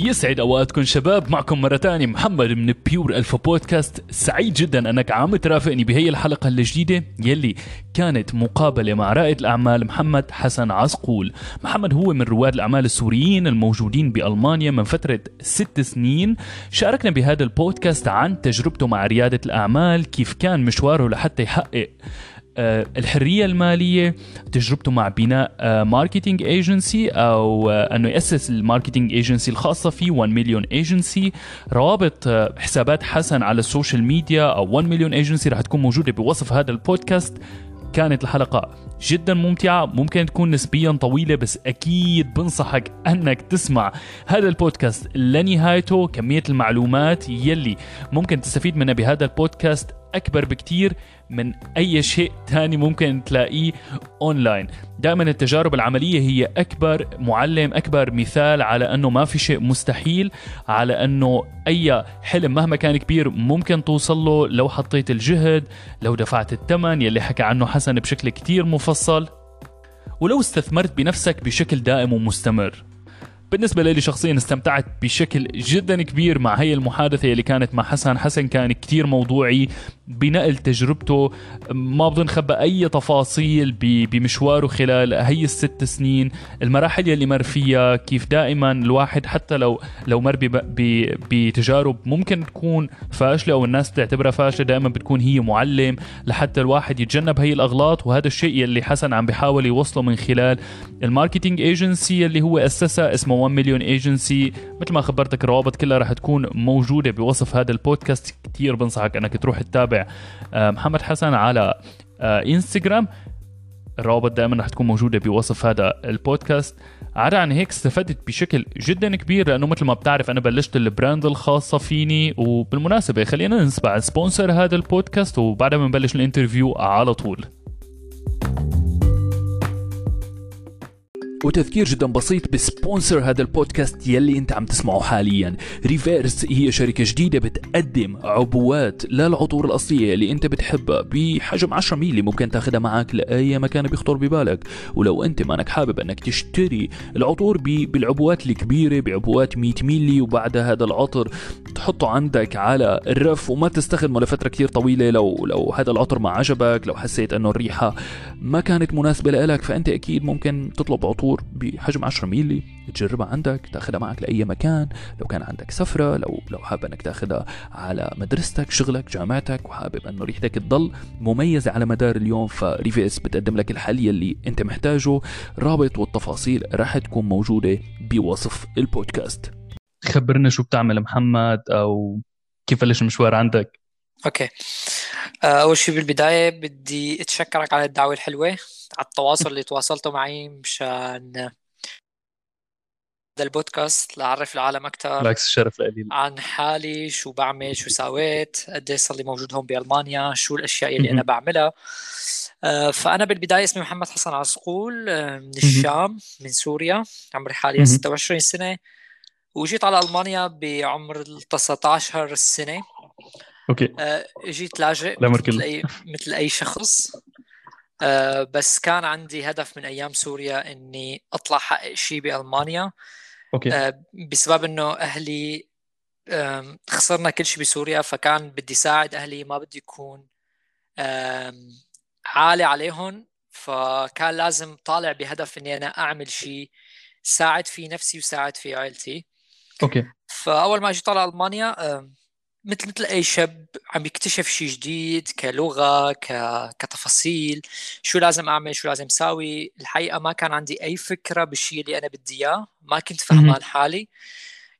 يسعد أوقاتكم شباب. معكم مرة تانية محمد من Pure Alpha بودكاست سعيد جدا أنك عم ترافقني بهي الحلقة الجديدة يلي كانت مقابلة مع رائد الأعمال محمد حسن عزقول. محمد هو من رواد الأعمال السوريين الموجودين بألمانيا من فترة ست سنين. شاركنا بهذا البودكاست عن تجربته مع ريادة الأعمال كيف كان مشواره لحتى يحقق الحرية المالية تجربته مع بناء marketing آه، agency أو آه، أنه يأسس ال marketing agency الخاصة فيه 1 Million Agency روابط حسابات حسن على ال social media أو 1 Million Agency رح تكون موجودة بوصف هذا البودكاست. كانت الحلقة جدا ممتعة ممكن تكون نسبيا طويلة بس أكيد بنصحك أنك تسمع هذا البودكاست لنهايته. كمية المعلومات يلي ممكن تستفيد منها بهذا البودكاست أكبر بكتير. من أي شيء تاني ممكن تلاقيه أونلاين دائما التجارب العملية هي أكبر معلم أكبر مثال على أنه ما في شيء مستحيل على أنه أي حلم مهما كان كبير ممكن توصل له. لو حطيت الجهد لو دفعت الثمن يلي حكى عنه حسن بشكل كتير مفصل. ولو استثمرت بنفسك بشكل دائم ومستمر. بالنسبة لي شخصيا استمتعت بشكل جدا كبير مع هي المحادثة اللي كانت مع حسن. حسن كان كتير موضوعي بنقل تجربته. ما بدون خبى أي تفاصيل بمشواره خلال هي الست سنين. المراحل اللي مر فيها كيف دائما الواحد حتى لو لو مر بتجارب ممكن تكون فاشلة أو الناس تعتبرها فاشلة دائما بتكون هي معلم لحتى الواحد يتجنب هي الأغلاط. وهذا الشيء اللي حسن عم بيحاول يوصله من خلال ال marketing agency اللي هو أسسها اسمه 1 Million Agency مثل ما خبرتك الروابط كلها رح تكون موجودة بوصف هذا البودكاست. كثير بنصحك إنك تروح تتابع آه، محمد حسن على انستغرام آه، الروابط دائما رح تكون موجودة بوصف هذا البودكاست. عدا عن هيك استفدت بشكل جدا كبير لأنه مثل ما بتعرف أنا بلشت ال brand الخاصة فيني. وبالمناسبة خلينا نسمع sponsor هذا البودكاست وبعدها بنبلش ال interview على طول. وتذكير جدا بسيط ب sponsor هذا البودكاست يلي أنت عم تسمعه حاليا. ريفيرس هي شركة جديدة بتقدم عبوات للعطور الأصلية اللي أنت بتحبها بحجم 10 ميلي ممكن تاخدها معك لأي مكان بيخطر ببالك. ولو أنت مانك حابب أنك تشتري العطور بالعبوات الكبيرة بعبوات 100 ميلي وبعدها هذا العطر تحطه عندك على الرف وما تستخدمه لفترة كثير طويلة. لو لو هذا العطر ما عجبك لو حسيت إنه الريحة ما كانت مناسبة لك فأنت أكيد ممكن تطلب عطور عطور بحجم 10 ميلي تجربها عندك تاخذها معك لأي مكان. لو كان عندك سفرة لو لو حابب إنك تاخذها على مدرستك شغلك جامعتك وحابب إنه ريحتك تضل مميزة على مدار اليوم ريفيرس بتقدم لك الحل اللي أنت محتاجه. رابط والتفاصيل راح تكون موجودة بوصف البودكاست. خبرنا شو بتعمل محمد أو كيف بلش المشوار عندك؟ okay. آه، أول شيء بالبداية بدي أتشكرك على الدعوة الحلوة على التواصل اللي تواصلتوا معي مشان هذا البودكاست لأعرف العالم أكثر بالعكس الشرف لي. عن حالي شو بعمل شو سويت قد صار لي موجود هون بألمانيا شو الأشياء اللي أنا بعملها. آه، فأنا بالبداية اسمي محمد حسن عزقول آه، من الشام من سوريا عمري حاليا 26 سنة وجيت على ألمانيا بعمر 19 سنة. okay آه، جيت لاجئ مثل اي مثل أي شخص. آه، بس كان عندي هدف من أيام سوريا إني أطلع احقق شيء بألمانيا. okay آه، بسبب إنه أهلي خسرنا كل شيء بسوريا فكان بدي ساعد أهلي ما بدي يكون عالي عليهم. فكان لازم طالع بهدف إني أنا أعمل شيء ساعد فيه نفسي وساعد فيه عائلتي. okay فأول ما اجيت على ألمانيا مثل مثل أي شاب عم يكتشف شيء جديد كلغة ك... كتفاصيل شو لازم أعمل شو لازم أسوي الحقيقة ما كان عندي أي فكرة بالشيء اللي أنا بدي إياه. ما كنت فهمان حالي.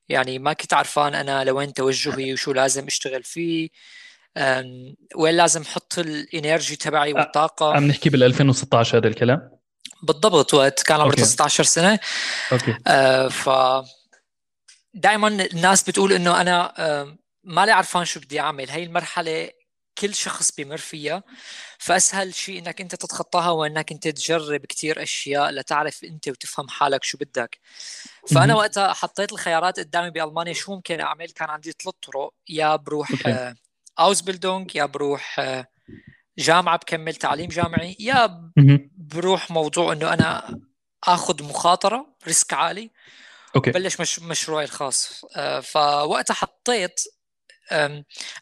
يعني ما كنت عرفان أنا لوين توجهي وشو لازم أشتغل فيه. وين لازم أحط ال energy تبعي والطاقة. عم نحكي بال 2016 هذا الكلام؟ بالضبط وقت كان عمري 19 سنة. okay. آه ف دائما الناس بتقول إنه أنا آه مالي عرفان شو بدي أعمل. هاي المرحلة كل شخص بيمر فيها. فأسهل شيء إنك أنت تتخطاها وانك أنت تجرب كثير أشياء لتعرف أنت وتفهم حالك شو بدك. فأنا وقتها حطيت الخيارات قدامي بألمانيا شو ممكن أعمل. كان عندي ثلاث طرق. يا بروح آه Ausbildung يا بروح آه جامعة بكمل تعليم جامعي يا بروح موضوع إنه أنا آخذ مخاطرة risk عالي okay. بلش مش مشروعي الخاص. آه، فوقتها حطيت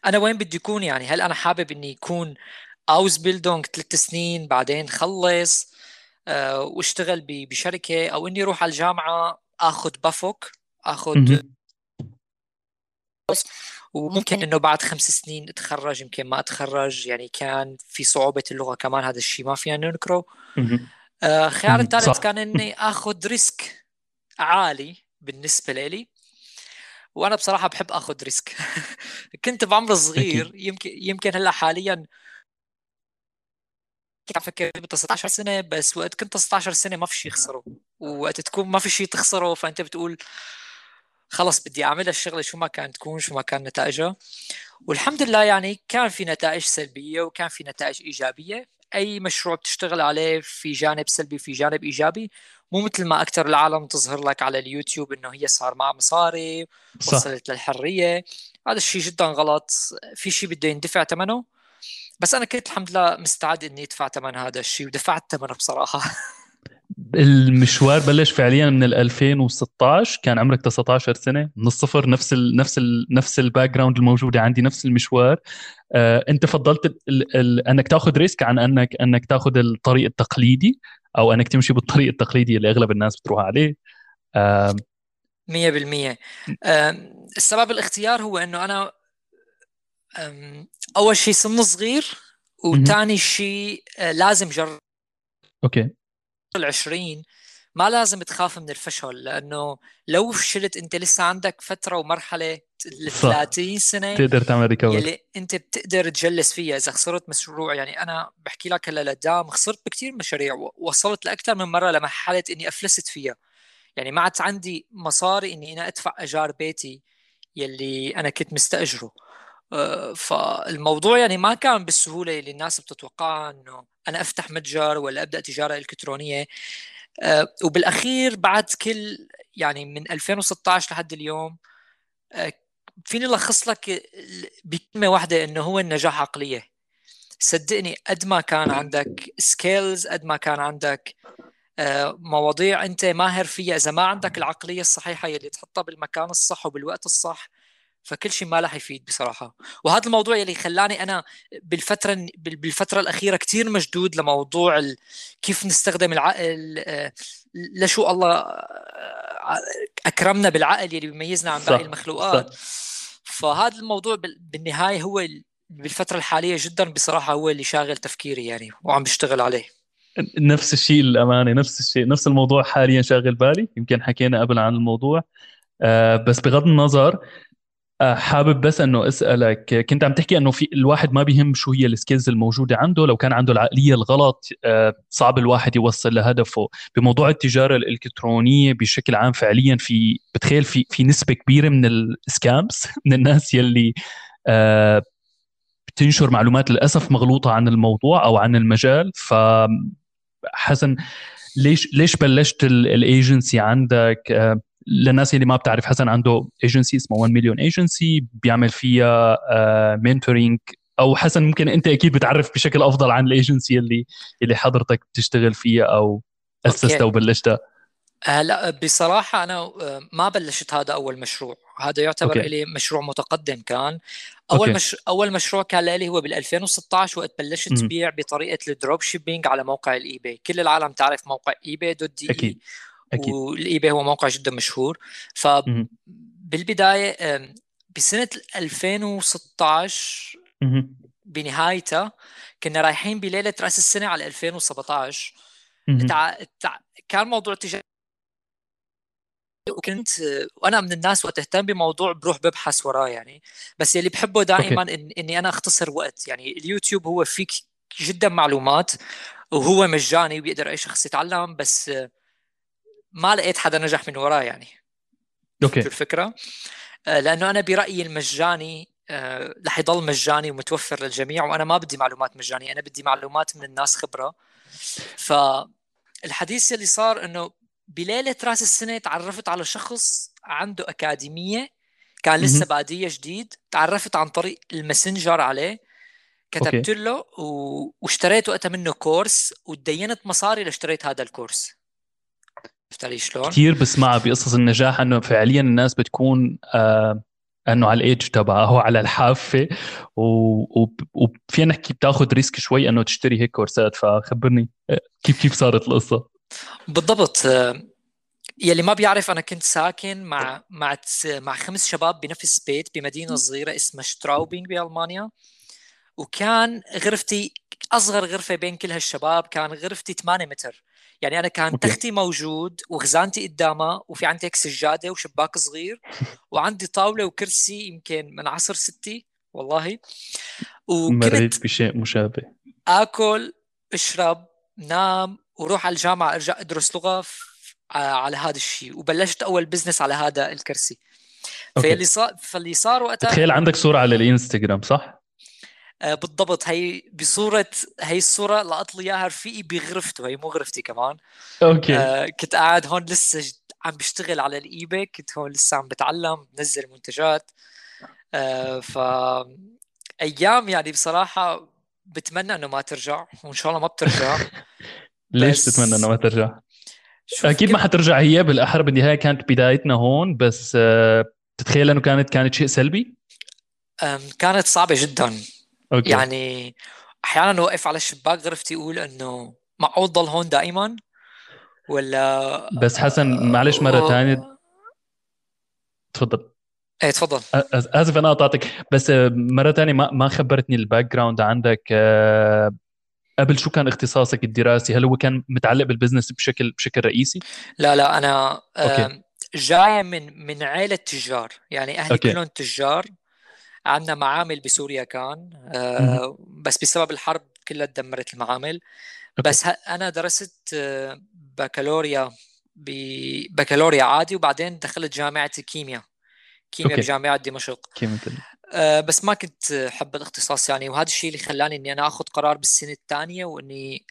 أنا وين بدي اكون يعني؟ هل أنا حابب إني يكون Ausbildung ثلاث سنين بعدين خلص آه، واشتغل بشركة أو إني أروح على الجامعة آخذ BAföG آخذ وممكن إنه بعد خمس سنين أتخرج يمكن ما أتخرج يعني كان في صعوبة اللغة كمان هذا الشيء ما فينا ننكره آه خيار الثالث كان إني آخذ risk عالي بالنسبة لي. وأنا بصراحة بحب آخذ risk. كنت بعمر صغير يمكن يمكن هلأ حاليا كنت عم فكر ب 19 سنة بس وقت كنت 16 سنة ما في شيء يخسره وقت تكون ما في شيء تخسره فأنت بتقول خلص بدي أعمل الشغلة شو ما كانت تكون شو ما كان نتائجها. والحمد لله يعني كان في نتائج سلبية وكان في نتائج إيجابية. أي مشروع بتشتغل عليه في جانب سلبي في جانب إيجابي. مو مثل ما أكثر العالم تظهر لك على اليوتيوب إنه هي صار معها مصاري صح. وصلت للحرية. هذا الشيء جدا غلط. في شيء بده يندفع ثمنه بس أنا كنت الحمد لله مستعد إني ادفع ثمن هذا الشيء ودفعت ثمنه بصراحة. المشوار بلش فعليا من 2016 كان عمرك 19 سنة من الصفر نفس ال نفس ال نفس ال background الموجودة عندي نفس المشوار. آه أنت فضلت ال ال أنك تأخذ risk عن أنك أنك تأخذ الطريق التقليدي. أو أنك تمشي بالطريق التقليدي اللي أغلب الناس بتروح عليه. 100% آه السبب الاختيار هو إنه أنا أول شيء سن صغير وثاني شيء آه، لازم جرب أوكي. العشرين. ما لازم تخاف من الفشل لأنه لو فشلت أنت لسه عندك فترة ومرحلة ال 30 سنة تقدر تعمل ريكفر يلي أنت بتقدر تجلس فيها. إذا خسرت مشروع يعني أنا بحكي لك هلا لقدام خسرت بكثير مشاريع وصلت لاكثر من مرة لمرحلة إني أفلست فيها. يعني ما عاد عندي مصاري إني أنا أدفع ايجار بيتي يلي أنا كنت مستأجره. آه، فالموضوع يعني ما كان بالسهولة اللي الناس بتتوقعها إنه أنا أفتح متجر ولا أبدأ تجارة إلكترونية. وبالأخير بعد كل يعني من 2016 لحد اليوم آه، فيني لخص لك بكلمة واحدة إنه هو النجاح عقلية. صدقني قد ما كان عندك سكيلز قد ما كان عندك مواضيع أنت ماهر فيها إذا ما عندك العقلية الصحيحة اللي تحطها بالمكان الصح وبالوقت الصح فكل شيء ما راح يفيد بصراحة. وهذا الموضوع يلي خلاني أنا بالفترة بالفترة الأخيرة كثير مشدود لموضوع ال... كيف نستخدم العقل لشو الله أكرمنا بالعقل يلي بيميزنا عن باقي المخلوقات. صح. فهذا الموضوع بالنهاية هو بالفترة الحالية جدا بصراحة هو اللي شاغل تفكيري يعني وعم بشتغل عليه. نفس الشيء للأمانة نفس الشيء نفس الموضوع حاليا شاغل بالي. يمكن حكينا قبل عن الموضوع. آه بس بغض النظر حابب بس إنه أسألك كنت عم تحكي إنه في الواحد ما بيهم شو هي السكيلز الموجودة عنده لو كان عنده العقلية الغلط آه، صعب الواحد يوصل لهدفه. بموضوع التجارة الإلكترونية بشكل عام فعليا في بتخيل في في نسبة كبيرة من السكامز من الناس يلي آه، بتنشر معلومات للأسف مغلوطة عن الموضوع أو عن المجال. ف حسن ليش ليش بلشت الايجنسي عندك؟ للناس اللي ما بتعرف حسن عنده ايجنسي اسمه 1 Million Agency بيعمل فيها mentoring آه، أو حسن ممكن أنت أكيد بتعرف بشكل أفضل عن الايجنسي اللي اللي حضرتك بتشتغل فيها أو اسستها وبلشتها هلا بصراحة أنا آه، ما بلشت هذا أول مشروع، هذا يعتبر okay. لي مشروع متقدم كان، أول مش... أول مشروع كان لي هو بال 2016 وقت بلشت بيع بطريقة ال dropshipping على موقع ال eBay، كل العالم تعرف موقع eBay dot de أكيد. أكيد. والاي هو موقع جدا مشهور. فبالبدايه بسنة 2016 بنهايتها كنا رايحين بليلة رأس السنة على 2017 تع... تع... كان موضوع تجاري وكنت وأنا من الناس وقت اهتم بموضوع بروح ببحث وراه يعني. بس اللي بحبه دائما إن إني أنا أختصر وقت. يعني اليوتيوب هو فيك جدا معلومات وهو مجاني وبيقدر أي شخص يتعلم. بس ما لقيت حدا نجح من وراه يعني. okay. الفكرة؟ آه، لأنه أنا برأيي المجاني آه، رح يضل مجاني ومتوفر للجميع وأنا ما بدي معلومات مجانية أنا بدي معلومات من الناس خبرة. فالحديث اللي صار إنه بليلة رأس السنة تعرفت على شخص عنده أكاديمية كان لسه بادية جديد تعرفت عن طريق ال Messenger عليه. كتبت له و... واشتريت وقتها منه course وتدينت مصاري لاشتريت هذا ال course. عرفت شلون؟ كثير بسمعها بقصص النجاح إنه فعليا الناس بتكون آه إنه على ال edge تبعها هو على الحافة وفينا نحكي بتاخذ risk شوي إنه تشتري هيك كورسات فخبرني آه، كيف كيف صارت القصة؟ بالضبط آه، يلي ما بيعرف أنا كنت ساكن مع مع مع خمس شباب بنفس بيت بمدينة صغيرة اسمها شتراوبينغ بألمانيا. وكان غرفتي أصغر غرفة بين كل هالشباب كان غرفتي 8 متر. يعني أنا كان okay. تختي موجود وخزانتي قدامها وفي عندي هيك سجاده وشباك صغير وعندي طاولة وكرسي يمكن من عصر ستي والله. وكنت مريت بشيء مشابه. آكل أشرب نام وروح على الجامعة أرجع أدرس لغة على هذا الشيء. وبلشت أول business على هذا الكرسي. فاللي صار فاللي صار وقتها تخيل عندك صورة على الإنستغرام صح؟ آه بالضبط. هي بصورة هي الصورة لقط لي إياها رفيقي بغرفته. هي مو غرفتي كمان. okay. آه كنت قاعد هون لسه عم بشتغل على ال eBay. كنت هون لسه عم بتعلم بنزل منتجات. آه ف أيام يعني بصراحة بتمنى إنه ما ترجع. وإن شاء الله ما بترجع. ليش بتتمنى إنه ما ترجع؟ أكيد ما حترجع هي بالأحرى. بالنهاية كانت بدايتنا هون. بس آه، تتخيل إنه كانت كانت شيء سلبي؟ كانت صعبة جدا. okay. يعني أحيانا اوقف على الشباك غرفتي أقول إنه معقول ضل هون دائما ولا بس حسن معلش مرة ثانية تفضل. إيه تفضل. آسف أنا قطعتك. بس آه، مرة ثانية ما ما خبرتني ال background عندك. آه، قبل شو كان اختصاصك الدراسي؟ هل هو كان متعلق بال business بشكل بشكل رئيسي؟ لا لا أنا okay. جاية من من عائله تجار. يعني أهلي okay. كلهم تجار. عندنا معامل بسوريا كان آه بس بسبب الحرب كلها تدمرت المعامل. okay. بس أنا درست آه، بكالوريا بكالوريا عادي وبعدين دخلت جامعة الكيمياء كيمياء بجامعة دمشق. كيمياء أه بس ما كنت حب الاختصاص يعني وهذا الشيء اللي خلاني إني أنا آخذ قرار بالسنة الثانية وإني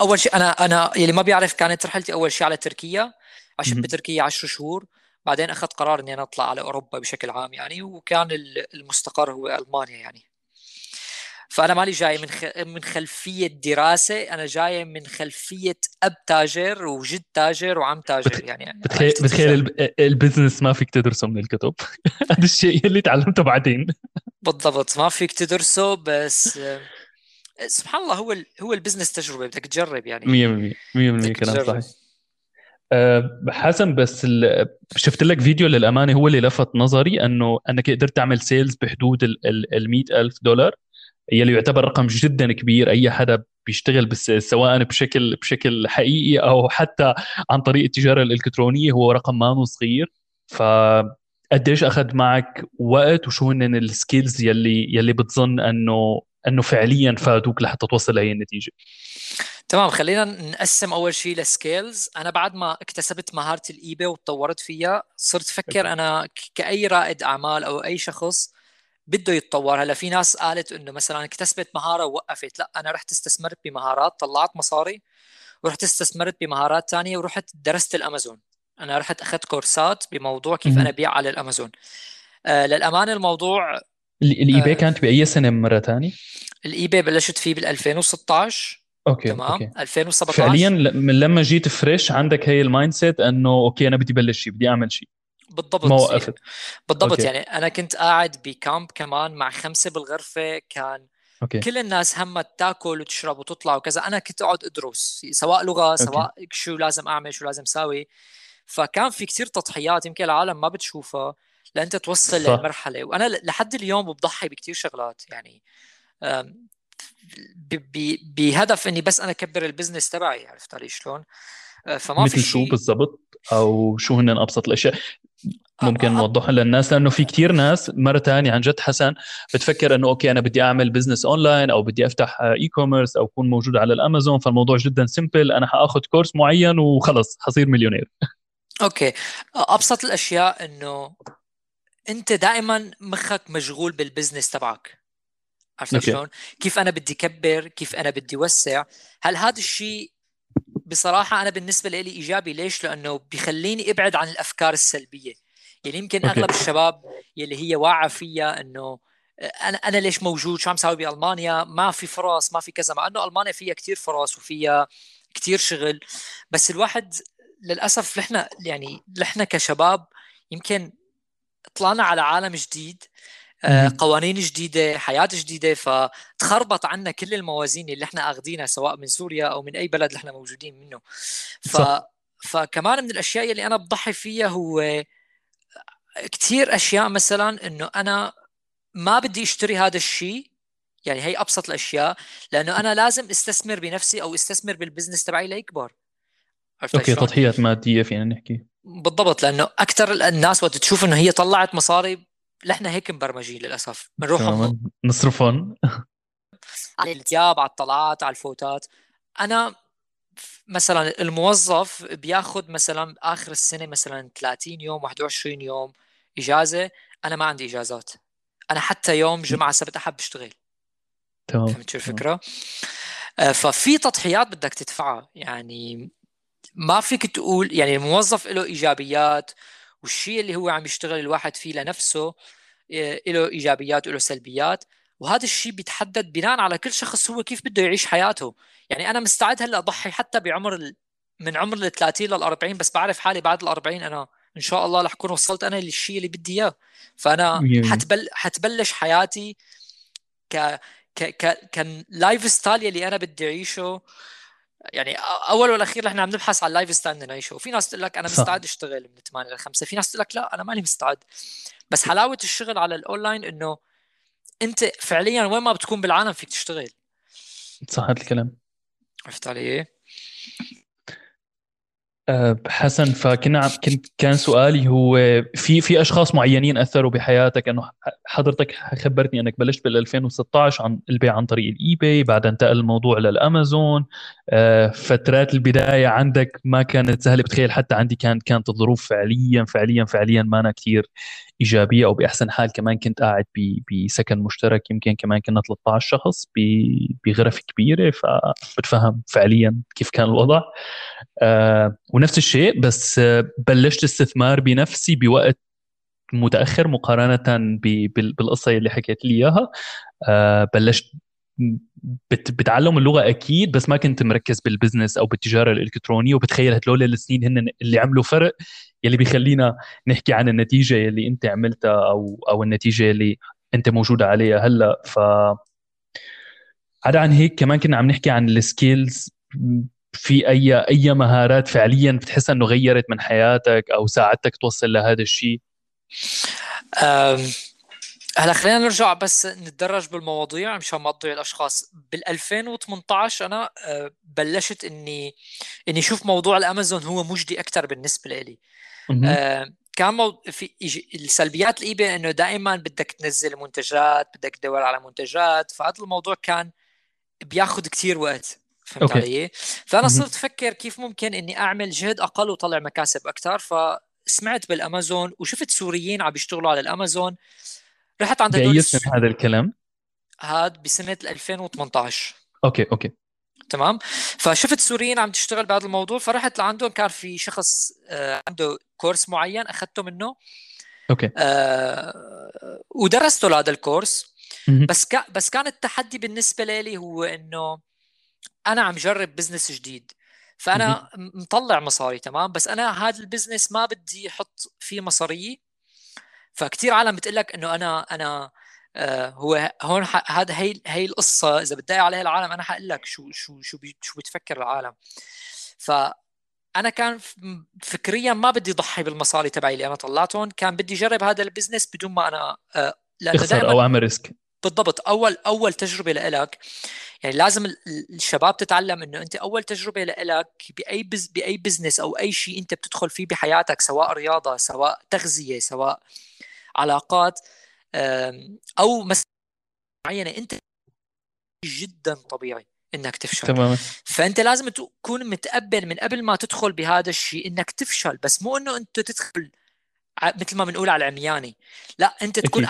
أول شيء أنا أنا يلي ما بيعرف كانت رحلتي أول شيء على تركيا عشت بتركيا 10 شهور. بعدين اخذت قرار إني أنا أطلع على أوروبا بشكل عام يعني وكان المستقر هو ألمانيا يعني. فأنا مالي جاي من من خلفية دراسة أنا جاي من خلفية أب تاجر وجد تاجر وعم تاجر يعني. بتخيل بتخيل ال business ما فيك تدرسه من الكتب. هذا الشيء اللي تعلمته بعدين. بالضبط ما فيك تدرسه بس سبحان الله هو هو ال business تجربة بدك تجرب يعني. 100% 100% كلام صحيح. أه حسن بس شفت لك فيديو للأمانة هو اللي لفت نظري إنه إنك قدرت تعمل sales بحدود ال 100000 دولار يلي يعتبر رقم جدا كبير. أي حدا بيشتغل بس سواء بشكل بشكل حقيقي أو حتى عن طريق التجارة الإلكترونية هو رقم ما صغير. ف قديش أخذ معك وقت وشو هن ال skills يلي يلي بتظن انه إنه فعليا فادوك لحتى توصل لهي النتيجة؟ تمام خلينا نقسم أول شيء ل skills أنا بعد ما اكتسبت مهارة ال eBay وتطورت فيها صرت أفكر أنا كأي رائد أعمال أو أي شخص بده يتطور. هلأ في ناس قالت إنه مثلا اكتسبت مهارة ووقفت. لأ أنا رحت استثمرت بمهارات طلعت مصاري ورحت استثمرت بمهارات ثانية ورحت درست الأمازون. أنا رحت أخذت كورسات بموضوع كيف أنا أبيع على الأمازون. آه للأمانة الموضوع ال eBay آه كانت بأي سنة مرة ثانية ال eBay بلشت فيه بال 2016 okay تمام okay. 2017 فعليا من لما جيت fresh عندك هي ال mindset إنه okay أنا بدي بلش شيء بدي أعمل شيء بالضبط ما وقفت بالضبط okay. يعني أنا كنت قاعد ب camp كمان مع خمسة بالغرفة كان okay. كل الناس همها تاكل وتشرب وتطلع وكذا أنا كنت أقعد أدرس سواء لغة سواء okay. شو لازم أعمل شو لازم أسوي فكان في كثير تضحيات يمكن العالم ما بتشوفها لأنت توصل صح. للمرحله وأنا لحد اليوم بضحي بكثير شغلات يعني بهدف إني بس أنا أكبر ال business تبعي عرفت علي شلون؟ آه، فما مثل في شو بالضبط؟ أو شو هن ابسط الأشياء؟ ممكن آه، آه. نوضحها للناس لأنه في كتير ناس مرة ثانية عن جد حسن بتفكر إنه okay أنا بدي أعمل business online أو بدي أفتح e-commerce أو أكون موجود على الامازون فالموضوع جدا simple أنا حآخذ course معين وخلص حصير مليونير. okay. أبسط الأشياء إنه أنت دائما مخك مشغول بال business تبعك. عرفت شلون؟ كيف أنا بدي كبر، كيف أنا بدي وسع، هل هذا الشيء بصراحة أنا بالنسبة لي إيجابي؟ ليش؟ لأنه بيخليني أبعد عن الأفكار السلبية. يعني يمكن أوكي. أغلب الشباب يلي هي واعية فيها إنه أنا أنا ليش موجود؟ شو عم ساوي بألمانيا؟ ما في فرص ما في كذا مع إنه ألمانيا فيها كثير فرص وفيها كثير شغل. بس الواحد للأسف نحن يعني نحن كشباب يمكن طلعنا على عالم جديد. قوانين جديدة حياة جديدة فتخربط عنا كل الموازين اللي إحنا أخذينها سواء من سوريا أو من أي بلد اللي إحنا موجودين منه. ف صح. فكمان من الأشياء اللي أنا بضحي فيها هو كثير أشياء مثلا إنه أنا ما بدي أشتري هذا الشيء يعني هي أبسط الأشياء لأنه أنا لازم أستثمر بنفسي أو أستثمر بال business تبعي ليكبر. okay تضحيات مادية فينا نحكي. بالضبط لأنه أكثر الناس وقت تشوف إنه هي طلعت مصاري نحن هيك مبرمجين للأسف بنروح نصرفهم على الثياب على الطلعات على الفوتات. أنا مثلا الموظف بياخذ مثلا آخر السنة مثلا 30 يوم 21 يوم إجازة أنا ما عندي إجازات. أنا حتى يوم جمعة سبت احب اشتغل تمام فهمت شو الفكرة؟ آه، ففي تضحيات بدك تدفعها. يعني ما فيك تقول يعني الموظف له إيجابيات والشيء اللي هو عم يشتغل الواحد فيه لنفسه آه، له إيجابيات وله سلبيات. وهذا الشيء بيتحدد بناء على كل شخص هو كيف بده يعيش حياته. يعني أنا مستعد هلأ أضحي حتى بعمر ال... من عمر ال 30 لل 40 بس بعرف حالي بعد ال 40 أنا إن شاء الله رح أكون وصلت أنا للشيء اللي بدي إياه. فأنا حتبل حتبلش حياتي ك ك ك كان lifestyle يلي أنا بدي أعيشه. يعني أول والأخير نحن عم نبحث على ال lifestyle بدنا نعيشه وفي ناس تقول لك أنا مستعد أشتغل من 8 ل 5 في ناس تقول لك لا أنا ماني مستعد. بس حلاوة الشغل على الأونلاين إنه أنت فعليا وين ما بتكون بالعالم فيك تشتغل. صح هذا الكلام. عرفت علي؟ أه، حسن فكنا كنت كان سؤالي هو في في أشخاص معينين أثروا بحياتك؟ إنه حضرتك خبرتني إنك بلشت بال 2016 عن البيع عن طريق ال eBay بعدين انتقل الموضوع للامازون أه، فترات البداية عندك ما كانت سهلة بتخيل حتى عندي كانت كانت الظروف فعليا فعليا فعليا ما أنا كثير إيجابية أو بأحسن حال كمان كنت قاعد بسكن مشترك يمكن كمان كنا 13 شخص بغرف كبيرة فبتفهم فعليا كيف كان الوضع. آه ونفس الشيء بس بلشت استثمار بنفسي بوقت متأخر مقارنة بالقصة اللي حكيت لي إياها. آه بلشت بتعلم اللغة أكيد بس ما كنت مركز بالبزنس أو بالتجارة الإلكترونية وبتخيل هدول السنين هن اللي عملوا فرق يلي بيخلينا نحكي عن النتيجة يلي انت عملتها أو أو النتيجة اللي انت موجودة عليها هلأ. ف عدا عن هيك كمان كنا عم نحكي عن السكيلز في اي أي مهارات فعليا بتحس إنه غيرت من حياتك أو ساعدتك توصل لهذا الشيء هلا خلينا نرجع بس نتدرج بالمواضيع مشان ما تضيع الأشخاص. بال 2018 أنا آه، بلشت إني إني أشوف موضوع الأمازون هو مجدي أكثر بالنسبة لي. آه، كان مو... في السلبيات ال eBay إنه دائما بدك تنزل منتجات بدك تدور على منتجات فهذا الموضوع كان بياخذ كثير وقت فهمت okay. علي؟ فأنا صرت أفكر كيف ممكن إني أعمل جهد أقل وطلع مكاسب أكثر فسمعت بالأمازون وشفت سوريين عم بيشتغلوا على الأمازون. رحت عند هدول سنة هذا الكلام؟ هذا بسنة 2018 okay okay. تمام؟ فشفت سوريين عم تشتغل بهذا الموضوع فرحت لعندهم. كان في شخص آه، عنده course معين أخذته منه. okay. آه ودرسته لهذا ال course. بس كا بس كان التحدي بالنسبة لي هو إنه أنا عم جرب business جديد. فأنا مطلع مصاري تمام؟ بس أنا هذا ال business ما بدي أحط فيه مصاري فكتير عالم بتقول لك إنه أنا أنا آه هو هون هذا هي هي القصة إذا بتضايق عليها العالم أنا حقول لك شو شو شو بي شو بتفكر العالم. ف أنا كان فكريا ما بدي اضحي بالمصاري تبعي اللي أنا طلعتهم كان بدي اجرب هذا ال business بدون ما أنا آه لأنه دائما أو أعمل risk. بالضبط. أول أول تجربة لإلك يعني لازم الشباب تتعلم إنه أنت أول تجربة لإلك بأي بز بأي business أو أي شيء أنت بتدخل فيه بحياتك سواء رياضة سواء تغذية سواء علاقات أو مثلا معينة أنت جدا طبيعي إنك تفشل. تماما. فأنت لازم تكون متقبل من قبل ما تدخل بهذا الشيء إنك تفشل. بس مو إنه أنت تدخل مثل ما بنقول على العمياني لا أنت تكون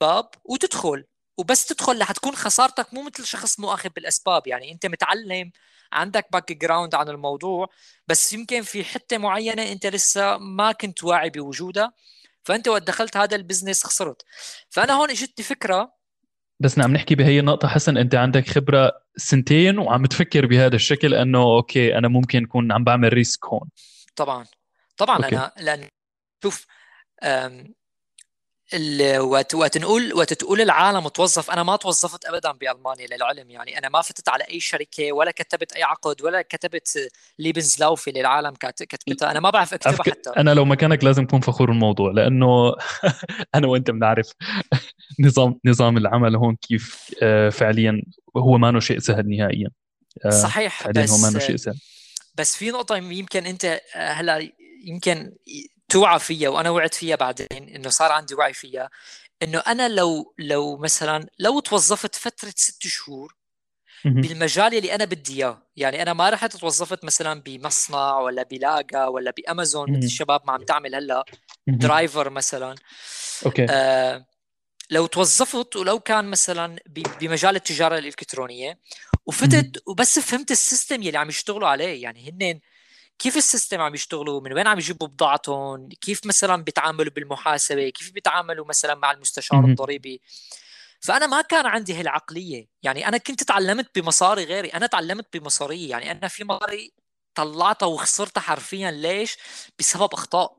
باب وتدخل. وبس تدخل رح تكون خسارتك مو مثل شخص مو اخذ بالأسباب. يعني أنت متعلم عندك background عن الموضوع. بس يمكن في حتة معينة أنت لسه ما كنت واعي بوجودها. فأنت وقت دخلت هذا ال business خسرت. فأنا هون اجتني فكرة. بس نعم نحكي بهي النقطة حسن أنت عندك خبرة سنتين وعم تفكر بهذا الشكل أنه okay أنا ممكن أكون عم بعمل risk هون. طبعا. طبعا أوكي. أنا لأن شوف وقت وقت نقول وقت تقول العالم توظف. أنا ما توظفت ابدا بألمانيا للعلم يعني أنا ما فتت على أي شركة ولا كتبت أي عقد ولا كتبت Lebensläufe للعالم كتبتها. أنا ما بعرف أكتبها حتى. أنا لو مكانك لازم اكون فخور بالموضوع لأنه أنا وأنت بنعرف نظام نظام العمل هون كيف آه، فعليا هو ما شيء سهل نهائيا. آه، صحيح بس هو ما شيء سهل. بس في نقطة يمكن أنت آه، هلأ يمكن توعى فيها وأنا وعيت فيها بعدين إنه صار عندي وعي فيها إنه أنا لو لو مثلا لو توظفت فترة ست شهور بالمجال اللي أنا بدي إياه يعني أنا ما رحت توظفت مثلا بمصنع ولا ب Lager ولا بأمازون مثل الشباب ما عم تعمل هلأ driver مثلا. okay. آه لو توظفت ولو كان مثلا بمجال التجارة الإلكترونية وفتت وبس فهمت ال system يلي عم يشتغلوا عليه يعني هن كيف ال system عم يشتغلوا؟ من وين عم يجيبوا بضاعتهم؟ كيف مثلا بيتعاملوا بالمحاسبة؟ كيف بيتعاملوا مثلا مع المستشار الضريبي؟ فأنا ما كان عندي هالعقلية. يعني أنا كنت تعلمت بمصاري غيري. أنا تعلمت بمصاري. يعني أنا في مصاري طلعتها وخسرتها حرفيا. ليش؟ بسبب أخطاء.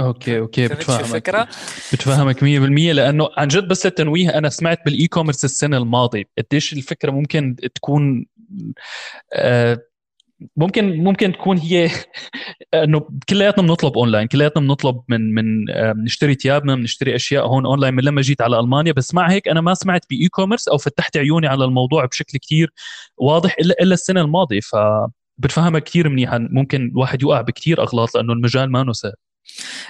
okay okay. بتفهمك. الفكرة؟ بتفهمك 100% لأنه عن جد بس للتنويه أنا سمعت بال e-commerce السنة الماضية. قديش الفكرة ممكن تكون آه ممكن ممكن تكون هي إنه كلياتنا بنطلب اونلاين كلياتنا بنطلب من من بنشتري ثيابنا بنشتري أشياء هون اونلاين من لما جيت على ألمانيا. بس مع هيك أنا ما سمعت ب e-commerce أو فتحت عيوني على الموضوع بشكل كثير واضح إلا إلا السنة الماضية. ف بتفهمها كثير منيحا ممكن الواحد يوقع بكثير أغلاط لأنه المجال ما سهل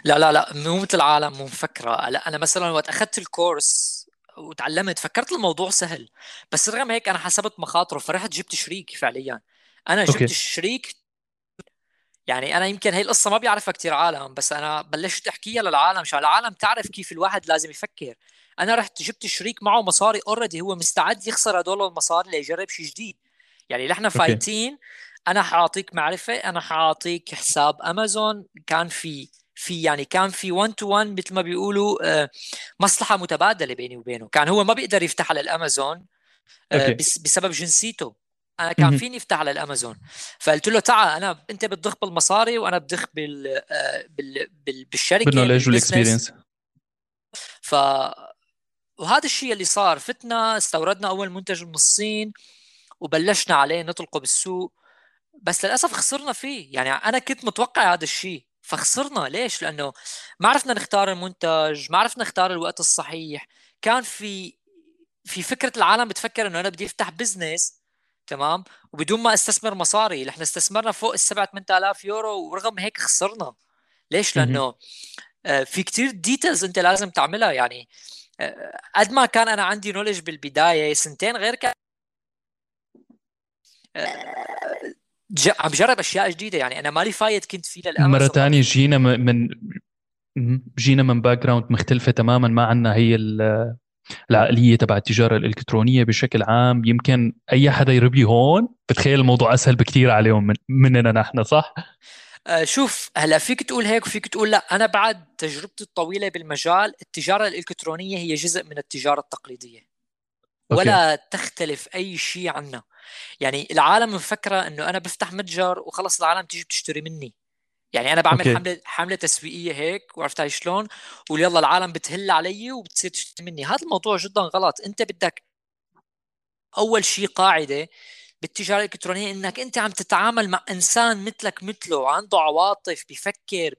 لا لا لا مو مثل العالم مو مفكرة. لا أنا مثلا وقت أخذت ال course وتعلمت فكرت الموضوع سهل. بس رغم هيك أنا حسبت مخاطره فرحت جبت شريك فعليا. أنا جبت okay. شريك يعني أنا يمكن هي القصة ما بيعرفها كثير عالم بس أنا بلشت أحكيها للعالم عشان العالم تعرف كيف الواحد لازم يفكر. أنا رحت جبت شريك معه مصاري already هو مستعد يخسر هدول المصاري ليجرب شيء جديد. يعني نحن فايتين أنا حأعطيك معرفة أنا حأعطيك حساب أمازون كان في في يعني كان في 1 to 1 مثل ما بيقولوا آه، مصلحة متبادلة بيني وبينه. كان هو ما بيقدر يفتح على الامازون آه، بسبب جنسيته. أنا كان فيني افتح على الأمازون. فقلت له تعال أنا أنت بتضخ بالمصاري وأنا بدخ بال, آه، بال... بال... بالشركة بالنولج والاكسبيرينس ف وهذا الشيء اللي صار فتنا استوردنا أول منتج من الصين وبلشنا عليه نطلقه بالسوق. بس للأسف خسرنا فيه. يعني أنا كنت متوقع هذا الشيء. فخسرنا. ليش؟ لأنه ما عرفنا نختار المنتج ما عرفنا نختار الوقت الصحيح. كان في في فكرة العالم بتفكر إنه أنا بدي أفتح business تمام؟ وبدون ما أستثمر مصاري إحنا استثمرنا فوق ال 7 8000 يورو ورغم هيك خسرنا. ليش؟ لأنه آه، في كتير details أنت لازم تعملها. يعني آه، قد ما كان أنا عندي knowledge بالبداية سنتين غير كان آه، عم بجرب أشياء جديدة. يعني أنا مالي فايت كنت فيه للامانه مرة ثانية جينا من جينا من background مختلفة تماما. ما عندنا هي العقلية تبع التجارة الإلكترونية بشكل عام. يمكن أي حدا يربي هون بتخيل الموضوع أسهل بكثير عليهم من مننا نحن صح؟ آه، شوف هلا فيك تقول هيك وفيك تقول لا. أنا بعد تجربتي الطويلة بالمجال التجارة الإلكترونية هي جزء من التجارة التقليدية. ولا okay. تختلف أي شيء عنها يعني العالم مفكرة إنه أنا بفتح متجر وخلص العالم تيجي بتشتري مني. يعني أنا بعمل okay. حملة حملة تسويقية هيك وعرفت هاي شلون؟ ويلا العالم بتهل علي وبتصير تشتري مني. هذا الموضوع جدا غلط. أنت بدك أول شيء قاعدة بالتجارة الإلكترونية إنك أنت عم تتعامل مع إنسان مثلك مثله عنده عواطف بيفكر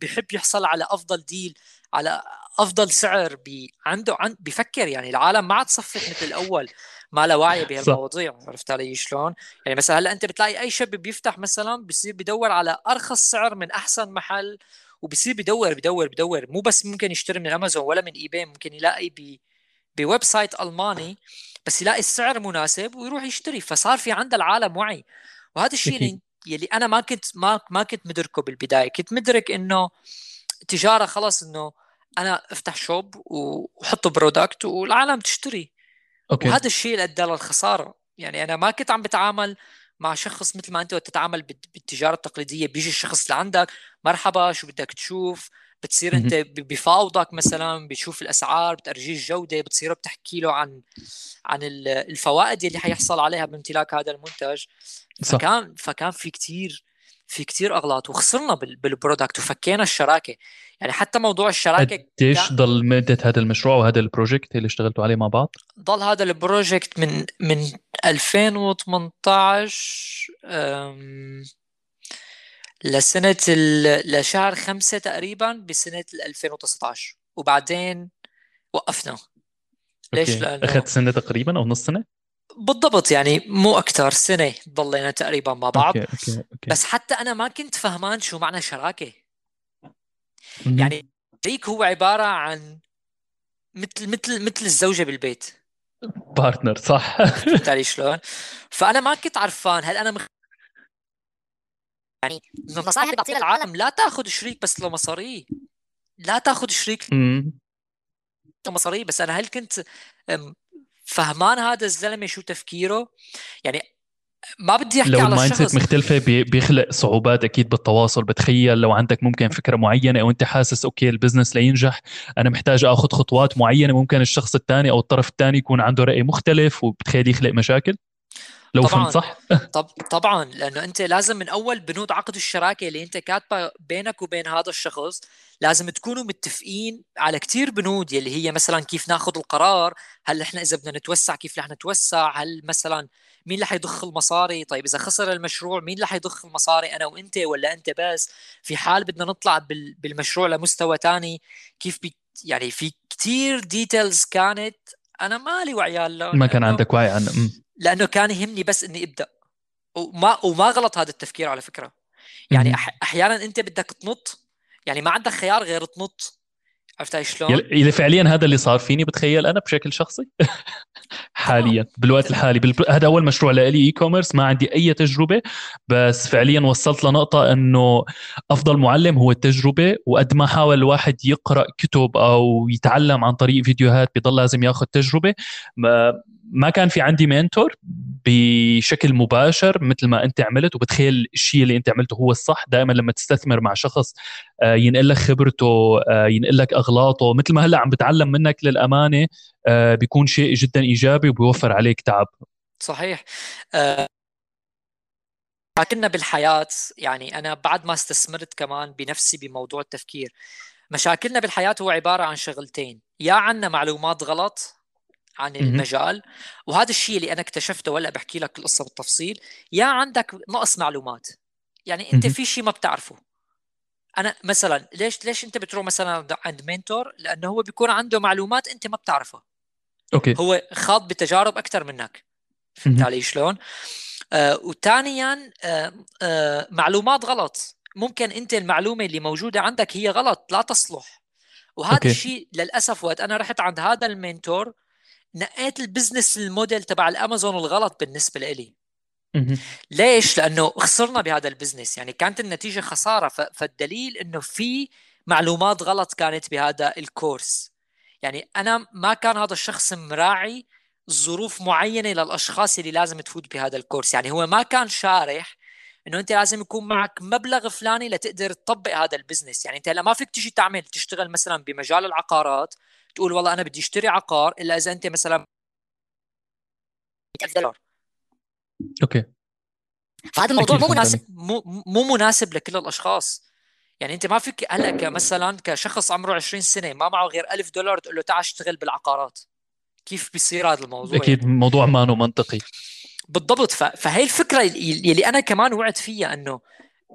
بيحب يحصل على أفضل deal على أفضل سعر بي عنده عن بيفكر يعني العالم ما عاد صفت مثل الأول ما له وعي بهالمواضيع عرفت علي شلون؟ يعني مثلا هلأ أنت بتلاقي أي شاب بيفتح مثلا بصير بدور على أرخص سعر من أحسن محل وبصير بدور بدور بدور مو بس ممكن يشتري من امازون ولا من ايباي ممكن يلاقي ب ب website ألماني بس يلاقي السعر مناسب ويروح يشتري فصار في عند العالم وعي. وهذا الشيء يلي أنا ما كنت ما ما كنت مدركه بالبداية. كنت مدرك إنه تجارة خلص إنه أنا أفتح shop وحط product والعالم تشتري. okay. وهذا الشيء اللي أدى للخسارة. يعني أنا ما كنت عم بتعامل مع شخص مثل ما أنت تتعامل بالتجارة التقليدية. بيجي الشخص لعندك مرحبا شو بدك تشوف؟ بتصير انت بفاوضك مثلا بتشوف الأسعار بترجيه الجودة بتصير بتحكي له عن عن الفوائد اللي حيحصل عليها بامتلاك هذا المنتج صح. فكان فكان في كثير في كثير أغلاط وخسرنا بال product وفكينا الشراكة يعني حتى موضوع الشراكة قديش ضل مدة هذا المشروع وهذا ال project اللي اشتغلتوا عليه مع بعض؟ ضل هذا ال project من من 2018 لسنة لشهر خمسة تقريبا بسنة 2019 وبعدين وقفنا ليش؟ لأنه أخذت سنة تقريبا أو نص سنة؟ بالضبط يعني مو أكثر سنة ضلينا تقريبا مع بعض okay. okay. okay. بس حتى أنا ما كنت فهمان شو معنى شراكة يعني شريك هو عبارة عن مثل مثل مثل الزوجة بالبيت partner صح فهمت علي شلون؟ فأنا ما كنت عرفان هل أنا مخ... يعني النصائح اللي بعطيها العالم لا تاخذ شريك بس لمصاريه لا تاخذ شريك لمصاريه بس أنا هل كنت فهمان هذا الزلمة شو تفكيره؟ يعني ما بدي أحكي لو على ال mindset مختلفة بيخلق صعوبات أكيد بالتواصل. بتخيل لو عندك ممكن فكرة معينة أو أنت حاسس okay ال business لينجح أنا محتاج آخذ خطوات معينة. ممكن الشخص الثاني أو الطرف الثاني يكون عنده رأي مختلف وبتخيل يخلق مشاكل. لو طبعًا. فهمت صح؟ طب طبعا لأنه أنت لازم من أول بنود عقد الشراكة اللي أنت كاتبة بينك وبين هذا الشخص لازم تكونوا متفقين على كتير بنود يلي هي مثلا كيف ناخذ القرار هل إحنا إذا بدنا نتوسع كيف رح نتوسع هل مثلا مين اللي حيضخ المصاري طيب إذا خسر المشروع مين اللي حيضخ المصاري أنا وأنت ولا أنت بس؟ في حال بدنا نطلع بالمشروع لمستوى ثاني كيف بي يعني في كتير details كانت أنا مالي وعيان ما كان عندك وعي عنه. لأنه كان يهمني بس إني أبدأ. وما وما غلط هذا التفكير على فكرة. يعني أحيانا أنت بدك تنط. يعني ما عندك خيار غير تنط. عرفت شلون؟ اللي فعليا هذا اللي صار فيني بتخيل أنا بشكل شخصي. حاليا بالوقت الحالي. بالب... هذا أول مشروع لي e-commerce ما عندي أي تجربة بس فعليا وصلت لنقطة إنه أفضل معلم هو التجربة. وقد ما حاول الواحد يقرأ كتب أو يتعلم عن طريق فيديوهات بضل لازم ياخذ تجربة. ما ما كان في عندي mentor بشكل مباشر مثل ما انت عملت وبتخيل الشيء اللي انت عملته هو الصح. دائما لما تستثمر مع شخص آه، ينقل لك خبرته آه، ينقل لك أغلاطه. مثل ما هلأ عم بتعلم منك للأمانة آه، بيكون شيء جدا إيجابي وبيوفر عليك تعب. صحيح. مشاكلنا بالحياة يعني أنا بعد ما استثمرت كمان بنفسي بموضوع التفكير مشاكلنا بالحياة هو عبارة عن شغلتين يا عنا معلومات غلط عن المجال. وهذا الشيء اللي أنا اكتشفته ولا بحكي لك القصة بالتفصيل يا عندك نقص معلومات. يعني أنت في شيء ما بتعرفه. أنا مثلا ليش ليش أنت بتروح مثلا عند منتور؟ لأنه هو بيكون عنده معلومات أنت ما بتعرفها. Okay. هو خاض بتجارب أكثر منك. فهمت علي شلون؟ آه وثانيا آه آه معلومات غلط. ممكن أنت المعلومة اللي موجودة عندك هي غلط لا تصلح. وهذا الشيء للأسف وقت أنا رحت عند هذا ال mentor نقيت ال business ال model تبع الأمازون الغلط بالنسبة لي ليش؟ لأنه خسرنا بهذا ال business. يعني كانت النتيجة خسارة. فالدليل إنه في معلومات غلط كانت بهذا ال course. يعني أنا ما كان هذا الشخص مراعي ظروف معينة للأشخاص اللي لازم تفوت بهذا ال course. يعني هو ما كان شارح إنه أنت لازم يكون معك مبلغ فلاني لتقدر تطبق هذا ال business. يعني أنت هلا ما فيك تيجي تعمل تشتغل مثلا بمجال العقارات تقول والله أنا بدي أشتري عقار إلا إذا أنت مثلا 1000 دولار. Okay. فهذا الموضوع مو مناسب مو مو مناسب لكل الأشخاص. يعني أنت ما فيك هلا كمثلا كشخص عمره 20 سنة ما معه غير 1000 دولار تقول له تعال اشتغل بالعقارات. كيف بيصير هذا الموضوع؟ أكيد يعني؟ الموضوع ما منطقي. بالضبط فهي الفكرة اللي أنا كمان وقعت فيها إنه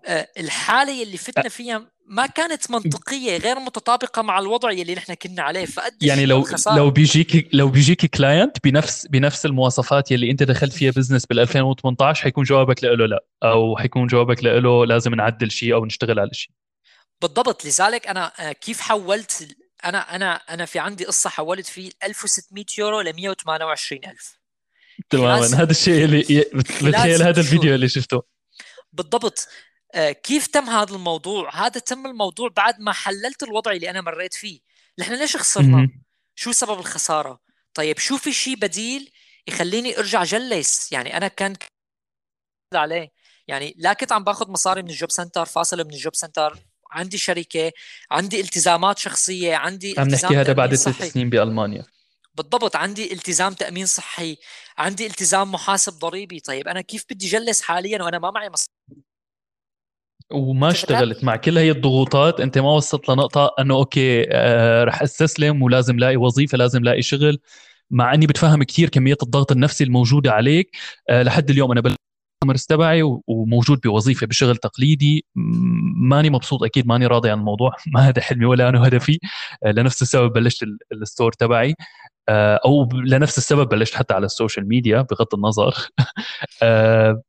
آه، الحالة اللي فتنا فيها ما كانت منطقية غير متطابقة مع الوضع اللي نحن كنا عليه. فأدى يعني للخسارة. لو بيجيك لو بيجيك client بنفس بنفس المواصفات يلي أنت دخلت فيها business بال 2018 حيكون جوابك له لا. أو حيكون جوابك له لازم نعدل شيء أو نشتغل على شيء. بالضبط. لذلك أنا آه، كيف حولت أنا أنا أنا في عندي قصة حولت فيه 1600 يورو ل 128000 تماما. هذا الشيء اللي بتخيل هذا الفيديو اللي شفته. بالضبط. كيف تم هذا الموضوع؟ هذا تم الموضوع بعد ما حللت الوضع اللي أنا مريت فيه، نحن ليش خسرنا؟ شو سبب الخسارة؟ طيب شو في شيء بديل يخليني أرجع جلس، يعني أنا كان عليه، يعني لا كنت عم باخذ مصاري من ال job center، فاصل من ال job center. عندي شركة عندي التزامات شخصية عندي عم نحكي هذا بعد ست سنين بألمانيا. بالضبط عندي التزام تأمين صحي. عندي التزام محاسب ضريبي. طيب أنا كيف بدي جلس حاليا وأنا ما معي مص... وما اشتغلت مع كل هي الضغوطات أنت ما وصلت لنقطة إنه okay آه رح أستسلم ولازم لاقي وظيفة لازم لاقي شغل مع إني بتفهم كثير كمية الضغط النفسي الموجودة عليك. آه لحد اليوم أنا بال e-commerce تبعي وموجود بوظيفة بشغل تقليدي. ماني مبسوط أكيد ماني راضي عن الموضوع. ما هذا حلمي ولا أنا هدفي. آه لنفس السبب بلشت ال store تبعي. آه أو لنفس السبب بلشت حتى على ال social media بغض النظر. آه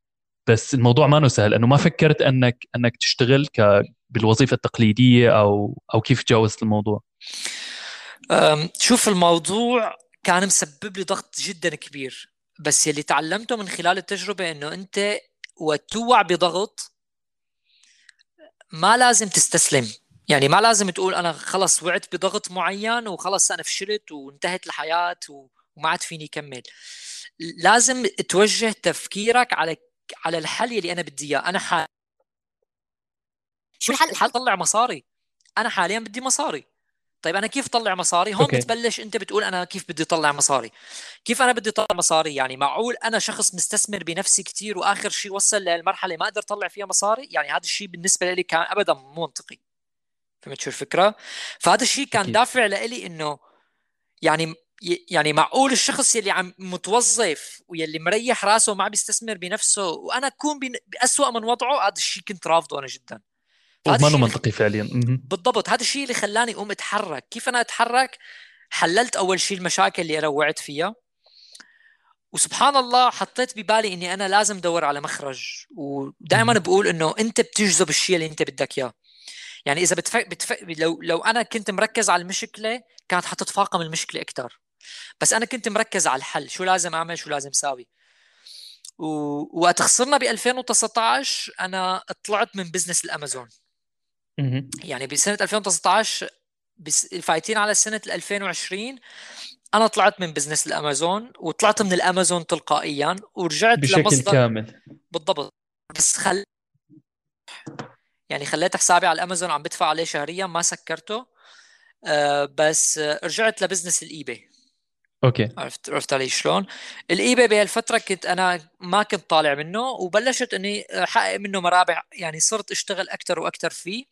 بس الموضوع ما سهل إنه ما فكرت إنك إنك تشتغل ك بالوظيفة التقليدية أو أو كيف تجاوزت الموضوع؟ شوف الموضوع كان مسبب لي ضغط جدا كبير بس يلي تعلمته من خلال التجربة إنه أنت وتوع بضغط ما لازم تستسلم. يعني ما لازم تقول أنا خلص وعدت بضغط معين وخلص أنا فشلت وانتهت الحياة وما عاد فيني كمل لازم توجه تفكيرك على على الحل اللي أنا بدي إياه. أنا حال شو الحل؟ الحل طلع مصاري. أنا حاليا بدي مصاري. طيب أنا كيف طلع مصاري؟ هون okay. بتبلش أنت بتقول أنا كيف بدي أطلع مصاري. كيف أنا بدي أطلع مصاري؟ يعني معقول أنا شخص مستثمر بنفسي كثير وآخر شيء وصل للمرحله ما أقدر أطلع فيها مصاري؟ يعني هذا الشيء بالنسبة لي كان ابدا مو منطقي. فهمت شو الفكرة؟ فهذا الشيء كان okay. دافع لإلي إنه يعني يعني معقول الشخص يلي عم متوظف ويلي مريح راسه وما بيستثمر بنفسه وأنا أكون بأسوأ من وضعه هذا الشيء كنت رافضه أنا جدا. ما منطقي فعليا. بالضبط هذا الشيء اللي خلاني أقوم أتحرك. كيف أنا أتحرك؟ حللت أول شيء المشاكل اللي أنا وعدت فيها. وسبحان الله حطيت ببالي إني أنا لازم أدور على مخرج. ودائما بقول إنه أنت بتجذب الشيء اللي أنت بدك إياه. يعني إذا بتفك... بتفك... لو لو أنا كنت مركز على المشكلة كانت حتتفاقم المشكلة أكثر بس أنا كنت مركز على الحل شو لازم أعمل شو لازم أساوي. ووقت خسرنا ب 2019 أنا طلعت من business ال Amazon. يعني بسنة 2019 بس فايتين على سنة 2020 أنا طلعت من business ال Amazon وطلعت من الأمازون تلقائيا ورجعت بشكل لمصدر كامل. بالضبط. بس خل يعني خليت حسابي على الأمازون عم بدفع عليه شهريا ما سكرته. آه بس رجعت ل business ال eBay. Okay. عرفت عرفت علي شلون؟ ال eBay بهالفتره كنت أنا ما كنت طالع منه وبلشت إني أحقق منه مرابح يعني صرت أشتغل أكثر وأكثر فيه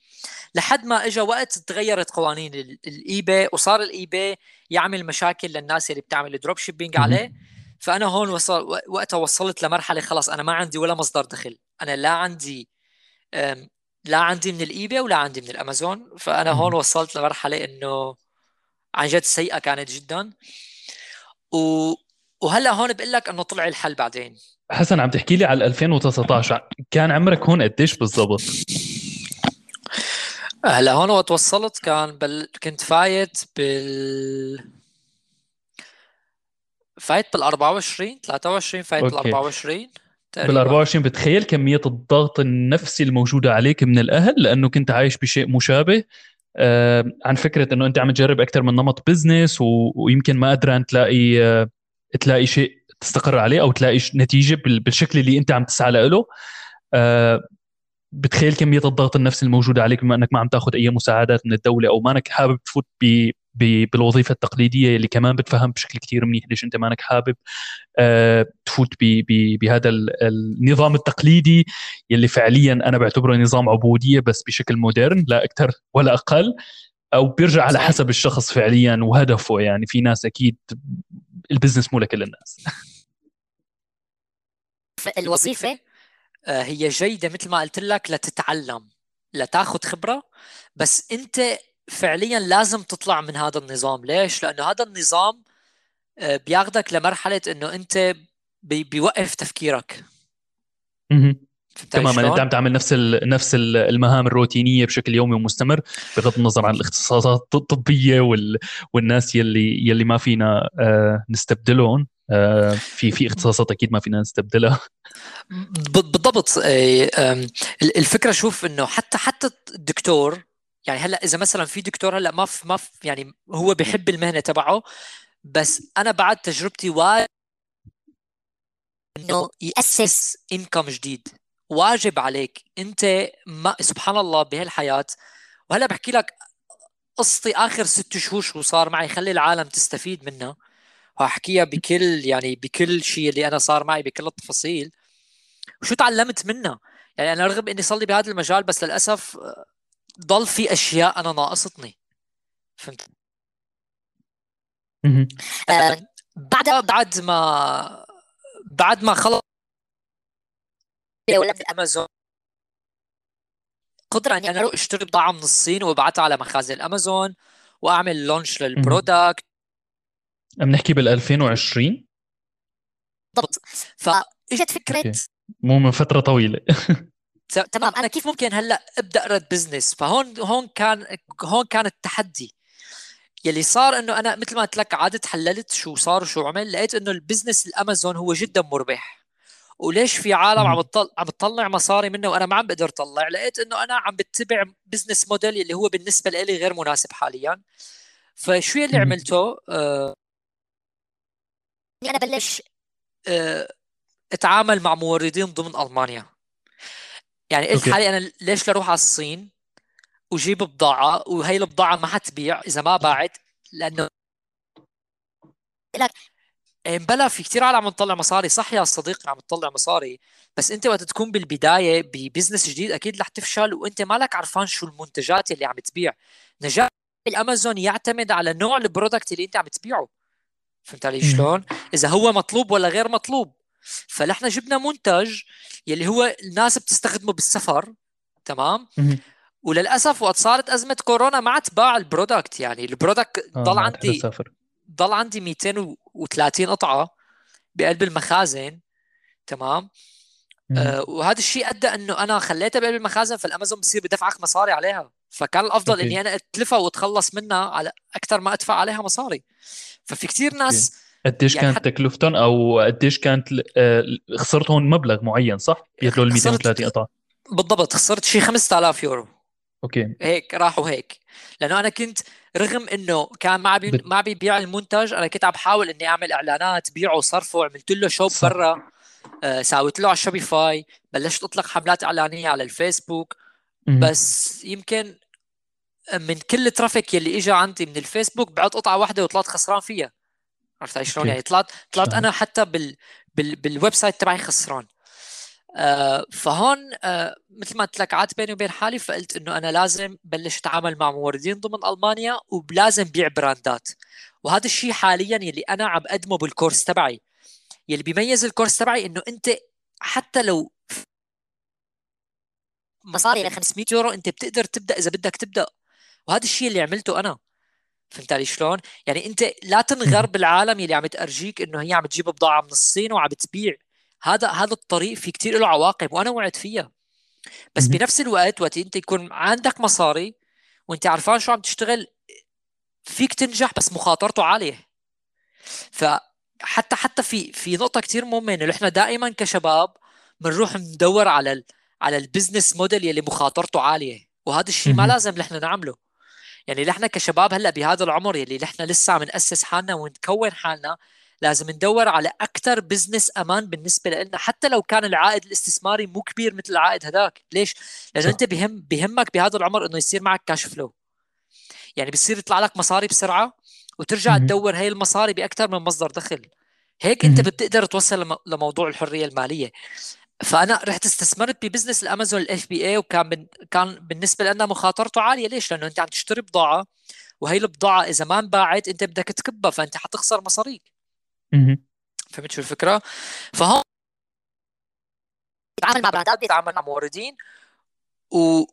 لحد ما اجى وقت تغيرت قوانين ال eBay وصار ال eBay يعمل مشاكل للناس اللي بتعمل dropshipping عليه. فأنا هون وصل وقتها وصلت لمرحلة خلص أنا ما عندي ولا مصدر دخل. أنا لا عندي لا عندي من ال eBay ولا عندي من الامازون فأنا هون وصلت لمرحلة إنه عن جد سيئة كانت جدا. و... وهلا هون بقول لك إنه طلع الحل بعدين. حسن عم تحكي لي على 2019 كان عمرك هون قديش بالضبط؟ هلا هون وقت وصلت كان بل... كنت فايت بال فايت بال 24 23 فايت بال 24 بال 24 بتخيل كمية الضغط النفسي الموجودة عليك من الأهل لأنه كنت عايش بشيء مشابه. عن فكرة إنه أنت عم تجرب أكثر من نمط business و... ويمكن ما قدران تلاقي آه، تلاقي شيء تستقر عليه أو تلاقي نتيجة بالشكل اللي أنت عم تسعى له. آه، بتخيل كمية الضغط النفسي الموجوده عليك بما إنك ما عم تاخذ أي مساعدات من الدولة أو ما إنك حابب تفوت بالوظيفة التقليدية اللي كمان بتفهم بشكل كثير منيح ليش أنت مانك حابب أه تفوت بهذا النظام التقليدي يلي فعليا أنا بعتبره نظام عبودية بس بشكل modern لا أكثر ولا أقل أو بيرجع على حسب الشخص فعليا وهدفه. يعني في ناس أكيد البزنس مو لكل الناس. الوظيفة آه، هي جيدة مثل ما قلت لك لتتعلم لتاخذ خبرة بس أنت فعليا لازم تطلع من هذا النظام. ليش؟ لأنه هذا النظام آه، بياخذك لمرحلة إنه أنت بيوقف تفكيرك. تماما. أنت عم تعمل نفس نفس المهام الروتينية بشكل يومي ومستمر بغض النظر عن الاختصاصات الطبية وال... والناس يلي يلي ما فينا آه، نستبدلهم. آه، في في اختصاصات أكيد ما فينا نستبدلها. بالضبط. الفكرة شوف إنه حتى حتى الدكتور يعني هلأ إذا مثلا في دكتور هلأ ما في ما في يعني هو بحب المهنة تبعه بس أنا بعد تجربتي واجب إنه يأسس انكم جديد. واجب عليك. أنت ما سبحان الله بهالحياة وهلأ بحكي لك قصتي آخر ست شهور شو صار معي خلي العالم تستفيد منها وأحكيها بكل يعني بكل شيء اللي أنا صار معي بكل التفاصيل. وشو تعلمت منها يعني أنا رغم إني صار لي بهذا المجال بس للأسف ضل في أشياء أنا ناقصتني. فهمت؟ آه بعد بعد ما بعد ما خلص أمازون قدره أني أنا أروح أشتري بضاعة من الصين وابعثها على مخازن الامازون وأعمل launch لل product بنحكي بال 2020 بالضبط. فاجت فكره okay. مو من فترة طويلة. تمام أنا كيف ممكن هلأ أبدأ رد business فهون هون كان هون كان التحدي. يلي صار إنه أنا مثل ما قلت لك قعدت حللت شو صار وشو عمل لقيت إنه ال business الأمازون هو جدا مربح. وليش في عالم عم عم تطلع مصاري منه وأنا ما عم بقدر أطلع؟ لقيت إنه أنا عم بتبع business model اللي هو بالنسبة لي غير مناسب حاليا. فشو اللي عملته؟ آه أنا بلش. آه أتعامل مع موردين ضمن ألمانيا. يعني قلت حالي أنا ليش لأروح على الصين وجيب بضاعة وهي البضاعة ما حتبيع إذا ما باعت؟ لأنه لك. بلا في كثير عالم عم تطلع مصاري. صح يا صديقي عم تطلع مصاري. بس أنت وقت تكون بالبداية ب business جديد أكيد رح تفشل وأنت مالك عرفان شو المنتجات اللي عم تبيع. نجاح الأمازون يعتمد على نوع ال product اللي أنت عم تبيعه. فهمت علي شلون؟ إذا هو مطلوب ولا غير مطلوب. فنحن جبنا منتج يلي هو الناس بتستخدمه بالسفر تمام؟ وللأسف وقت صارت أزمة كورونا ما عاد باع ال product يعني ال product آه، ضل عندي ضل عندي 230 قطعة بقلب المخازن تمام؟ آه وهذا الشيء أدى إنه أنا خليتها بقلب المخازن فالأمازون بصير بدفعك مصاري عليها. فكان الأفضل. إني أنا أتلفها وأتخلص منها على أكثر ما أدفع عليها مصاري. ففي كثير ناس قديش يعني كانت تكلفتهم أو قديش كانت آه، خسرتهم مبلغ معين صح؟ يدلوا ال 230 قطعة. بالضبط خسرت شيء 5000 يورو. okay. هيك راحوا هيك. لأنه أنا كنت رغم إنه كان ما بي بت... ما بيبيع المنتج أنا كنت عم بحاول إني أعمل إعلانات بيعه وصرفه عملت له shop برا آه ساويت له على الشوبيفاي بلشت أطلق حملات إعلانية على الفيسبوك. بس يمكن من كل ال traffic يلي اجى عندي من الفيسبوك بعت قطعة واحدة وطلعت خسران فيها. عرفت شلون؟ يعني طلعت طلعت أنا حتى بال بال بال website تبعي خسران. آه فهون آه مثل ما قلت لك قعدت بيني وبين حالي فقلت إنه أنا لازم بلش أتعامل مع موردين ضمن ألمانيا ولازم بيع brandات. وهذا الشيء حاليا يلي أنا عم اقدمه بال course تبعي. يلي بيميز ال course تبعي إنه أنت حتى لو مصاري 500 يورو أنت بتقدر تبدأ إذا بدك تبدأ. وهذا الشيء اللي عملته أنا. فهمت علي شلون؟ يعني انت لا تنغر بالعالم يلي عم تأرجيك إنه هي عم تجيب بضاعة من الصين وعم تبيع. هذا هذا الطريق في كتير له عواقب وأنا وعد فيها. بس بنفس الوقت وقت انت يكون عندك مصاري وانت عرفان شو عم تشتغل فيك تنجح بس مخاطرته عالية. فحتى حتى في في نقطة كثير مهمة إنه إحنا دائما كشباب بنروح ندور على ال على ال business model يلي مخاطرته عالية. وهذا الشيء ما لازم نحن نعمله. يعني نحن كشباب هلا بهذا العمر يلي نحن لسه عم نأسس حالنا ونكون حالنا لازم ندور على أكثر business أمان بالنسبة لنا حتى لو كان العائد الاستثماري مو كبير مثل العائد هذاك. ليش؟ لأنه أنت بهم بهمك بهذا العمر إنه يصير معك cash flow يعني بصير يطلع لك مصاري بسرعة وترجع تدور هي المصاري باكثر من مصدر دخل. هيك أنت بتقدر توصل لموضوع الحرية المالية. فأنا رحت استثمرت ب business الأمازون ال FBA وكان من كان بالنسبة لنا مخاطرته عالية. ليش؟ لأنه أنت عم تشتري بضاعة وهي البضاعة إذا ما انباعت أنت بدك تكبها فأنت حتخسر مصاريك. فهمت شو الفكرة؟ فهون بيتعامل مع براندات بيتعامل مع موردين.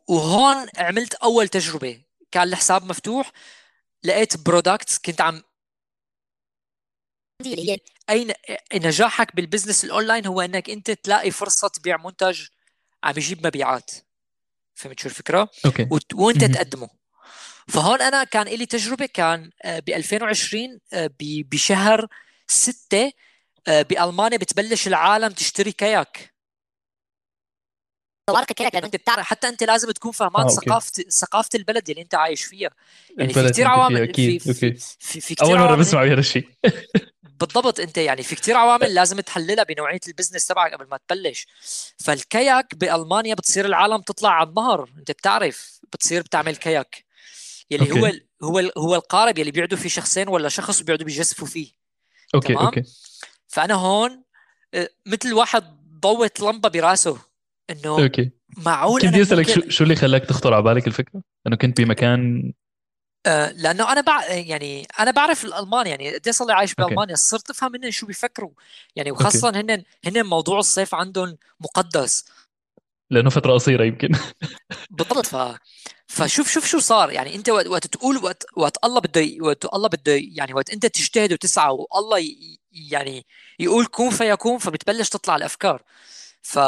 وهون عملت أول تجربة. كان الحساب مفتوح لقيت product كنت عم اي نجاحك بال business ال online هو إنك أنت تلاقي فرصة تبيع منتج عم يجيب مبيعات. فهمت شو الفكرة؟ okay. وانت تقدمه فهون أنا كان لي تجربة كان آه، ب 2020 آه، بشهر 6 آه، بألمانيا بتبلش العالم تشتري كاياك. طوارق كاياك لأنه أنت بتعرف حتى أنت لازم تكون فهمان آه، ثقافة ثقافة البلد اللي أنت عايش فيها. يعني في كثير عوامل في, في, في, في, في, في أول مرة بسمع بهذا الشيء. بالضبط. انت يعني في كتير عوامل لازم تحللها بنوعية ال business تبعك قبل ما تبلش. فال kayak بألمانيا بتصير العالم تطلع على النهر انت بتعرف بتصير بتعمل kayak. يلي okay. هو ال هو ال هو القارب يلي بيقعدوا فيه شخصين ولا شخص بيقعدوا بيجدفوا فيه. okay تمام؟ okay. فأنا هون آه، مثل واحد ضوت لمبة براسه إنه okay. معقول كنت أسألك ممكن... شو اللي خلاك تخطر على بالك الفكرة؟ إنه كنت بمكان آه لأنه أنا بع... يعني أنا بعرف الألمان يعني قد صار لي عايش بألمانيا صرت أفهم هن شو بيفكروا. يعني وخاصة هن هن موضوع الصيف عندهم مقدس. لأنه فترة قصيرة يمكن. بالضبط ف فشوف شوف شو صار. يعني أنت وقت تقول وقت وقت الله بده وقت الله بده يعني وقت أنت تجتهد وتسعى والله يعني يقول كون فيكون فبتبلش تطلع الأفكار. ف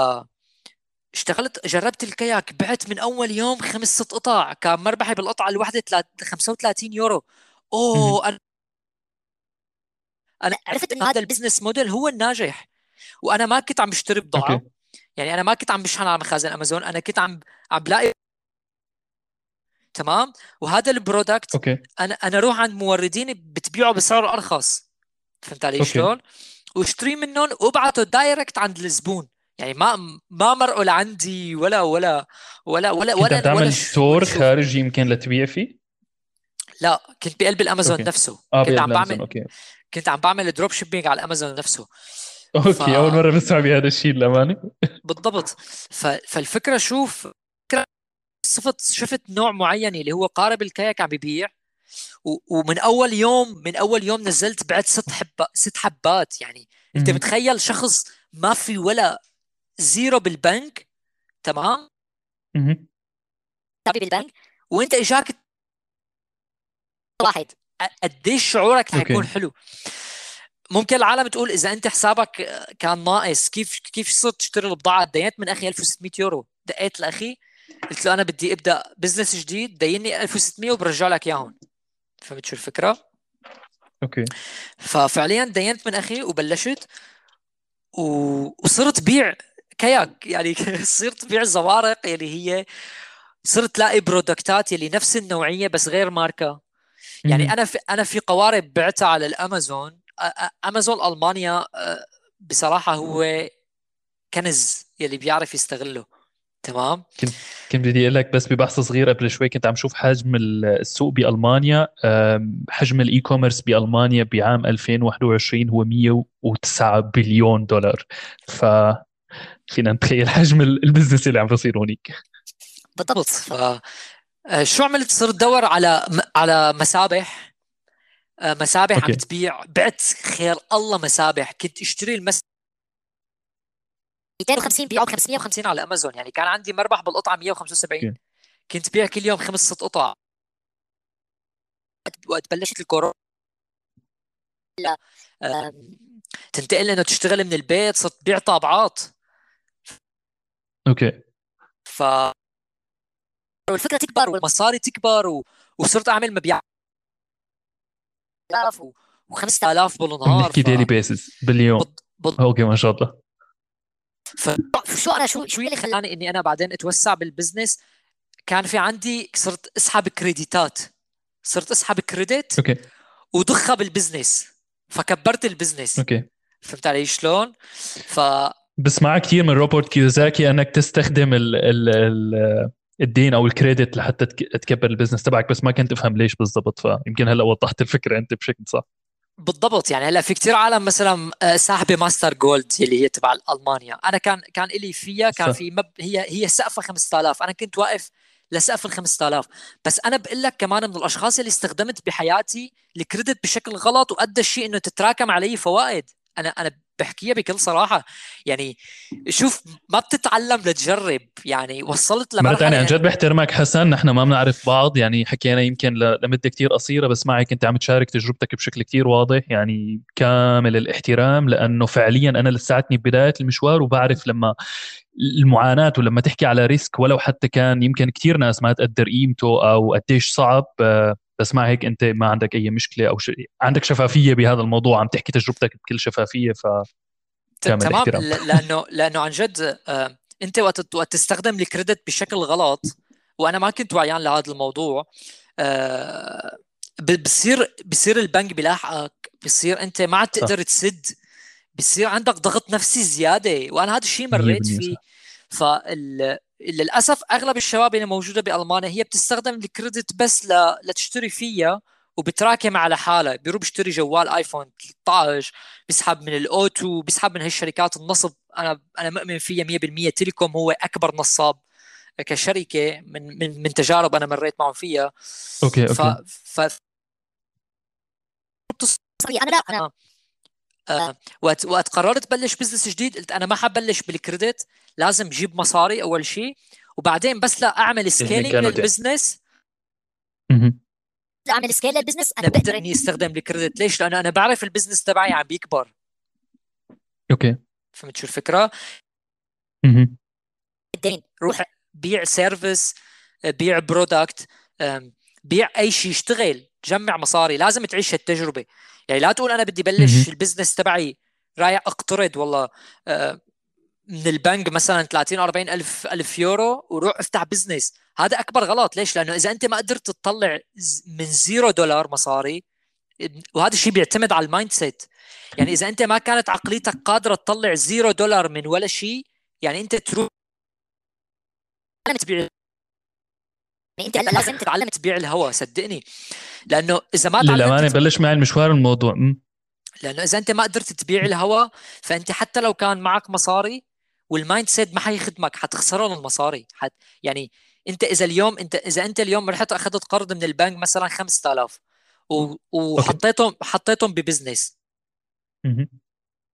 اشتغلت جربت ال kayak بعت من أول يوم خمس ست قطع كان مربحي بالقطعة الواحدة 35 يورو. أوه أنا أنا عرفت إنه هذا ال business model هو الناجح. وأنا ما كنت عم بشتري بضاعة. يعني أنا ما كنت عم بشحن على مخازن أمازون أنا كنت عم عم بلاقي تمام؟ وهذا ال product okay. أنا أنا أروح عند موردين بتبيعه بسعر أرخص. فهمت علي شلون؟ واشتري منهم وابعته direct عند الزبون يعني ما ما مرقوا لعندي ولا ولا ولا ولا ولا كنت تعمل store خارجي يمكن لتبيع فيه؟ لا كنت بقلب الأمازون okay. نفسه. آه كنت عم بعمل okay. كنت عم بعمل drop shipping على الأمازون نفسه. okay ف... أول مرة بسمع بهذا الشيء للأمانة. بالضبط. ف... فالفكرة شوف صفت شفت نوع معين اللي هو قارب الكياك عم ببيع. و... ومن أول يوم من أول يوم نزلت بعد ست حب ست حبات. يعني أنت متخيل شخص ما في ولا زيرو بالبنك تمام؟ بالبنك. وانت اجاك واحد. قديش شعورك رح يكون حلو؟ ممكن العالم تقول إذا أنت حسابك كان ناقص كيف كيف صرت تشتري البضاعة؟ دينت من أخي 1600 يورو. دقيت لأخي قلت له أنا بدي أبدأ business جديد ديني 1600 وبرجع لك إياهم. فهمت شو الفكرة؟ okay. ففعليا دينت من أخي وبلشت و... وصرت بيع كياك يعني صرت بيع زوارق يلي هي صرت تلاقي product ات يلي نفس النوعية بس غير ماركة. يعني أنا في أنا في قوارب بعتها على الأمازون. أمازون ألمانيا بصراحة هو كنز يلي بيعرف يستغله. تمام؟ كنت كنت بدي أقول لك بس ببحث صغير قبل شوي كنت عم شوف حجم السوق بألمانيا. حجم ال e-commerce بألمانيا بعام 2021 هو 109 بليون دولار. ف فينا نتخيل حجم ال business اللي عم بصير هونيك. بالضبط. ف آه، شو عملت؟ صرت دور على على مسابح. آه، مسابح okay. عم تبيع. بعت خير الله مسابح. كنت اشتري المس 250 بيعوا ب 550 على أمازون. يعني كان عندي مربح بالقطعة 175 okay. كنت بيع كل يوم خمس ست قطع. وقت بلشت الكورونا. تنتقل انه تشتغل من البيت صرت تبيع طابعات. okay. ف والفكرة تكبر والمصاري تكبر و... وصرت أعمل مبيعات. و... و5000 بالنهار بنحكي daily basis باليوم. بض... بض... okay ما شاء الله. فشو أنا شو شو اللي خلاني إني أنا بعدين أتوسع بال business كان في عندي صرت أسحب credit ات. صرت أسحب credit okay. وضخها بال business فكبرت ال business okay. فهمت علي شلون؟ ف بسمع كثير من روبرت كيوزاكي انك تستخدم ال ال ال الدين أو ال credit لحتى تكبر ال business تبعك بس ما كنت افهم ليش بالضبط فيمكن هلا وضحت الفكرة انت بشكل صح. بالضبط يعني هلا في كثير عالم مثلا آه، ساحبة Mastercard Gold اللي هي تبع ألمانيا. أنا كان كان لي فيها كان في مب... هي هي سقفها 5000 أنا كنت واقف لسقف ال 5000 بس أنا بقول لك كمان من الأشخاص اللي استخدمت بحياتي ال credit بشكل غلط وادى الشيء إنه تتراكم علي فوائد. أنا أنا بحكيها بكل صراحة. يعني شوف ما بتتعلم لتجرب. يعني وصلت لمرحلة ثانية عن جد بحترمك حسن. نحن ما بنعرف بعض. يعني حكينا يمكن لمدة كتير قصيرة بس معك أنت عم تشارك تجربتك بشكل كتير واضح. يعني كامل الاحترام لأنه فعليا أنا لساتني ببدايه المشوار وبعرف لما المعاناة ولما تحكي على ريسك ولو حتى كان يمكن كثير ناس ما تقدر قيمته أو قديش صعب آه، بس مع هيك انت ما عندك اي مشكلة أو شيء عندك شفافية بهذا الموضوع عم تحكي تجربتك بكل شفافية ف تمام لأنه لأنه عن جد آه، انت وقت وقت تستخدم الكريدت بشكل غلط وأنا ما كنت وعيان لهذا الموضوع آه، بصير بصير البنك بيلاحقك بصير انت ما عاد تقدر تسد بصير عندك ضغط نفسي زيادة وأنا هذا الشيء مريت فيه. فال للأسف أغلب الشباب اللي موجودة بألمانيا هي بتستخدم ال credit بس ل... لتشتري فيها وبتراكم على حالها. بيروح بيشتري جوال آيفون 13 بيسحب من الاو 2 بيسحب من هالشركات. النصب أنا أنا مؤمن فيها 100% تيليكوم هو أكبر نصاب كشركة من من من تجارب أنا مريت معهم فيها. okay okay. ف, ف... أنا لا أنا آه وقت وقت قررت بلش business جديد. قلت أنا ما حبلش بال credit لازم جيب مصاري أول شيء. وبعدين بس لا أعمل scaling لل business أعمل scale لل business أنا بقدر إني أستخدم ال credit. ليش؟ لأنه أنا بعرف ال business تبعي عم بيكبر. okay. فهمت شو الفكرة؟ الدين روح. بيع service بيع product بيع أي شيء. اشتغل. جمع مصاري. لازم تعيش هالتجربة. يعني لا تقول أنا بدي بلش ال business تبعي رايح أقترض والله. آه، من البنك مثلا 30 40 ألف ألف يورو وروح افتح business هذا أكبر غلط. ليش؟ لأنه إذا أنت ما قدرت تطلع من zero دولار مصاري وهذا الشيء بيعتمد على ال mindset يعني إذا أنت ما كانت عقليتك قادرة تطلع zero دولار من ولا شيء يعني أنت تروح تبيع انت هلا لازم تتعلم تبيع الهواء صدقني. لأنه إذا ما تعلمت للامانه بلش معي المشوار الموضوع لأنه إذا أنت ما قدرت تبيع الهواء فأنت حتى لو كان معك مصاري وال mindset ما حيخدمك حتخسرهم المصاري. حت يعني أنت إذا اليوم انت إذا أنت اليوم رحت أخذت قرض من البنك مثلا 5000 وحطيتهم حطيتهم ب business.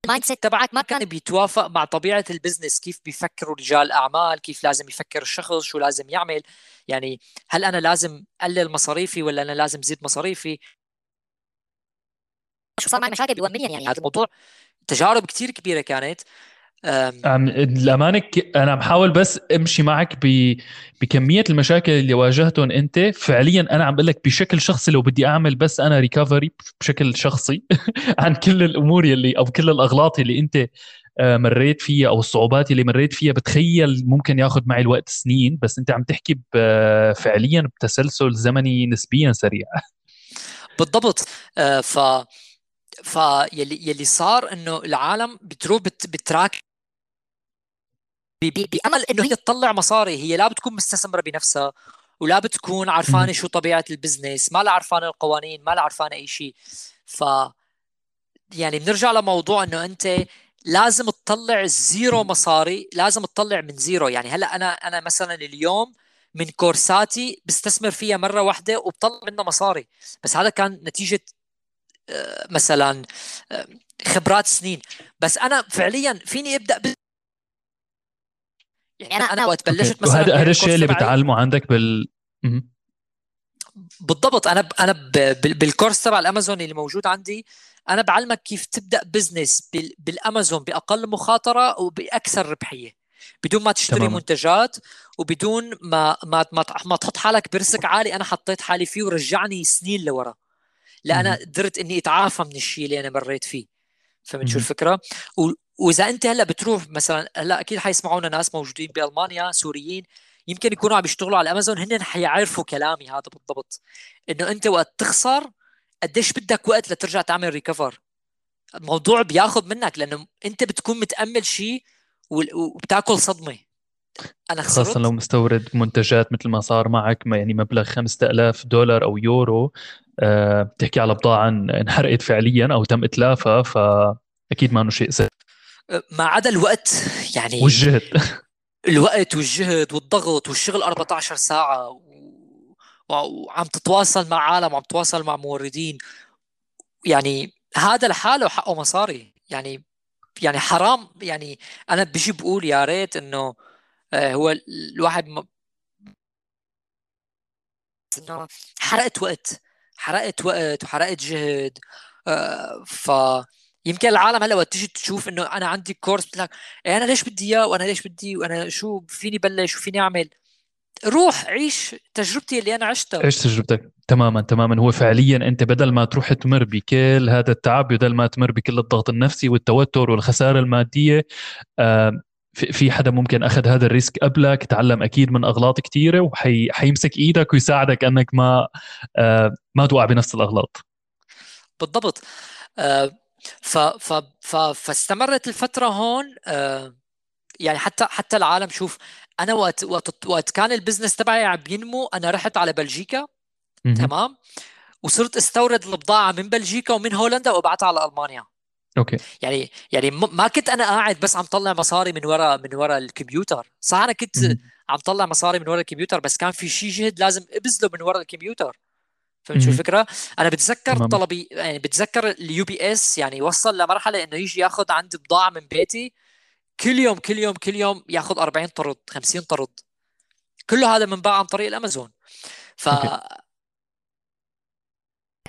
ال mindset تبعك ما كان بيتوافق مع طبيعة ال business كيف بيفكروا رجال الاعمال كيف لازم يفكر الشخص شو لازم يعمل. يعني هل أنا لازم اقلل مصاريفي ولا أنا لازم زيد مصاريفي؟ شو صار معي مشاكل بيوميا يعني هذا الموضوع. تجارب كثير كبيرة كانت. الأمانة أنا بحاول بس أمشي معك بكمية المشاكل اللي واجهتهم أنت. فعليا أنا عم بقول لك بشكل شخصي لو بدي أعمل بس أنا ريكفري بشكل شخصي عن كل الأمور اللي أو كل الأغلاط اللي أنت آه، مريت فيها أو الصعوبات اللي مريت فيها. بتخيل ممكن ياخذ معي الوقت سنين بس أنت عم تحكي فعليا بتسلسل زمني نسبيا سريع. بالضبط. آه، ف فيلي يلي صار إنه العالم بتروح بتراكم بأمل إنه هي تطلع مصاري. هي لا بتكون مستثمرة بنفسها ولا بتكون عرفانة شو طبيعة ال business ما لا عرفانة القوانين ما لا عرفانة أي شيء. ف يعني بنرجع لموضوع إنه أنت لازم تطلع zero مصاري لازم تطلع من zero. يعني هلأ أنا أنا مثلا اليوم من كورساتي بستثمر فيها مرة واحدة وبطلع منها مصاري. بس هذا كان نتيجة آه، مثلا آه، خبرات سنين. بس أنا فعليا فيني أبدأ يعني أنا أنا وقت بلشت مثلا هذا هذا الشيء اللي بتعلمه عندك بال بالضبط. أنا أنا بالكورس تبع الأمازون اللي موجود عندي أنا بعلمك كيف تبدأ بزنس بالأمازون بأقل مخاطرة وبأكثر ربحية. بدون ما تشتري تمام. منتجات وبدون ما ما ما, ما تحط حالك بريسك عالي. أنا حطيت حالي فيه ورجعني سنين لورا. لا أنا قدرت إني أتعافى من الشيء اللي أنا مريت فيه. فهمت شو الفكرة؟ وإذا أنت هلأ بتروح مثلا هلأ أكيد حيسمعونا ناس موجودين بألمانيا سوريين يمكن يكونوا عم يشتغلوا على أمازون هن حيعرفوا كلامي هذا بالضبط. إنه أنت وقت تخسر قديش بدك وقت لترجع تعمل ريكفر الموضوع بياخذ منك لأنه أنت بتكون متأمل شيء وبتاكل صدمة. أنا خسرت. خاصة لو مستورد منتجات مثل ما صار معك يعني مبلغ 5000 دولار أو يورو أه بتحكي على بضاعة انحرقت فعليا أو تم إتلافها فأكيد ما إنه شيء سهل. ما عدا الوقت يعني والجهد. الوقت والجهد والضغط والشغل 14 ساعة وعم تتواصل مع عالم وعم تتواصل مع موردين. يعني هذا لحاله حقه مصاري. يعني يعني حرام. يعني أنا بجي بقول يا ريت إنه آه، هو الواحد م... حرقت وقت حرقت وقت وحرقت جهد. آه، ف يمكن العالم هلا وقت تيجي تشوف إنه أنا عندي كورس بتقول لك أنا ليش بدي إياه وأنا ليش بدي وأنا شو فيني بلش وفيني أعمل؟ روح عيش تجربتي اللي أنا عشتها. عيش تجربتك؟ تماما تماما. هو فعليا أنت بدل ما تروح تمر بكل هذا التعب بدل ما تمر بكل الضغط النفسي والتوتر والخسارة المادية في حدا ممكن أخذ هذا الريسك قبلك تعلم أكيد من أغلاط كثيره وحيمسك إيدك ويساعدك إنك ما آه، ما توقع بنفس الأغلاط. بالضبط. آه، ف ف ف فاستمرت الفترة هون آه، يعني حتى حتى العالم شوف أنا وقت وقت وقت كان ال business تبعي عم ينمو أنا رحت على بلجيكا تمام؟ وصرت استورد البضاعة من بلجيكا ومن هولندا وابعتها على ألمانيا. okay. يعني يعني ما كنت أنا قاعد بس عم طلع مصاري من ورا من ورا الكمبيوتر. صح أنا كنت عم طلع مصاري من ورا الكمبيوتر بس كان في شيء جهد لازم أبذله من ورا الكمبيوتر. فهمت شو الفكرة؟ أنا بتذكر طلبي يعني بتذكر ال UPS يعني وصل لمرحلة إنه يجي ياخذ عندي بضاعة من بيتي كل يوم كل يوم كل يوم ياخذ 40 طرد 50 طرد. كله هذا منباع عن طريق الأمازون. ف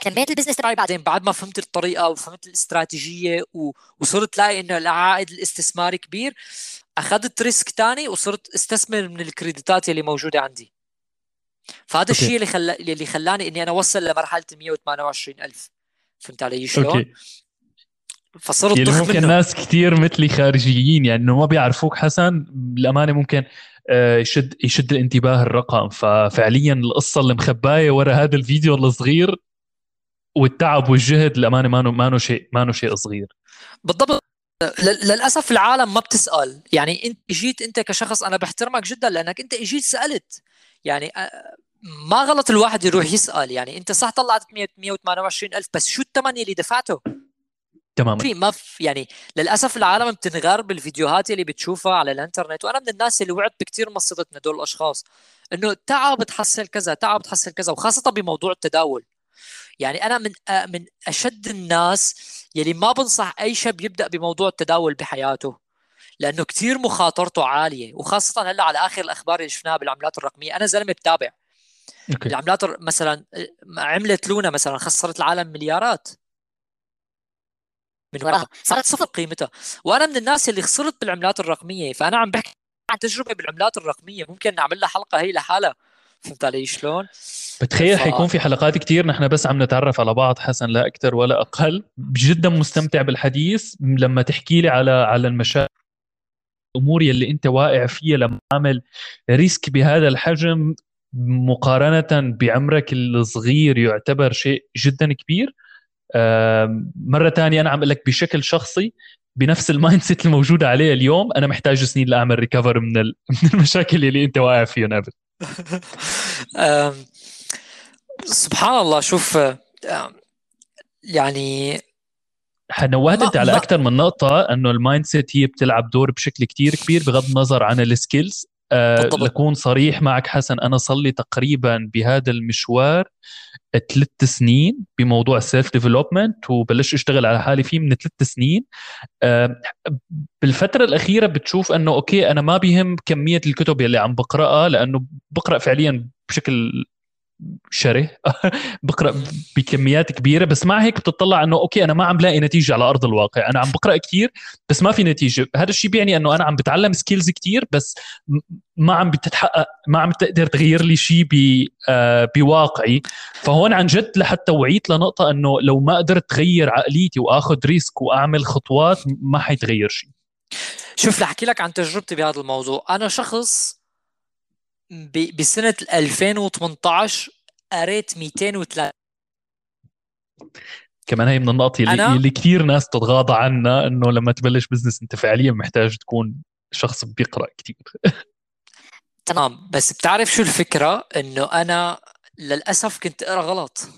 كملت ال business تبعي بعدين بعد ما فهمت الطريقة وفهمت الاستراتيجية و... وصرت لاقي إنه العائد الاستثماري كبير أخذت risk ثاني وصرت أستثمر من ال credit ات اللي موجودة عندي. فهذا الشيء اللي خلى اللي خلاني إني أنا أوصل لمرحلة 128 ألف فهمت علي شلون؟ okay. فصرت يعني ممكن منه. ناس كثير مثلي خارجيين يعني إنه ما بيعرفوك حسن بالامانه ممكن آه، يشد يشد الانتباه الرقم ففعليا القصة اللي مخباية ورا هذا الفيديو الصغير والتعب والجهد للأمانة ما ما شيء ما شيء صغير بالضبط للأسف العالم ما بتسأل يعني إنت اجيت أنت كشخص أنا بحترمك جدا لأنك أنت إجيت سألت يعني ما غلط الواحد يروح يسأل. يعني أنت صح طلعت 128 ألف بس شو الثمن اللي دفعته؟ تماما. في ما في يعني للأسف العالم بتنغر بالفيديوهات اللي بتشوفها على الإنترنت. وأنا من الناس اللي وعدت بكثير مصيدتنا دول الأشخاص إنه تعب بتحصل كذا تعب بتحصل كذا وخاصة بموضوع التداول. يعني أنا من من أشد الناس يلي ما بنصح أي شاب يبدأ بموضوع التداول بحياته. لأنه كثير مخاطرته عالية وخاصة هلأ على آخر الأخبار اللي شفناها بالعملات الرقمية. أنا زلمة بتابع. أوكي. العملات مثلا عملت لونا مثلا خسرت العالم مليارات. من وراها صارت صفر قيمتها. وأنا من الناس اللي خسرت بالعملات الرقمية. فأنا عم بحكي عن تجربة بالعملات الرقمية. ممكن نعمل لها حلقة هي لحالها. فهمت علي شلون؟ بتخيل ف... حيكون في حلقات كتير نحن بس عم نتعرف على بعض حسن لا أكثر ولا أقل. جدا مستمتع بالحديث. لما تحكي لي على على المشاكل الأمور يلي أنت واقع فيها لما عامل risk بهذا الحجم مقارنة بعمرك الصغير يعتبر شيء جدا كبير. مرة ثانية أنا عم أقول لك بشكل شخصي بنفس ال mindset الموجوده عليه اليوم أنا محتاج سنين لأعمل recover من من المشاكل اللي أنت واقع فيها نابل سبحان الله شوف يعني نوهت انت على أكثر من نقطة إنه ال mindset هي بتلعب دور بشكل كتير كبير بغض النظر عن ال skills أه لكون صريح معك حسن أنا صار لي تقريبا بهذا المشوار ثلاث سنين بموضوع ال self development وبلشت أشتغل على حالي فيه من ثلاث سنين. أه بالفترة الأخيرة بتشوف إنه okay أنا ما بيهم كمية الكتب اللي عم بقرأها لأنه بقرأ فعليا بشكل شره بقرأ بكميات كبيرة بس مع هيك بتطلع إنه okay أنا ما عم بلاقي نتيجة على أرض الواقع. أنا عم بقرأ كثير بس ما في نتيجة. هذا الشيء بيعني إنه أنا عم بتعلم skills كثير بس ما عم بتتحقق ما عم تقدر تغير لي شيء آه بواقعي. فهون عن جد لحتى وعيت لنقطة إنه لو ما قدرت تغير عقليتي وآخذ risk وأعمل خطوات ما حيتغير شيء شوف لحكي لك عن تجربتي بهذا الموضوع. أنا شخص بسنة 2018 قريت 203 كمان هي من النقط اللي, أنا... اللي كثير ناس تتغاضى عنها إنه لما تبلش business أنت فعليا محتاج تكون شخص بيقرأ كثير تمام بس بتعرف شو الفكرة؟ إنه أنا للأسف كنت أقرأ غلط.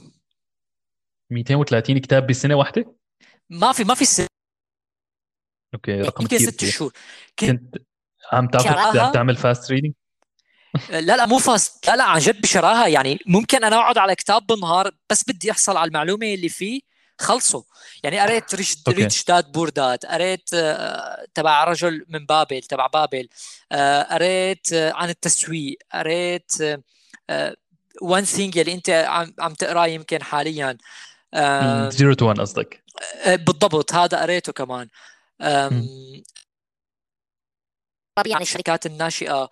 230 كتاب بسنة واحدة؟ ما في ما في سنه okay رقم كثير ست شهور. كنت, كنت عم تعمل fast reading لا لا مو fast. لا لا عن جد بشراها يعني ممكن أنا أقعد على كتاب بالنهار بس بدي أحصل على المعلومة اللي فيه خلصوا يعني قريت Rich Rich Dad Poor Dad قريت آه، تبع رجل من بابل تبع بابل آه، قريت آه، عن التسويق قريت One Thing اللي أنت عم عم تقراه يمكن حاليا. Zero to one قصدك. بالضبط هذا قريته كمان. يعني الشركات الناشئة.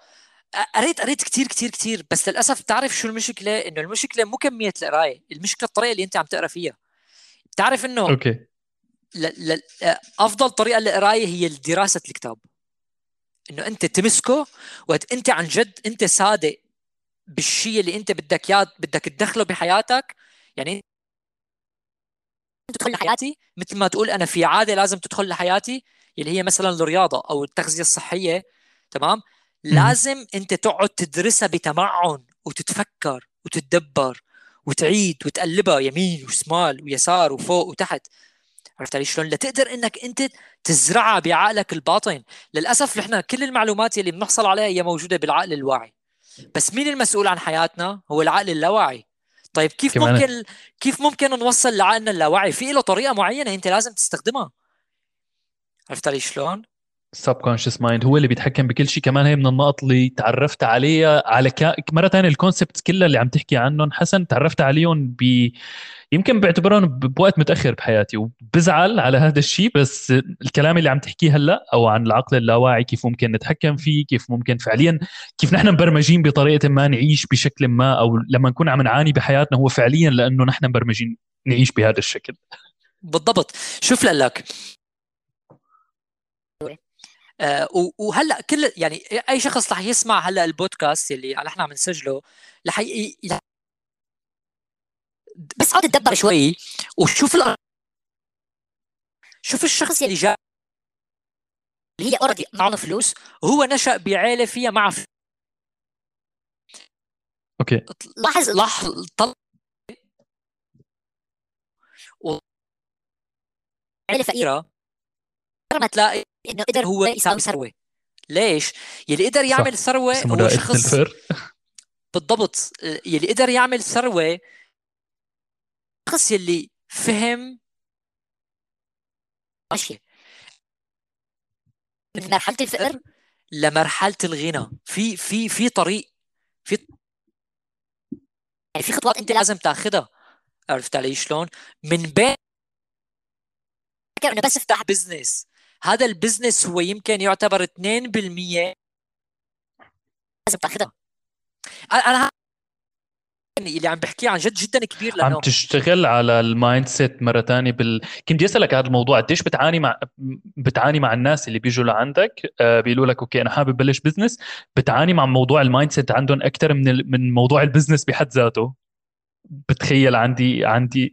قريت قريت كثير كثير كثير بس للأسف بتعرف شو المشكلة؟ إنه المشكلة مو كمية القراية المشكلة الطريقة اللي أنت عم تقرأ فيها. بتعرف إنه أوكي. ل... ل... أفضل طريقة للقراية هي دراسة الكتاب. إنه أنت تمسكه وقت أنت عن جد أنت صادق بالشيء اللي أنت بدك إياه بدك تدخله بحياتك. يعني تدخل لحياتي مثل ما تقول أنا في عادة لازم تدخل لحياتي اللي هي مثلا الرياضة أو التغذية الصحية تمام؟ لازم انت تقعد تدرسها بتمعن وتتفكر وتتدبر وتعيد وتقلبها يمين وشمال ويسار وفوق وتحت عرفت علي شلون؟ لتقدر انك انت تزرعها بعقلك الباطن، للأسف نحن كل المعلومات اللي بنحصل عليها هي موجودة بالعقل الواعي. بس مين المسؤول عن حياتنا؟ هو العقل اللاواعي. طيب كيف كمان ممكن كيف ممكن نوصل لعقلنا اللاواعي؟ في له طريقة معينة انت لازم تستخدمها. عرفت علي شلون؟ Subconscious mind هو اللي بيتحكم بكل شيء. كمان هي من النقط اللي تعرفت عليها على كا... مرة ثانية ال concept كلها اللي عم تحكي عنهم حسن تعرفت عليهم ب يمكن بعتبرهم بوقت متأخر بحياتي وبزعل على هذا الشيء بس الكلام اللي عم تحكيه هلأ أو عن العقل اللاواعي كيف ممكن نتحكم فيه كيف ممكن فعليا كيف نحن مبرمجين بطريقة ما نعيش بشكل ما أو لما نكون عم نعاني بحياتنا هو فعليا لأنه نحن مبرمجين نعيش بهذا الشكل. بالضبط. شوف لك آه وهلأ كل يعني أي شخص رح يسمع هلأ البودكاست اللي نحن عم نسجله رح بس اقعد تدبر شوي وشوف ال... شوف الشخص اللي جاء اللي هي already معه فلوس وهو نشأ بعائله فيها مع فلوس. okay لاحظ لاحظ طل... و... عائله فقيرة ما تلاقي إنه قدر هو يساوي ثروة. ليش؟ يلي قدر يعمل ثروة هو شخص بالضبط. يلي قدر يعمل ثروة الشخص يلي فهم ماشي. من مرحلة الفقر؟ لمرحلة الغنى. في في في طريق. في يعني في خطوات أنت لازم تاخذها عرفت علي شلون؟ من بين انه بس أفتح business هذا ال business هو يمكن يعتبر 2% لازم تاخذها أنا اللي عم بحكيه عن جد جدا كبير لأنه عم تشتغل على ال mindset مرة ثانية بال... كنت بدي أسألك هذا الموضوع قديش بتعاني مع بتعاني مع الناس اللي بيجوا لعندك؟ آه بيقولوا لك okay أنا حابب بلش business بتعاني مع موضوع ال mindset عندهم أكثر من ال... من موضوع ال business بحد ذاته؟ بتخيل عندي عندي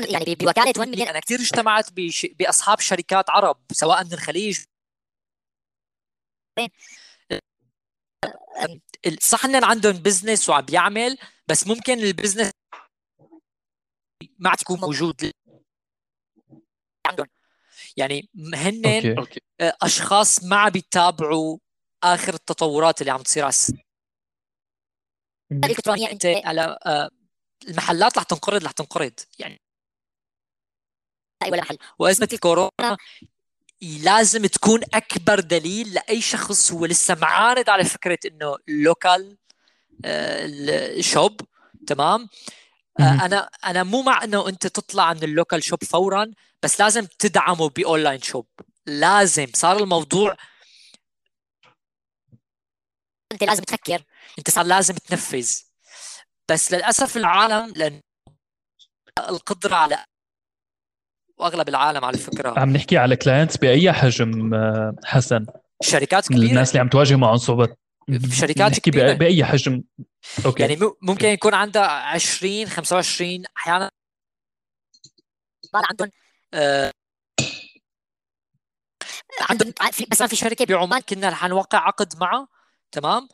يعني بوكالة 1 مليون أنا كثير اجتمعت بش... بأصحاب شركات عرب سواء من الخليج. صح ان عندهم business وعم بيعمل بس ممكن ال business ما عاد يكون موجود. عندهم. يعني هن okay. أشخاص ما عم بيتابعوا آخر التطورات اللي عم تصير على الإلكترونية. أنت على آه، المحلات رح تنقرض رح تنقرض. يعني ولا محل وأزمة الكورونا لازم تكون أكبر دليل لأي شخص هو لسه معاند على فكرة إنه local shop تمام؟ آه، أنا أنا مو مع إنه أنت تطلع من ال local shop فورا بس لازم تدعمه ب online shop لازم. صار الموضوع أنت لازم تفكر. أنت صار لازم تنفذ. بس للأسف العالم لأن القدرة على وأغلب العالم على فكرة عم نحكي على clients بأي حجم آه، حسن. شركات كبيرة. الناس اللي عم تواجه معهم صعوبات شركات كبيرة. بأي حجم. أوكي. يعني ممكن يكون عندها 20 25 أحيانا عندهم آه عندهم مثلا في شركة بعمان كنا رح نوقع عقد معها تمام؟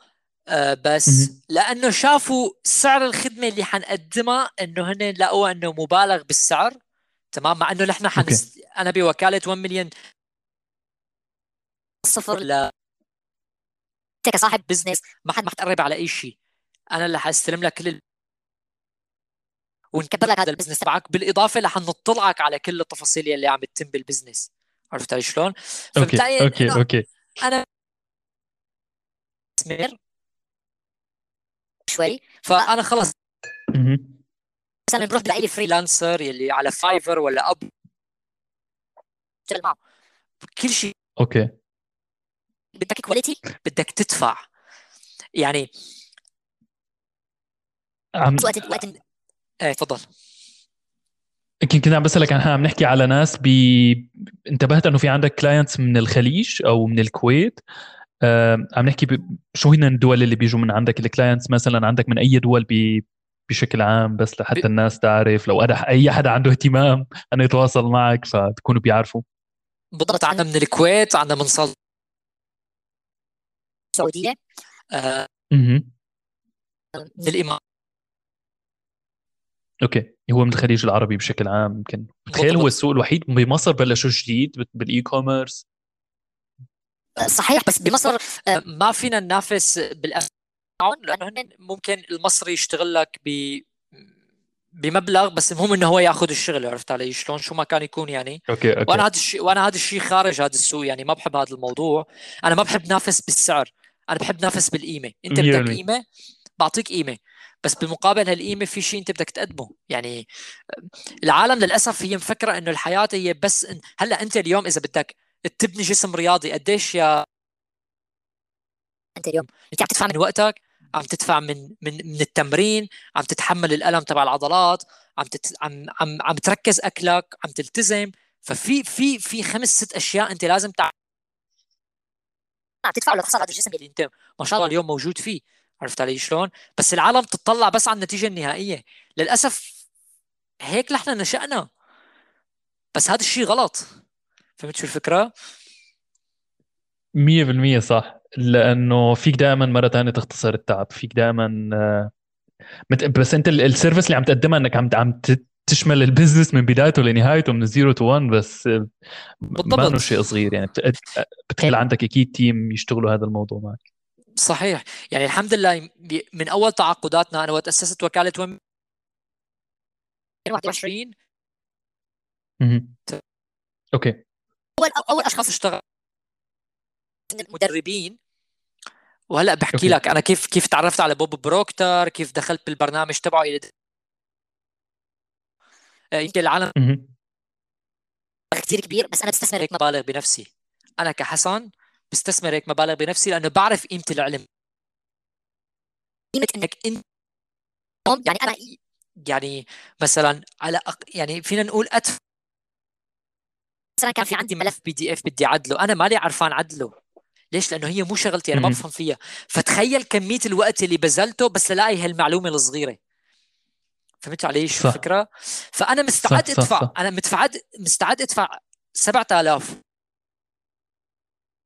آه بس لأنه شافوا سعر الخدمة اللي حنقدمها إنه هن لقوا إنه مبالغ بالسعر. تمام؟ مع إنه نحن حنس... أنا بوكالة 1 مليون صفر. ل انت كصاحب بزنس. ما حد ما حتقرب على أي شيء. أنا اللي حأستلم لك كل ال... ونكبر لك هذا البزنس. تبعك. بالإضافة لحنطلعك على كل التفاصيل اللي عم بتتم بالبزنس. عرفت علي شلون؟ okay okay okay. أنا شوي. فأنا خلص مثلا بروح بلاقي لي freelancer يلي على فايفر ولا up معه كل شيء أوكي. بدك quality بدك تدفع. يعني عم وقت وقت إيه تفضل. يمكن كنت عم بسألك عن عم نحكي على ناس بي انتبهت إنه في عندك clients من الخليج أو من الكويت. آه عم نحكي ب... شو هن الدول اللي بيجوا من عندك؟ ال clients مثلا عندك من أي دول بي... بشكل عام بس لحتى ب... الناس تعرف لو أنا أي حدا عنده اهتمام أنه يتواصل معك فتكونوا بيعرفوا. بالضبط عندنا من الكويت عندنا من صل... السعوديه آه من الإمارات. okay. هو من الخليج العربي بشكل عام يمكن. بتخيل هو السوق الوحيد بمصر بلشوا جديد بال e-commerce صحيح بس بمصر آه، ما فينا ننافس بالاسعار لأنه هن ممكن المصري يشتغل لك ب بمبلغ بس المهم إنه هو يأخذ الشغل عرفت علي؟ شلون شو ما كان يكون يعني. okay okay. وأنا هذا الشيء وأنا هذا الشيء خارج هذا السوق يعني ما بحب هذا الموضوع. أنا ما بحب نافس بالسعر. أنا بحب نافس بالقيمة. أنت بدك قيمة بعطيك قيمة. بس بالمقابل هالقيمة في شيء أنت بدك تقدمه. يعني العالم للأسف هي مفكرة إنه الحياة هي بس إن... هلأ أنت اليوم إذا بدك تبني جسم رياضي قديش يا أنت اليوم. انت عم تدفع من وقتك؟ عم تدفع من من من التمرين عم تتحمل الألم تبع العضلات عم تت... عم عم عم تركز أكلك عم تلتزم. ففي في في خمس ست أشياء أنت لازم تع... عم تدفع هذا الجسم اللي أنت ما شاء الله اليوم موجود فيه. عرفت علي شلون؟ بس العالم تطلع بس على النتيجة النهائية. للأسف هيك نحن نشأنا. بس هذا الشيء غلط. فهمت شو الفكرة؟ 100% صح. لأنه فيك دائما مرة ثانية تختصر التعب فيك دائما آه، بس أنت السيرفيس اللي عم تقدمها إنك عم عم تشمل البزنس من بدايته لنهايته من zero to 1 بس آه، بالضبط. ما شيء صغير يعني. بتخلي عندك أكيد team يشتغلوا هذا الموضوع معك. صحيح. يعني الحمد لله من أول تعاقداتنا أنا وقت أسست وكالة وم 2021 okay. أول أول أشخاص اشتغل المدربين وهلا بحكي. لك أنا كيف كيف تعرفت على بوب بروكتر كيف دخلت بالبرنامج تبعه إلى آه، يمكن العالم كثير كبير بس أنا بستثمر هيك مبالغ بنفسي. أنا كحسن بستثمر هيك مبالغ بنفسي لأنه بعرف قيمة العلم. قيمة انك انت يعني أنا يعني مثلا على أق... يعني فينا نقول أدفع مثلا كان في عندي ملف بي دي اف بدي اعدله أنا مالي عرفان عدله. ليش؟ لأنه هي مو شغلتي أنا ما بفهم فيها. فتخيل كمية الوقت اللي بذلته بس للاقي هالمعلومه الصغيره فهمت علي شو الفكرة؟ فأنا مستعد صح أدفع. صح. صح. أنا متفعد مستعد أدفع 7000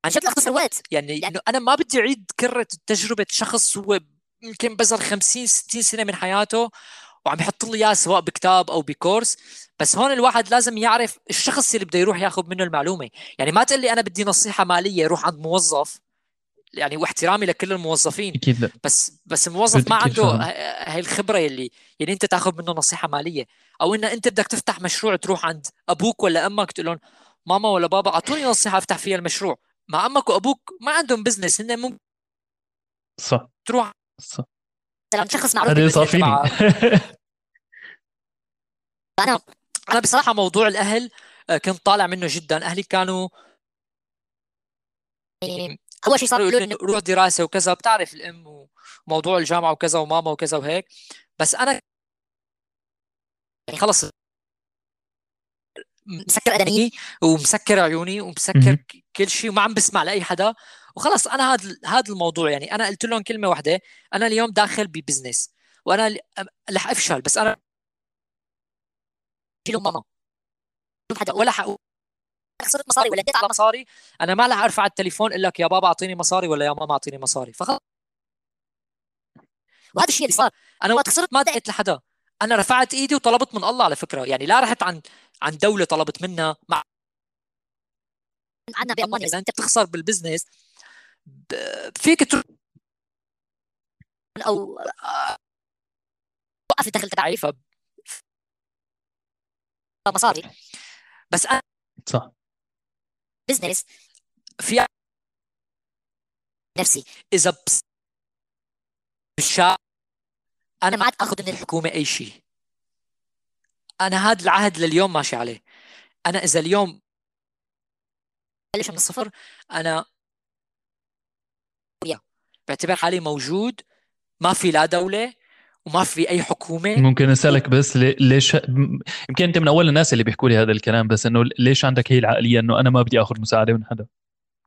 عن جد اختصر وقت يعني لأنه أنا ما بدي أعيد كرة تجربة شخص هو يمكن بذل 50 60 سنة من حياته وعم يحط لي اياه سواء بكتاب أو بكورس بس هون الواحد لازم يعرف الشخص اللي بده يروح ياخذ منه المعلومة. يعني ما تقول لي أنا بدي نصيحة مالية يروح عند موظف يعني واحترامي لكل الموظفين أكيد لا. بس بس الموظف ما عنده هاي الخبرة يلي يعني أنت تاخذ منه نصيحة مالية. أو إن أنت بدك تفتح مشروع تروح عند أبوك ولا أمك تقول لهم ماما ولا بابا أعطوني نصيحة أفتح فيها المشروع. مع أمك وأبوك ما عندهم بزنس هن ممكن صح. تروح صح. شخص معروف هذا صار أنا أنا بصراحة موضوع الأهل آه، كنت طالع منه جدا. أهلي كانوا يعني أول شيء صاروا يقولوا لي روح دراسة وكذا. بتعرف الأم وموضوع الجامعة وكذا وماما وكذا وهيك. بس أنا يعني خلص. مسكر اذني ومسكر عيوني ومسكر كل شيء وما عم بسمع لأي حدا. وخلص أنا هذا هذا الموضوع يعني أنا قلت لهم كلمة واحدة. أنا اليوم داخل ببزنس. وأنا رح أفشل بس أنا لهم ماما حدا ولا حقول خسرت مصاري ولا اديت على مصاري أنا ما رح ارفع التليفون أقول لك يا بابا اعطيني مصاري ولا يا ماما اعطيني مصاري فخلص وهذا الشيء اللي صار أنا وقت خسرت ما دعيت لحدا أنا رفعت ايدي وطلبت من الله على فكره يعني لا رحت عن عن دوله طلبت منها مع عندنا بالمانيا اذا انت بتخسر بالبزنس فيك تروح أو وقف الدخل تبعي ف مصاري بس أنا صح. بزنس في نفسي. إذا بس بالشارع أنا ما عاد آخذ من الحكومة أي شيء. أنا هذا العهد لليوم ماشي عليه. أنا إذا اليوم بلش من الصفر أنا بعتبر حالي موجود ما في لا دولة وما في أي حكومة. ممكن أسألك بس ليش يمكن أنت من أول الناس اللي بيحكوا لي هذا الكلام بس إنه ليش عندك هي العقلية إنه أنا ما بدي آخذ مساعدة من حدا؟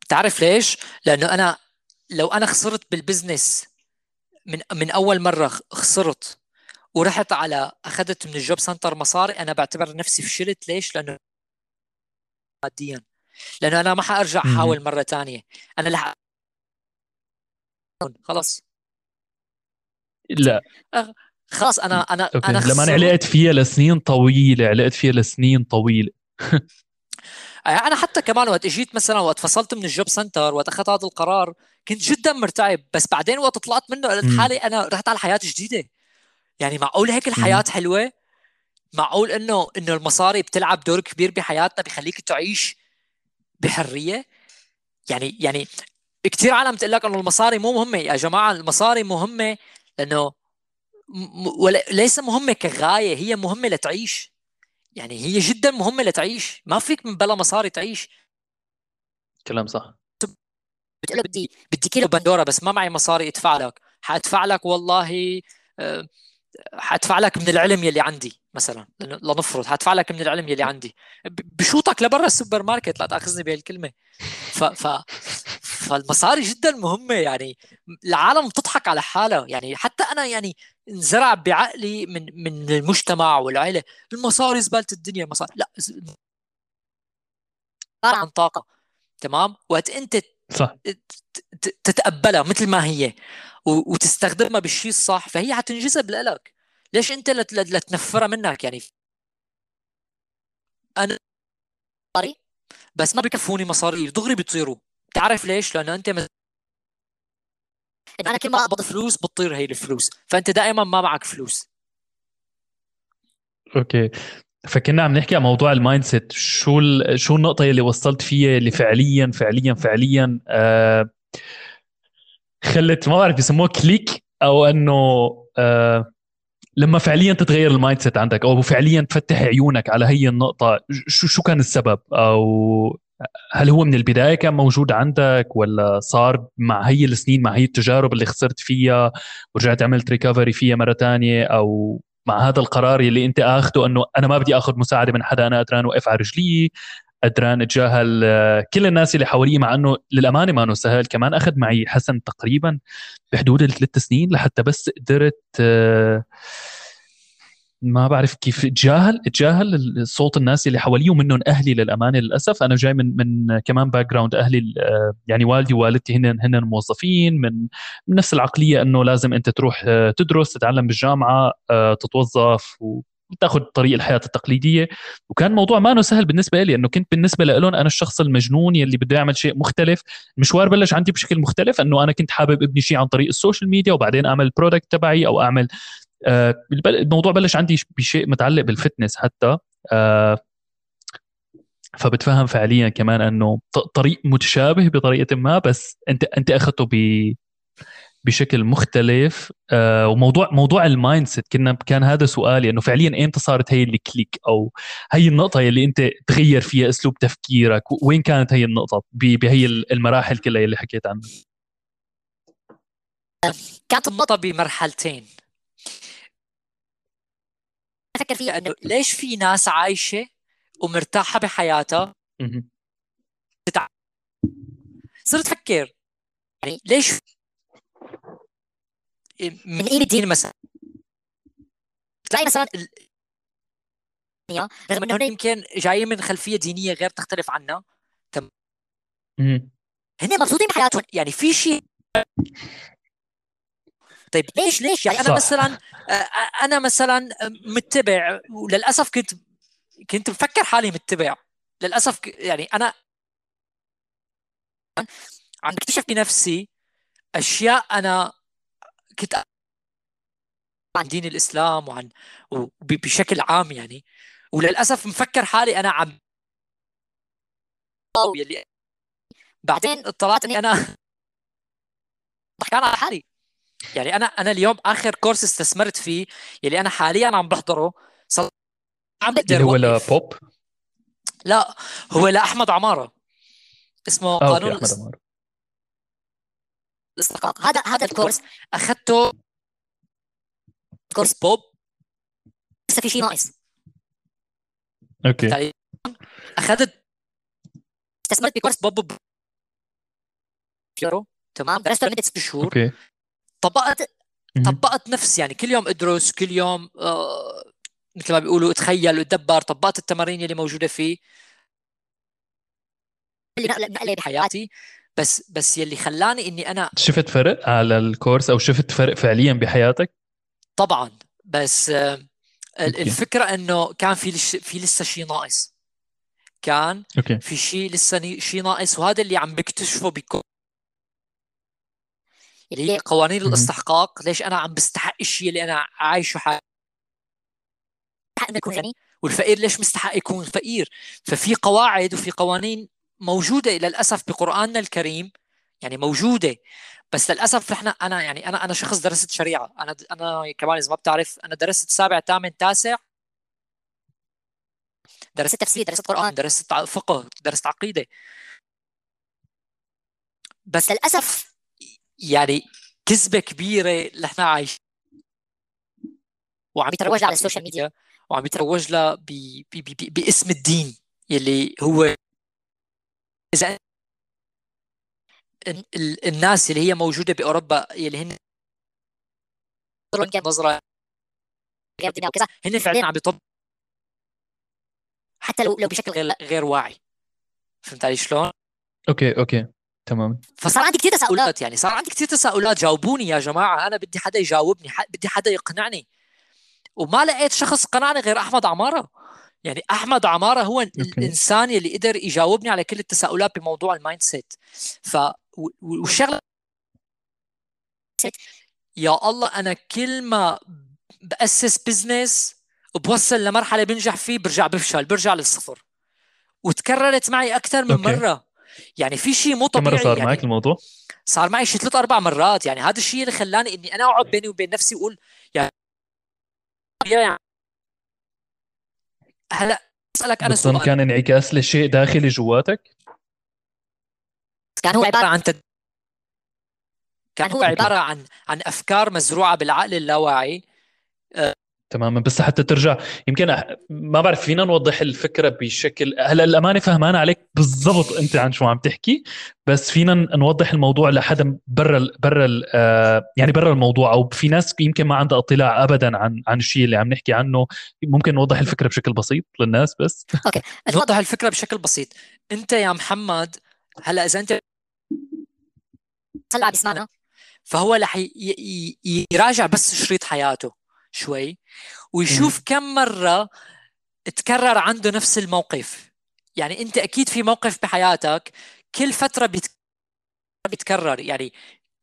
تعرف ليش؟ لأنه أنا لو أنا خسرت بالبزنس من من أول مرة خسرت ورحت على أخذت من ال job center مصاري أنا بعتبر نفسي فشلت. ليش؟ لأنه ماديا. لأنه أنا ما حأرجع أحاول مرة ثانية أنا لح خلص لا. خلاص أنا أنا okay. أنا لما أنا علقت فيها لسنين طويلة علقت فيها لسنين طويلة. أنا حتى كمان وقت إجيت مثلا وقت فصلت من ال job center وقت أخذت هذا القرار كنت جدا مرتعب. بس بعدين وقت طلعت منه قلت حالي أنا رحت على حياة جديدة. يعني معقول هيك الحياة حلوة؟ معقول إنه إنه المصاري بتلعب دور كبير بحياتنا بخليك تعيش بحرية؟ يعني يعني كثير عالم تقول لك إنه المصاري مو مهمة. يا جماعة المصاري مهمة لأنه ولا ليس مهمة كغاية هي مهمة لتعيش. يعني هي جدا مهمة لتعيش. ما فيك من بلا مصاري تعيش. كلام صح. بتقول بدي بدي كيلو بندورة بس ما معي مصاري أدفع لك. حأدفع لك والله آه، حأدفع لك من العلم يلي عندي مثلا. لنفرض حأدفع لك من العلم يلي عندي. بشوطك لبرا السوبر ماركت لا تأخذني بهالكلمة. ف ف فالمصاري جدا مهمة يعني العالم بتضحك على حالها. يعني حتى أنا يعني انزرع بعقلي من من المجتمع والعائله المصاري زبالة الدنيا مصاري لا عن طاقة. تمام؟ وقت أنت صح. تتقبلها مثل ما هي وتستخدمها بالشيء الصح فهي حتنجذب لك. ليش أنت لتنفرها منك؟ يعني أنا بس ما بكفوني مصاري دغري بيطيروا. تعرف ليش؟ لأنه أنت مز... أنا كل ما اقبض فلوس بتطير هي الفلوس فأنت دائما ما معك فلوس. okay. فكنا عم نحكي عن موضوع ال mindset شو ال... شو النقطة اللي وصلت فيها اللي فعليا فعليا فعليا؟ آه خلت ما بعرف بيسموها click أو إنه آه لما فعليا تتغير ال mindset عندك أو فعليا تفتح عيونك على هي النقطة شو شو كان السبب؟ أو هل هو من البداية كان موجود عندك ولا صار مع هي السنين مع هي التجارب اللي خسرت فيها ورجعت عملت recovery فيها مرة تانية أو مع هذا القرار اللي أنت اخذه أنه أنا ما بدي آخذ مساعدة من حدا أنا قدران اوقف على رجلي قدران اتجاهل كل الناس اللي حواليه مع أنه للأمانة ما أنه سهل. كمان أخذ معي حسن تقريبا بحدود الثلاث سنين لحتى بس قدرت آه، ما بعرف كيف اتجاهل اتجاهل صوت الناس اللي حواليه ومنهم أهلي للأمانة للأسف. أنا جاي من من كمان background أهلي آه، يعني والدي ووالدتي هن هن موظفين من من نفس العقلية إنه لازم أنت تروح تدرس تتعلم بالجامعة تتوظف تاخذ طريق الحياة التقليدية. وكان الموضوع ما سهل بالنسبة لي إنه كنت بالنسبة لهم أنا الشخص المجنون يلي بده يعمل شيء مختلف. المشوار بلش عندي بشكل مختلف إنه أنا كنت حابب ابني شيء عن طريق ال social media وبعدين أعمل ال product تبعي أو أعمل آه الموضوع بلش عندي بشيء متعلق بال fitness حتى. آه فبتفهم فعليا كمان إنه طريق متشابه بطريقة ما بس انت أنت أخذته بشكل مختلف. آه وموضوع موضوع ال mindset كنا كان هذا سؤالي إنه فعليا إمتى صارت هي ال click أو هي النقطة اللي أنت تغير فيها أسلوب تفكيرك؟ وين كانت هي النقطة؟ بهي المراحل كلها اللي حكيت عنها. كانت النقطة بمرحلتين. أفكر فيها إنه ليش في ناس عايشة ومرتاحة بحياتها؟ صرت أفكر. يعني ليش من إيه الدين مثلا؟ تلاقي مثلا رغم إنه يمكن جايين من خلفية دينية غير تختلف عنا تم هن مبسوطين بحياتهم. يعني في شيء طيب ليش ليش؟ يعني أنا صح. مثلا أنا مثلا متبع وللأسف كنت كنت مفكر حالي متبع. للأسف يعني أنا عم بكتشف بنفسي أشياء أنا كنت عن دين الإسلام وعن بشكل عام يعني. وللأسف مفكر حالي أنا عم يلي بعدين اطلعت إني أنا ضحكان على حالي. يعني أنا أنا اليوم آخر كورس استثمرت فيه يلي أنا حاليا عم بحضره. صل... عم بقدر هو لبوب لا هو لأحمد عمارة. اسمه قانون أحمد عمارة. الاستحقاق هذا هذا الكورس أخذته كورس بوب. لسه في شيء ناقص. okay. أخذت استثمرت ب course بوب فيورو تمام. درست لمدة ست شهور. okay. طبقت طبقت نفس يعني كل يوم ادرس كل يوم آه مثل ما بيقولوا اتخيل وتدبر طبقت التمارين اللي موجودة فيه اللي نقله بحياتي بس بس يلي خلاني إني أنا شفت فرق على ال course أو شفت فرق فعليا بحياتك؟ طبعا. بس آه الفكرة إنه كان في لش... في لسه شيء ناقص. كان أوكي. في شيء لسه شيء ناقص وهذا اللي عم بكتشفه بكل اللي هي قوانين الاستحقاق ليش أنا عم بستحق الشيء اللي أنا عايشه حالي؟ يكون غني. والفقير ليش مستحق يكون فقير؟ ففي قواعد وفي قوانين موجودة للأسف بقرآننا الكريم يعني موجودة بس للأسف إحنا أنا يعني أنا أنا شخص درست شريعة. أنا أنا كمان إذا ما بتعرف أنا درست سابع ثامن تاسع. درست تفسير درست قرآن. درست فقه درست عقيدة. بس للأسف يعني كذبة كبيرة اللي إحنا عايشين. وعم يتروج لها على السوشيال ميديا. وعم يتروج لها باسم الدين يلي هو إذا الناس اللي هي موجودة بأوروبا اللي هن نظرة وكذا. هن فعليا عم يطبقوا حتى لو لو بشكل غير غير واعي. فهمت علي شلون؟ okay okay. تمام. فصار عندي كثير تساؤلات يعني صار عندي كثير تساؤلات. جاوبوني يا جماعة أنا بدي حدا يجاوبني بدي حدا يقنعني. وما لقيت شخص قنعني غير أحمد عمارة. يعني أحمد عمارة هو okay. الإنسان اللي قدر يجاوبني على كل التساؤلات بموضوع ال mindset. ف والشغله يا الله أنا كل ما بأسس business وبوصل لمرحلة بنجح فيه برجع بفشل برجع للصفر. وتكررت معي أكثر من okay. مرة. يعني في شيء مو طبيعي كم مره صار يعني. معك الموضوع؟ صار معي شي ثلاث أربع مرات يعني. هذا الشيء اللي خلاني إني أنا أقعد بيني وبين نفسي وأقول يعني هلا أسألك أنا سؤال. كان انعكاس لشيء داخلي جواتك؟ كان هو عبارة عن تد... كان هو عبارة عن عن أفكار مزروعة بالعقل اللاواعي. تماما. بس حتى ترجع يمكن ما بعرف فينا نوضح الفكرة بشكل هلا الأمانة فهمان عليك بالضبط أنت عن شو عم تحكي بس فينا نوضح الموضوع لحدا برا برا آه يعني برا الموضوع أو في ناس يمكن ما عندها اطلاع ابدا عن عن الشيء اللي عم نحكي عنه. ممكن نوضح الفكرة بشكل بسيط للناس بس. أوكي. نوضح الفكرة بشكل بسيط. أنت يا محمد هلا إذا أنت هلا بيسمعنا فهو رح يراجع بس شريط حياته. شوي ويشوف كم مرة تكرر عنده نفس الموقف. يعني أنت أكيد في موقف بحياتك كل فترة بيتكرر. يعني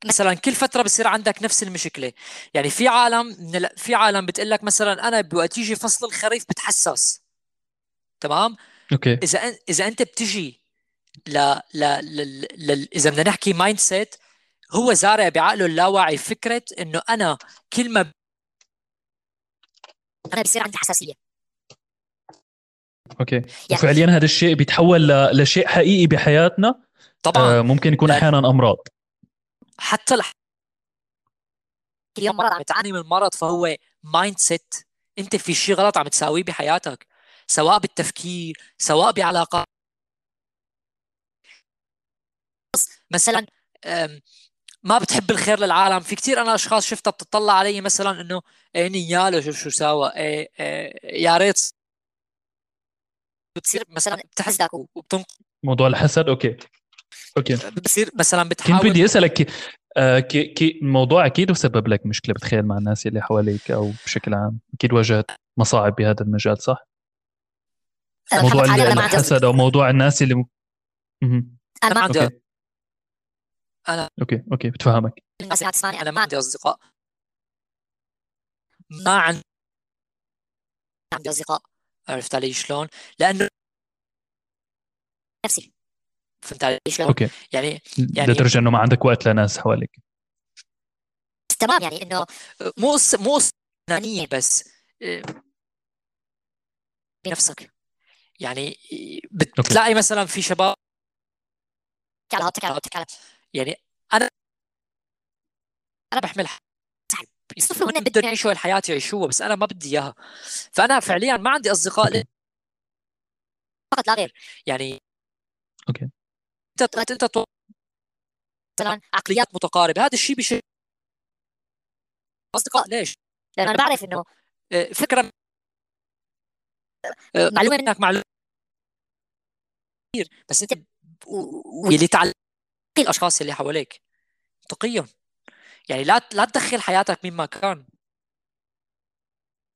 مثلا كل فترة بصير عندك نفس المشكلة. يعني في عالم في عالم بتقول لك مثلا أنا بوقت يجي فصل الخريف بتحسس. تمام؟ okay. إذا إذا أنت بتجي ل ل, ل... ل... إذا بدنا نحكي mindset هو زارع بعقله اللاواعي فكرة إنه أنا كل ما أنا بصير عندي حساسية. okay. يعني وفعليا هذا الشيء بيتحول ل... لشيء حقيقي بحياتنا. طبعا. آه ممكن يكون أحيانا أمراض. حتى لح... اليوم مرض عم تعاني من مرض فهو mindset أنت في شيء غلط عم تساويه بحياتك. سواء بالتفكير سواء بعلاقات. مثلا ما بتحب الخير للعالم. في كثير أنا أشخاص شفتها بتطلع علي مثلا إنه إيه نياله شوف شو ساوى إيه, إيه يا ريت بتصير مثلا بتحسدك وبتنق موضوع الحسد okay. okay. بصير مثلا بتحاول كنت بدي أسألك آه okay okay الموضوع أكيد مسبب لك مشكلة بتخيل مع الناس اللي حواليك أو بشكل عام. أكيد واجهت مصاعب بهذا المجال صح؟ موضوع الحسد أو موضوع الناس اللي م... أنا ما عندي أنا okay okay بتفهمك. الناس اللي تسمعني أنا ما عندي اصدقاء ما عندي عندي اصدقاء عرفت علي شلون؟ لأنه نفسي. فهمت علي شلون؟ أوكي. يعني يعني لدرجة إنه ما عندك وقت لناس حواليك. تمام يعني إنه مو مو انانيه بس بنفسك. يعني بتلاقي مثلا في شباب يعني أنا أنا بحمل يصفوا هن بدهم يعيشوا الحياة يعيشوها بس أنا ما بدي إياها. فأنا فعليا ما عندي أصدقاء فقط لا غير. يعني أوكي. أنت أنت مثلا عقليات متقاربة. هذا الشيء بشيء أصدقاء ليش؟ لأن أنا بعرف إنه آه، فكره آه، معلومة منك معلومه كثير بس أنت واللي تعلم الأشخاص اللي حواليك. تقيهم. يعني لا لا تدخل حياتك مما كان.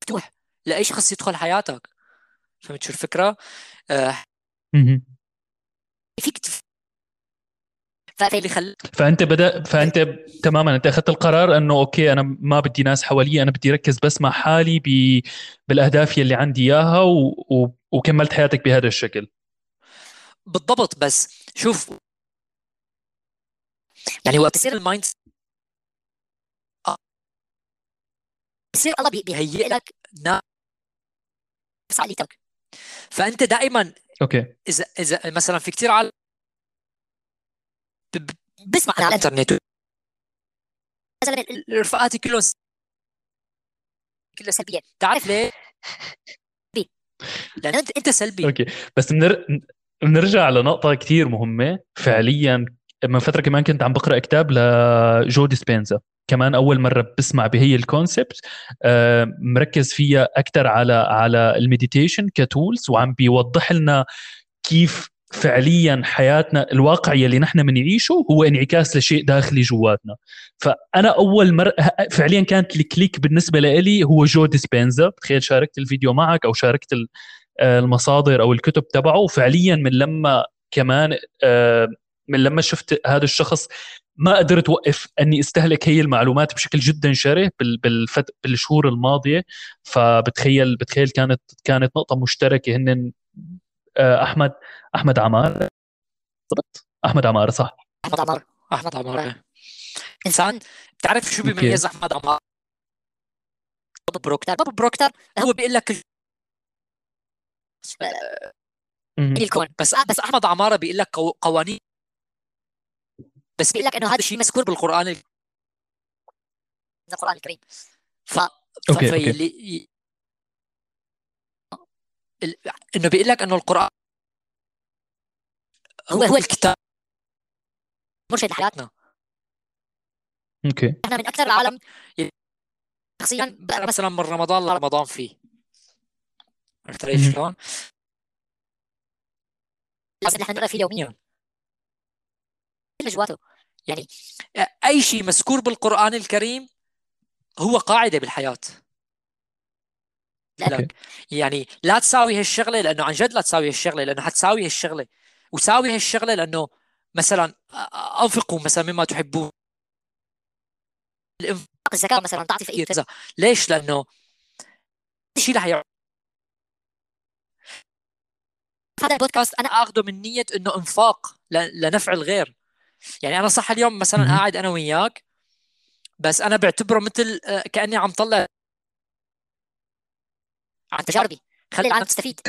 مفتوح لأي شخص يدخل حياتك. فهمت شو الفكرة؟ آه. فيك فاللي خل... فأنت بدا فأنت تماما أنت أخذت القرار إنه أوكي أنا ما بدي ناس حوالي أنا بدي اركز بس مع حالي ب... بالأهداف يلي عندي إياها و... و... وكملت حياتك بهذا الشكل. بالضبط بس شوف يعني وقت بصير ال mind بصير الله بيهيئ لك نفس عقليتك فأنت دائما okay. اذا إذا مثلا في كثير عالم بسمع على الإنترنت. مثلا رفقاتي كلهم كلها سلبيه تعرف ليه؟ لأن انت أنت سلبي. okay. بس بنر... بنرجع لنقطة كثير مهمة. فعليا من فترة كمان كنت عم بقرأ كتاب لجو ديسبنزا كمان أول مرة بسمع بهي ال concept آه، مركز فيها أكثر على على ال meditation ك tools وعم بيوضح لنا كيف فعليا حياتنا الواقع يلي نحن بنعيشه هو انعكاس لشيء داخلي جواتنا. فأنا أول مره فعليا كانت ال click بالنسبة لي هو جو ديسبنزا تخيل شاركت الفيديو معك أو شاركت آه، المصادر أو الكتب تبعه. وفعليا من لما كمان آه، من لما شفت هذا الشخص ما قدرت أوقف أني أستهلك هي المعلومات بشكل جدا شره بالفت... بالشهور الماضية. فبتخيل بتخيل كانت كانت نقطة مشتركة هن آه، أحمد أحمد عمارة. بالضبط أحمد عمارة صح. أحمد عمارة أحمد عمارة إنسان بتعرف شو بيميز أحمد عمارة؟ بروكتر بروكتر هو بيقول لك الكون. بس بس أحمد عماره بيقول لك قوانين بس بيقول لك إنه هذا الشيء مذكور بالقرآن القران الكريم. ف okay, okay. اللي... إنه بيقول لك إنه القرآن هو هو الكتاب. مرشد لحياتنا. أوكي. إحنا من أكثر العالم شخصيا مثلا من رمضان لرمضان فيه. عرفت شلون؟ لازم نحن نقرا فيه يوميا. جواته. يعني أي شيء مذكور بالقرآن الكريم هو قاعدة بالحياة. لك يعني لا تساوي هالشغلة لأنه عن جد لا تساوي هالشغلة لأنه حتساوي هالشغلة. وساوي هالشغلة لأنه مثلا أنفقوا مثلا مما تحبون. الإنفاق الزكاة مثلا تعطي فقير كذا ليش؟ لأنه الشيء رح هذا البودكاست أنا أخذه من نية إنه إنفاق لنفع الغير. يعني أنا صح اليوم مثلا قاعد أنا وياك بس أنا بعتبره مثل آه، كأني عم طلع. عن تجاربي. خلي العالم تستفيد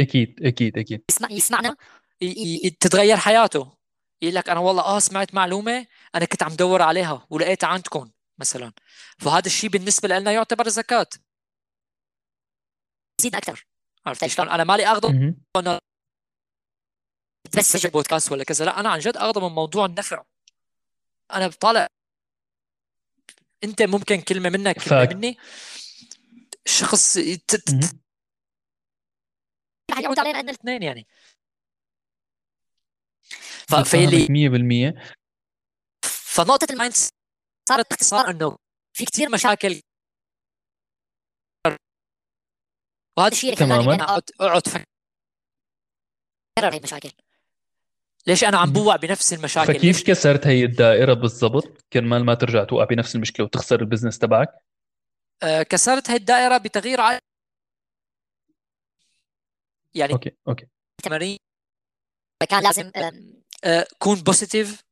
أكيد أكيد أكيد. يسمع يسمعنا. تتغير حياته. يقول لك أنا والله آه سمعت معلومة أنا كنت عم دور عليها ولقيتها عندكم مثلا. فهذا الشيء بالنسبة لنا يعتبر زكاة. زيد أكثر. عرفت شلون؟ أنا مالي اخذه بس بودكاست ولا كذا؟ لا أنا عن جد اخذه من موضوع النفع. أنا بطالع أنت ممكن كلمة منك كلمة ف... مني. شخص يعود علينا عندنا الاثنين يعني. فاللي 100% فنقطة المايند صارت باختصار إنه في كثير مشاكل. وهذا الشيء اللي خلاني اقعد أقعد فكر هي المشاكل ليش أنا عم بوع بنفس المشاكل؟ فكيف ليش؟ كسرت هي الدائرة بالضبط؟ كرمال ما ترجع توقع بنفس المشكلة وتخسر البزنس تبعك؟ آه كسرت هي الدائرة بتغيير ع... يعني أوكي أوكي. تمارين كان لازم آه كون بوزيتيف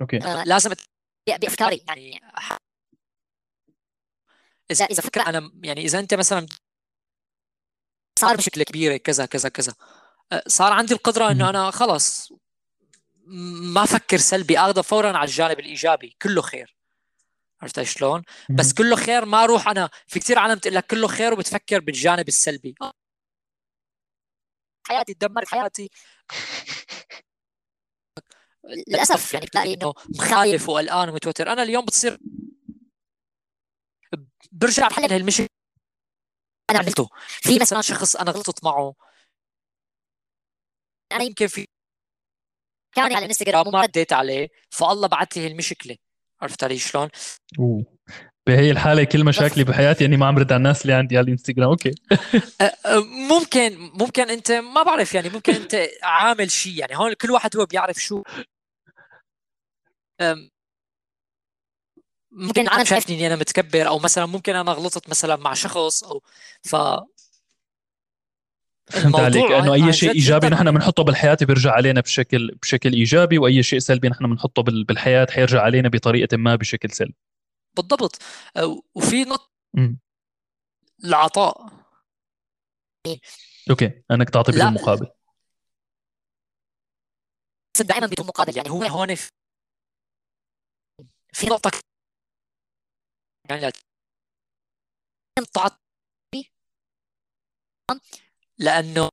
أوكي. آه لازم بافكاري يعني إذا إذا فكرة أنا يعني إذا أنت مثلا صار بشكل كبيره كذا كذا كذا. آه، صار عندي القدرة إنه أنا خلص ما أفكر سلبي أخذه فورا على الجانب الإيجابي كله خير. عرفت شلون؟ بس كله خير ما أروح أنا في كثير عالم تقول لك كله خير وبتفكر بالجانب السلبي. حياتي تدمرت حياتي. للأسف يعني بتلاقي إنه مخايف وقلقان ومتوتر. أنا اليوم بتصير برجع بحل هالمشكله أنا عملته. في مثلا شخص أنا غلطت معه. أنا يمكن في كان على الانستغرام وما رديت عليه فالله بعث لي هالمشكلة. عرفت علي شلون؟ أوه. بهي الحالة كل مشاكلي بحياتي إني ما عم رد على الناس اللي عندي على الإنستغرام. أوكي. ممكن ممكن أنت ما بعرف يعني ممكن أنت عامل شيء يعني. هون كل واحد هو بيعرف شو. ممكن العالم شايفني إني أنا متكبر أو مثلا ممكن أنا غلطت مثلا مع شخص أو ف فهمت عليك؟ انه أي شيء إيجابي نحن بنحطه بالحياة بيرجع علينا بشكل بشكل إيجابي وأي شيء سلبي نحن بنحطه بالحياة حيرجع علينا بطريقة ما بشكل سلبي. بالضبط. وفي نقطة العطاء. أوكي أنك تعطي بدون مقابل. دائما بدون مقابل. يعني هو هون في نقطة يعني تعطي لأنه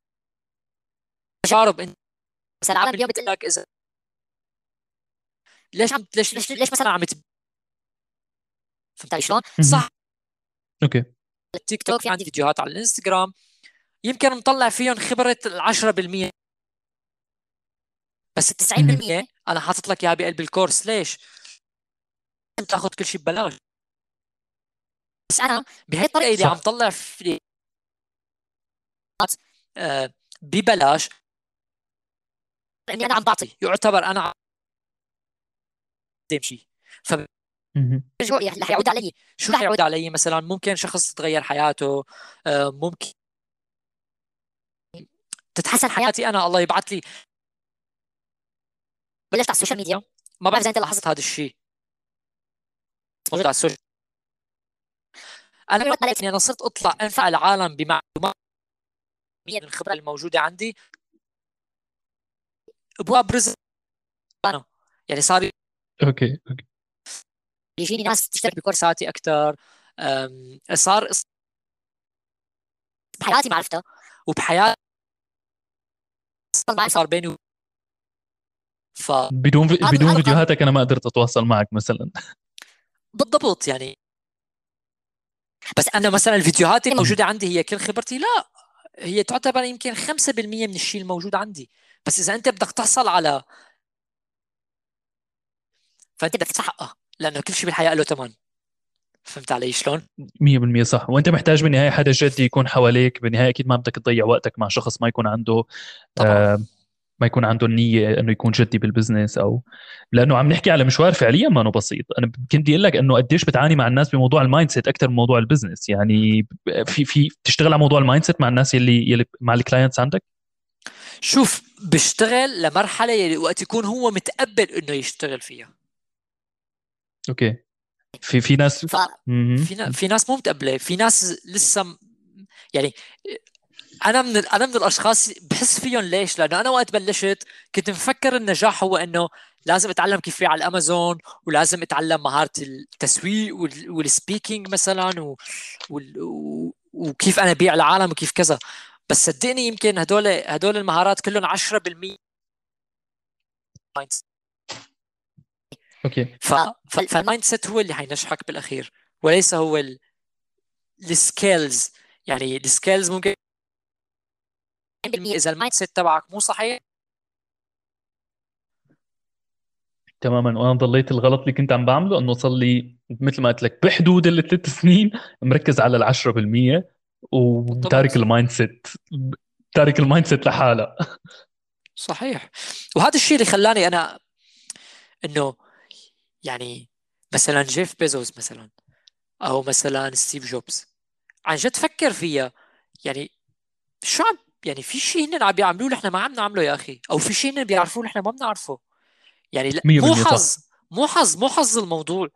تجارب انت مثلا العالم اليوم بتقول لك اذا ليش عم ليش ليش, ليش مثلا عم تب... فهمت علي شلون؟ صح. أوكي. التيك توك في عندي فيديوهات على الإنستغرام. يمكن مطلع فيهم خبرة ال 10% بس ال 90% أنا حاطط لك إياها بقلب الكورس. ليش؟ تاخذ كل شيء ببلاش. بس أنا بهي الطريقة اللي عم طلع في آه، ببلاش. اني أنا عم بعطي يعتبر أنا عم شيء. ف رح يعود علي. شو رح يعود علي؟ مثلا ممكن شخص تتغير حياته آه، ممكن تتحسن حياتي أنا الله يبعث لي. بلشت على السوشيال ميديا. ما بعرف إذا أنت لاحظت هذا الشيء. موجود على السوشيال أنا اني أنا صرت أطلع أنفع العالم بمعلومات. الخبرة الموجودة عندي؟ ابواب رزق أنا. يعني صار أوكي أوكي. بيجيني ناس تشترك بكورساتي أكثر صار بحياتي معرفتها وبحياتي صار بيني ف بدون في... بدون فيديوهاتك أنا ما قدرت أتواصل معك مثلا. بالضبط يعني. بس أنا مثلا الفيديوهات اللي موجودة عندي هي كل خبرتي؟ لا. هي تعتبر يمكن 5% من الشيء الموجود عندي بس إذا أنت بدك تحصل على فأنت بدك تدفع حقها لأنه كل شيء بالحياة له ثمن فهمت علي شلون؟ 100% صح وأنت محتاج بالنهايه حدا جدي يكون حواليك بالنهايه أكيد ما بدك تضيع وقتك مع شخص ما يكون عنده طبعا. آه ما يكون عنده النية إنه يكون جدي بال business أو لأنه عم نحكي على مشوار فعليا ما بسيط. أنا كنت بدي أقول لك إنه قديش بتعاني مع الناس بموضوع ال mindset أكثر من موضوع ال business يعني في في تشتغل على موضوع ال mindset مع الناس يلي يلي مع ال clients عندك؟ شوف بشتغل لمرحلة يلي وقت يكون هو متقبل إنه يشتغل فيها. okay. في في ناس ف... في, في ناس مو متقبلة. في ناس لسه يعني أنا من أنا من الأشخاص بحس فيهم ليش؟ لأنه أنا وقت بلشت كنت مفكر النجاح هو إنه لازم أتعلم كيف على الامازون ولازم أتعلم مهارة التسويق وال speaking مثلا و... و... وكيف أنا أبيع العالم وكيف كذا. بس صدقني يمكن هدول هدول المهارات كلهم 10% okay. ف... ف... فال mindset هو اللي حينجحك بالأخير وليس هو ال... ال skills يعني ال skills ممكن إذا ال mindset تبعك مو صحيح. تماما. وأنا ضليت الغلط اللي كنت عم بعمله إنه صار لي مثل ما قلت لك بحدود الثلاث سنين مركز على ال 10% وتارك ال mindset تارك ال mindset لحالها صحيح. وهذا الشيء اللي خلاني أنا إنه يعني مثلا جيف بيزوس مثلا أو مثلا ستيف جوبز. عن جد فكر فيها. يعني شو عم يعني في شيء هن عم بيعملوه نحن ما عم نعمله يا أخي أو في شيء هن بيعرفوه نحن ما بنعرفه. يعني لا مو حظ مو حظ مو حظ الموضوع.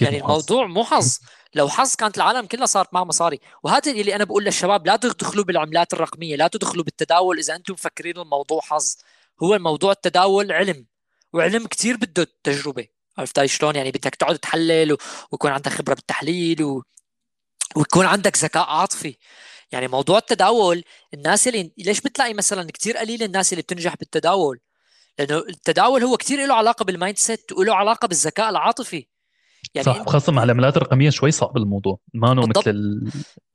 يعني الموضوع مو حظ. لو حظ كانت العالم كلها صارت معها مصاري. وهذا اللي أنا بقول للشباب لا تدخلوا بالعملات الرقمية لا تدخلوا بالتداول. إذا أنتم مفكرين الموضوع حظ هو الموضوع التداول علم. وعلم كثير بده تجربه عرفت شلون؟ يعني بدك تقعد تحلل ويكون عندك خبرة بالتحليل و... ويكون عندك ذكاء عاطفي. يعني موضوع التداول الناس اللي ليش بتلاقي مثلا كثير قليل الناس اللي بتنجح بالتداول؟ لأنه التداول هو كثير له علاقة بال mindset وله علاقة بالذكاء العاطفي. يعني صح وخاصه مع العملات الرقمية شوي صعب الموضوع ما انه مثل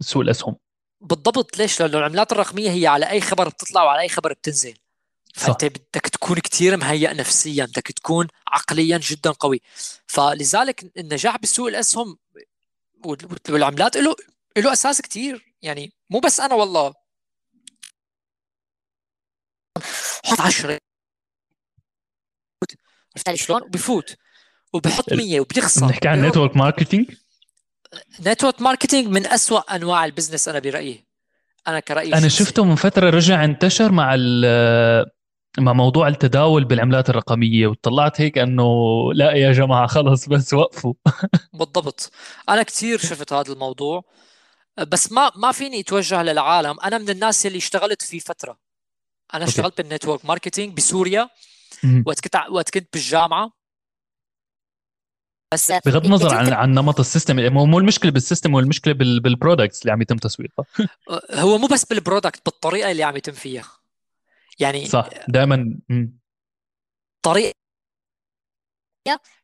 سوق الأسهم. بالضبط ليش؟ لأنه العملات الرقمية هي على أي خبر بتطلع وعلى أي خبر بتنزل. فأنت بدك تكون كثير مهيئ نفسيا بدك تكون عقليا جدا قوي. فلذلك النجاح بسوق الأسهم والعملات له له أساس كثير يعني مو بس أنا والله. حط 10 عرفت شلون؟ بفوت. وبحط 100 وبيخسر بنحكي عن network marketing network marketing من أسوأ أنواع ال business أنا برأيي. أنا كرأيي أنا شفته من فترة رجع انتشر مع مع موضوع التداول بالعملات الرقمية وطلعت هيك إنه لا يا جماعة خلص بس وقفوا. بالضبط. أنا كثير شفت هذا الموضوع. بس ما ما فيني أتوجه للعالم. أنا من الناس اللي اشتغلت في فترة. أنا اشتغلت بال network marketing بسوريا. وقت كنت وقت كنت بالجامعة. بس بغض النظر عن عن نمط ال system مو المشكلة بال system والمشكلة بال products اللي عم يتم تسويقها. هو مو بس بال product بالطريقة اللي عم يتم فيها. يعني صح. دائما طريقة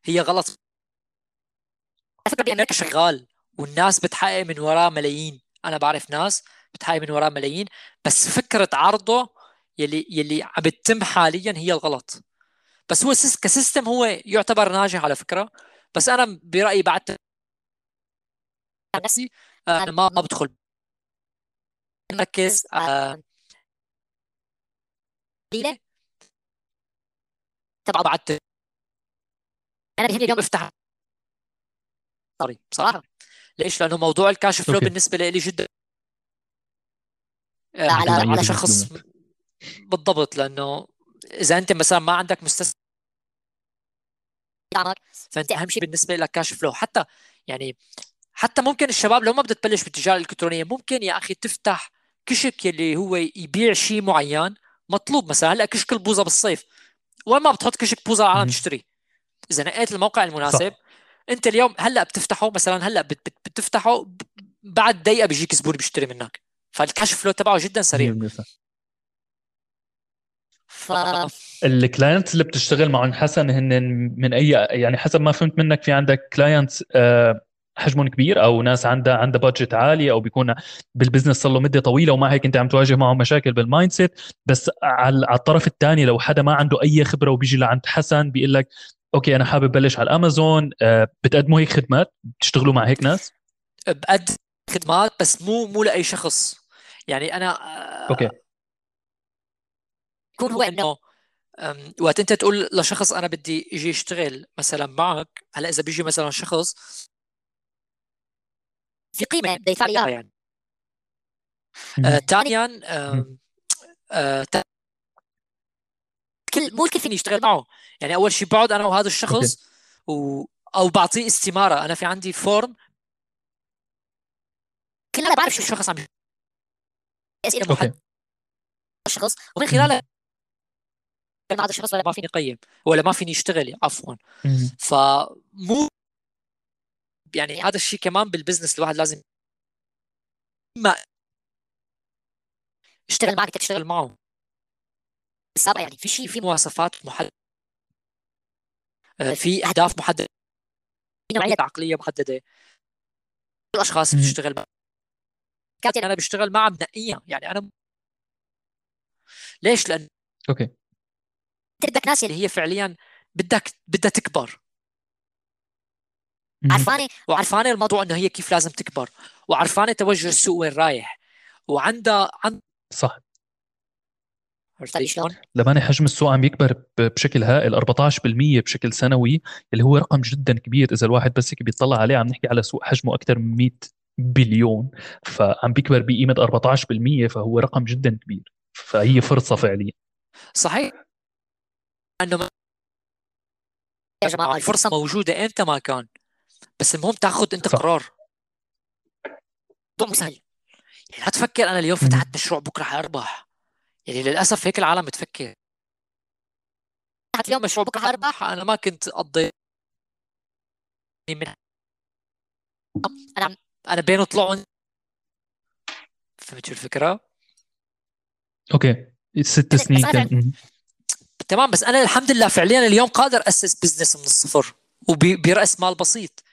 هي غلط. فكره بامريكا شغال. والناس بتحقق من وراه ملايين. أنا بعرف ناس بتحقق من وراه ملايين بس فكرة عرضه يلي يلي عم بتتم حاليا هي الغلط. بس هو كسيستم هو يعتبر ناجح على فكرة. بس أنا برأيي بعد نفسي آه، ما ما بدخل. مركز آه. تبع بعد. أنا بيهمني اليوم افتح. سوري بصراحة. ليش؟ لأنه موضوع ال cash flow بالنسبة لي جدا. آه، على على شخص بالضبط لأنه إذا أنت مثلا ما عندك مستثمر فأنت أهم شيء بالنسبة لك cash flow حتى يعني حتى ممكن الشباب لو ما بدها تبلش بالتجارة الإلكترونية ممكن يا أخي تفتح كشك يلي هو يبيع شيء معين مطلوب مثلا. هلأ كشك البوظه بالصيف. وين ما بتحط كشك بوظه العالم تشتري. إذا نقيت الموقع المناسب صح. انت اليوم هلأ بتفتحه مثلا هلأ بتفتحه بعد دقيقة بيجيك زبون بيشتري منك. فال cash flow تبعه جدا سريع. ف ال clients اللي بتشتغل معهم حسن هن من أي يعني حسب ما فهمت منك في عندك clients آه، حجمهم كبير أو ناس عندها عندها budget عالي أو بيكون بال business صار له مدة طويلة ومع هيك أنت عم تواجه معهم مشاكل بال mindset بس على الطرف الثاني لو حدا ما عنده أي خبرة وبيجي لعند حسن بيقول لك okay أنا حابب بلش على الامازون آه، بتقدموا هيك خدمات؟ بتشتغلوا مع هيك ناس؟ بقدم خدمات بس مو مو لأي شخص. يعني أنا okay. يكون هو إنه وقت أنت تقول لشخص أنا بدي يجي يشتغل مثلا معك هلأ إذا بيجي مثلا شخص في قيمة بده يدفع لي يعني. ثانيا آه آه كل مو الكل فيني يشتغل معه. يعني أول شيء بقعد أنا وهذا الشخص و... أو بعطيه استمارة. أنا في عندي form كل أنا بعرف شو الشخص عم أسئلة محدده الشخص ومن خلالها ما هذا الشخص ولا ما فيني اقيم ولا ما فيني اشتغل عفوا. فمو يعني هذا الشيء كمان بال business الواحد لازم ما اشتغل معك تشتغل معه. بالسابق يعني في شيء في مواصفات محددة. آه، في أهداف محددة. في نوعية عقلية محددة. الاشخاص بتشتغل معهم كابتن أنا بشتغل معها بنقيها يعني أنا ليش؟ لأن أوكي. بدك ناس اللي هي فعليا بدك بدها تكبر. عرفانة؟ وعرفانة الموضوع إنه هي كيف لازم تكبر. وعرفانة توجه السوق وين رايح. وعندها عند صح. عرفت شلون؟ لما حجم السوق عم يكبر بشكل هائل 14% بشكل سنوي اللي هو رقم جدا كبير إذا الواحد بس هيك بيطلع عليه عم نحكي على سوق حجمه أكثر من 100 بليون. فعم بيكبر بقيمة 14% فهو رقم جدا كبير. فهي فرصة فعليا. صحيح. إنه يا جماعة الفرصة موجودة إمتى ما كان بس المهم تاخذ أنت صح. قرار. موضوع سهل يعني لا تفكر أنا اليوم فتحت مشروع بكرة حاربح يعني للأسف هيك العالم بتفكر اليوم مشروع بكره حاربح أنا ما كنت قضيت من أنا أنا بينه طلعوا. فهمت شو الفكرة؟ okay. ست سنين كان تمام بس أنا الحمد لله فعليا اليوم قادر أسس business من الصفر وبراس مال بسيط.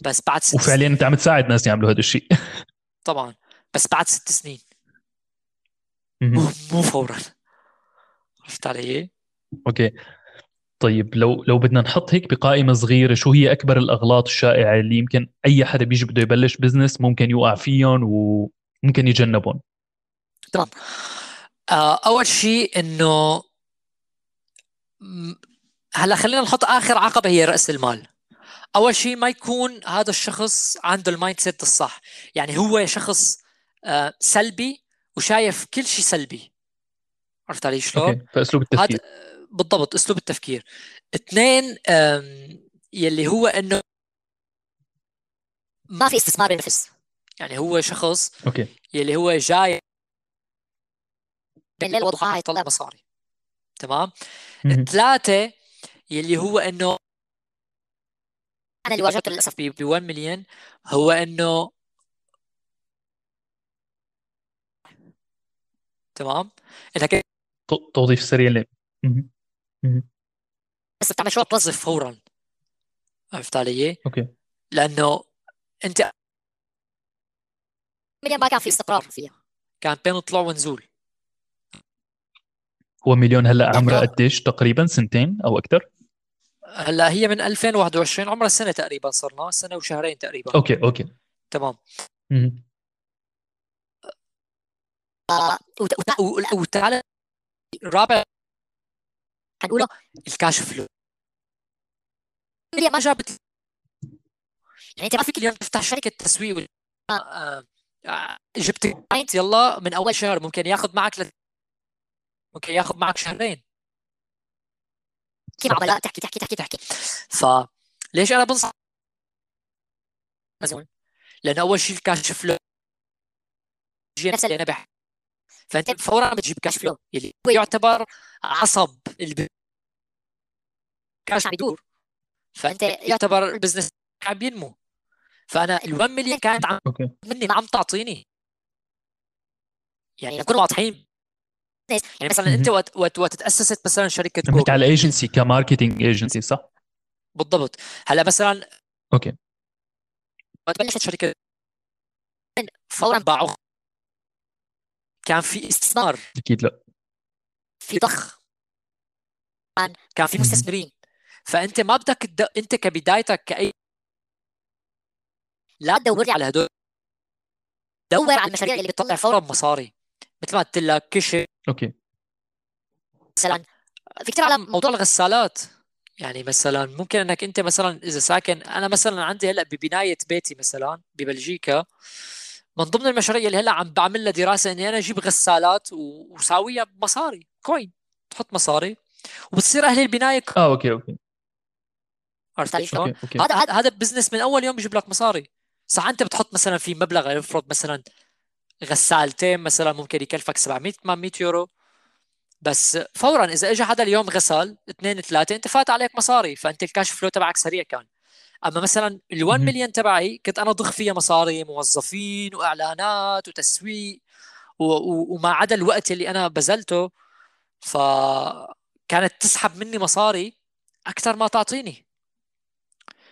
بس بعد ست وفعليا أنت عم تساعد ناس يعملوا هذا الشيء. طبعا. بس بعد ست سنين. مو مو فورا. عرفت علي؟ okay. طيب لو لو بدنا نحط هيك بقائمة صغيرة شو هي أكبر الأغلاط الشائعة اللي يمكن أي حدا بيجي بده يبلش business ممكن يوقع فيهم وممكن يتجنبهم؟ تمام. آه، أول شيء إنه هلأ خلينا نحط آخر عقبة هي رأس المال. أول شيء ما يكون هذا الشخص عنده ال mindset الصح. يعني هو شخص آه، سلبي وشايف كل شيء سلبي. عرفت علي شلون؟ okay فأسلوب التفكير. بالضبط أسلوب التفكير. اثنين يلي هو إنه ما في استثمار بالنفس يعني هو شخص okay. يلي هو جاي بين الليل وضحاها يطلع مصاري. تمام؟ ثلاثة يلي هو إنه أنا اللي واجهته للأسف. ب 1 مليون هو إنه تمام؟ انك توظيف سريع لي بس بتعمل شو؟ توظف فورا. عرفت علي؟ أوكي. لأنه أنت مليون ما كان في استقرار فيها. كانت بين طلوع ونزول. هو مليون هلأ عمرها قديش؟ تقريبا سنتين أو أكثر؟ هلأ هي من 2021 عمرها سنة تقريبا صرنا سنة وشهرين تقريبا. okay okay. تمام. وتعال. رابع حنقوله ال cash flow ما جابت يعني انت ما فيك اليوم تفتح شركة تسويق آه، آه، جبت client يلا من أول شهر. ممكن ياخذ معك لت... ممكن ياخذ معك شهرين. كيف عملاء تحكي تحكي تحكي تحكي. فليش أنا بنصح؟ لأنه أول شيء ال cash flow نفس اللي أنا بحكي فانت فورا بتجيب cash flow يلي هو يعتبر عصب الب... كاش عم يدور فانت يعتبر البزنس عم ينمو فأنا ال1 مليون كانت عم أوكي. مني ما عم تعطيني. يعني نكون واضحين. يعني مثلا أنت وقت وقت وقت تاسست مثلا شركة جوجل على ايجنسي كماركتينج ايجنسي صح؟ بالضبط. هلا مثلا أوكي. وقت بلشت شركة فورا باعوا كان في استثمار. أكيد لا. في ضخ. كان في مستثمرين. فأنت ما بدك د... أنت كبدايتك كاي لا تدور على هدول. دور على المشاريع اللي بتطلع فورا مصاري. مثل ما قلت لك كشف أوكي. مثلا في كثير على موضوع الغسالات. يعني مثلا ممكن إنك أنت مثلا إذا ساكن أنا مثلا عندي هلأ ببناية بيتي مثلا ببلجيكا. من ضمن المشاريع اللي هلا عم بعمل لها دراسة إني أنا أجيب غسالات وساويها بمصاري. كوين. تحط مصاري. وبتصير أهل البناية آه okay okay. عرفت علي شلون؟ هذا هذا business من أول يوم بيجيب لك مصاري. صح أنت بتحط مثلا في مبلغ افرض مثلا غسالتين مثلا ممكن يكلفك 700 800 يورو. بس فورا إذا اجى حدا اليوم غسل اثنين ثلاثة أنت فات عليك مصاري. فأنت ال cash flow تبعك سريع كان. أما مثلا ال1 مليون تبعي كنت أنا ضخ فيها مصاري موظفين وإعلانات وتسويق وما عدا الوقت اللي أنا بذلته فكانت تسحب مني مصاري أكثر ما تعطيني.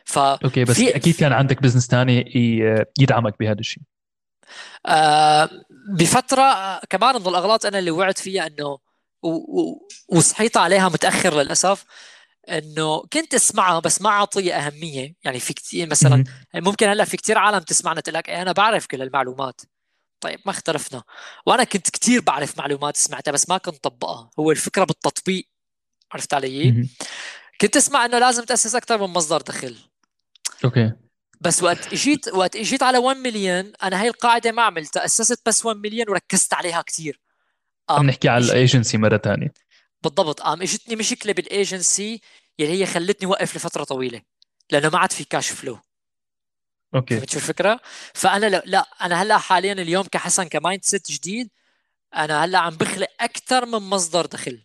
ف okay بس أكيد كان عندك business ثاني يدعمك بهذا الشيء. آه بفترة كمان من الأغلاط أنا اللي وقعت فيها إنه وصحيت عليها متأخر للأسف. إنه كنت اسمعها بس ما اعطيها أهمية. يعني في كثير مثلا ممكن هلأ في كثير عالم تسمعنا تقول لك إيه أنا بعرف كل المعلومات. طيب ما اختلفنا. وأنا كنت كثير بعرف معلومات سمعتها بس ما كنت طبقها. هو الفكرة بالتطبيق. عرفت علي؟ كنت اسمع إنه لازم تأسس أكثر من مصدر دخل. okay. بس وقت إجيت وقت إجيت على 1 مليون أنا هاي القاعدة ما عملتها. أسست بس 1 مليون وركزت عليها كثير عم نحكي على الأيجنسي مرة ثانية بالضبط. قام اجتني مشكلة بالايجنسي يلي هي خلتني وقف لفترة طويلة لأنه ما عاد في cash flow okay. فهمت شو الفكرة؟ فأنا لا, لا أنا هلأ حاليا اليوم كحسن ك mindset جديد أنا هلأ عم بخلق أكثر من مصدر دخل.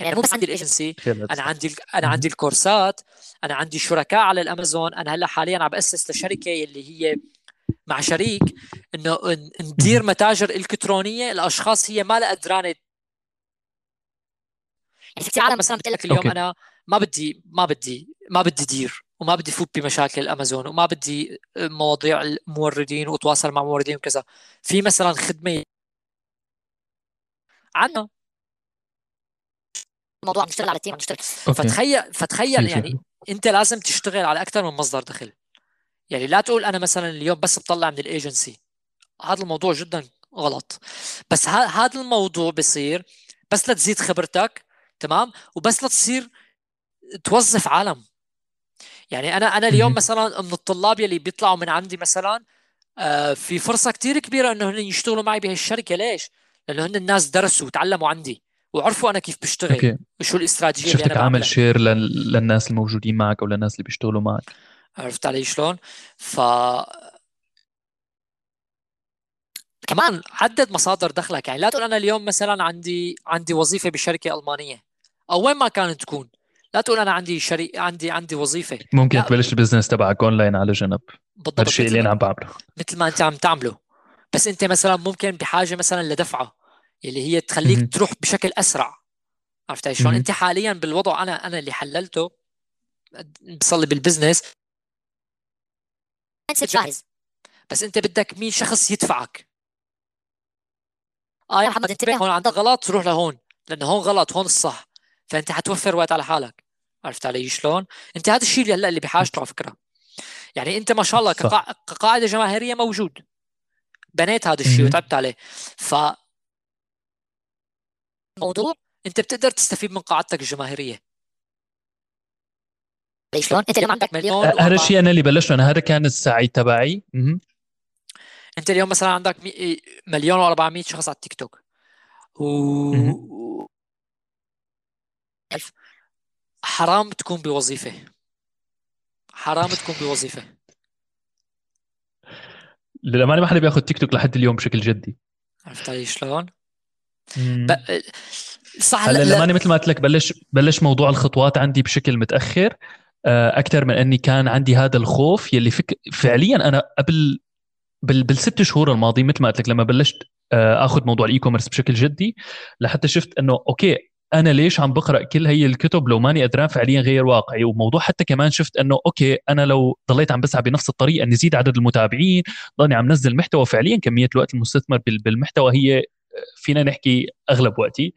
يعني مو بس عندي الايجنسي أنا عندي أنا عندي الكورسات أنا عندي شركاء على الأمازون أنا هلأ حاليا عم بأسس لشركة اللي هي مع شريك إنه ندير متاجر إلكترونية الأشخاص هي ما لها قدرانة يعني في كثير عالم مثلا بتقول لك اليوم okay. أنا ما بدي ما بدي ما بدي دير وما بدي فوت بمشاكل الأمازون وما بدي مواضيع الموردين وأتواصل مع موردين وكذا. في مثلا خدمة عنا الموضوع عم نشتغل على team عم نشتغل فتخيل فتخيل يعني أنت لازم تشتغل على أكثر من مصدر دخل. يعني لا تقول أنا مثلا اليوم بس بطلع من الإيجنسي. هذا الموضوع جدا غلط. بس هذا الموضوع بصير بس لتزيد خبرتك تمام؟ وبس لتصير توظف عالم. يعني أنا أنا اليوم مثلا من الطلاب يلي بيطلعوا من عندي مثلا آه، في فرصة كتير كبيرة إنه هن يشتغلوا معي بهالشركه ليش؟ لأنه هن الناس درسوا وتعلموا عندي وعرفوا أنا كيف بشتغل أوكي. وشو الاستراتيجية اللي أنا عامل share للناس الموجودين معك أو للناس اللي بيشتغلوا معك؟ عرفت علي شلون؟ ف كمان عدد مصادر دخلك يعني لا تقول أنا اليوم مثلا عندي عندي وظيفة بشركة ألمانية أو وين ما كانت تكون. لا تقول أنا عندي شري عندي عندي وظيفة. ممكن تبلش ال business تبعك اونلاين على جنب. بالضبط الشيء اللي أنا عم بعمله. مثل ما أنت عم تعمله. بس أنت مثلا ممكن بحاجة مثلا لدفعة اللي هي تخليك م- تروح بشكل أسرع. عرفت شلون؟ أنت حاليا بالوضع أنا أنا اللي حللته بصلي بالبزنس جاهز بس انت بدك مين شخص يدفعك؟ آه يا محمد انتبه هون عندك غلط روح لهون لأنه هون غلط هون الصح. فأنت حتوفر وقت على حالك. عرفت علي شلون؟ أنت هذا الشيء اللي هلأ اللي بحاجته على فكرة. يعني أنت ما شاء الله كقا... كقاعدة جماهيرية موجود. بنيت هذا الشيء وتعبت عليه. ف موضوع. أنت بتقدر تستفيد من قاعدتك الجماهيرية. شلون؟ إنت اليوم عندك مليون هذا الشيء أنا اللي بلشته أنا هذا كان السعي تبعي. أنت اليوم مثلا عندك مليون و400 شخص على التيك توك. و حرام تكون بوظيفة. حرام تكون بوظيفة. للأمانة ما حدا بياخذ تيك توك لحد اليوم بشكل جدي. عرفت علي شلون؟ ب... صح هلا للأمانة مثل ما قلت لك بلش بلش موضوع الخطوات عندي بشكل متأخر. أكثر من أني كان عندي هذا الخوف يلي فك... فعليا أنا قبل بال... بالست شهور الماضية مثل ما قلت لك لما بلشت آه، آخذ موضوع ال e-commerce بشكل جدي لحتى شفت إنه okay أنا ليش عم بقرأ كل هي الكتب لو ماني قدران فعليا غير واقعي؟ وموضوع حتى كمان شفت إنه okay أنا لو ضليت عم بسعى بنفس الطريقة إني زيد عدد المتابعين ضلني عم نزل محتوى فعليا كمية الوقت المستثمر بالمحتوى هي فينا نحكي أغلب وقتي. آه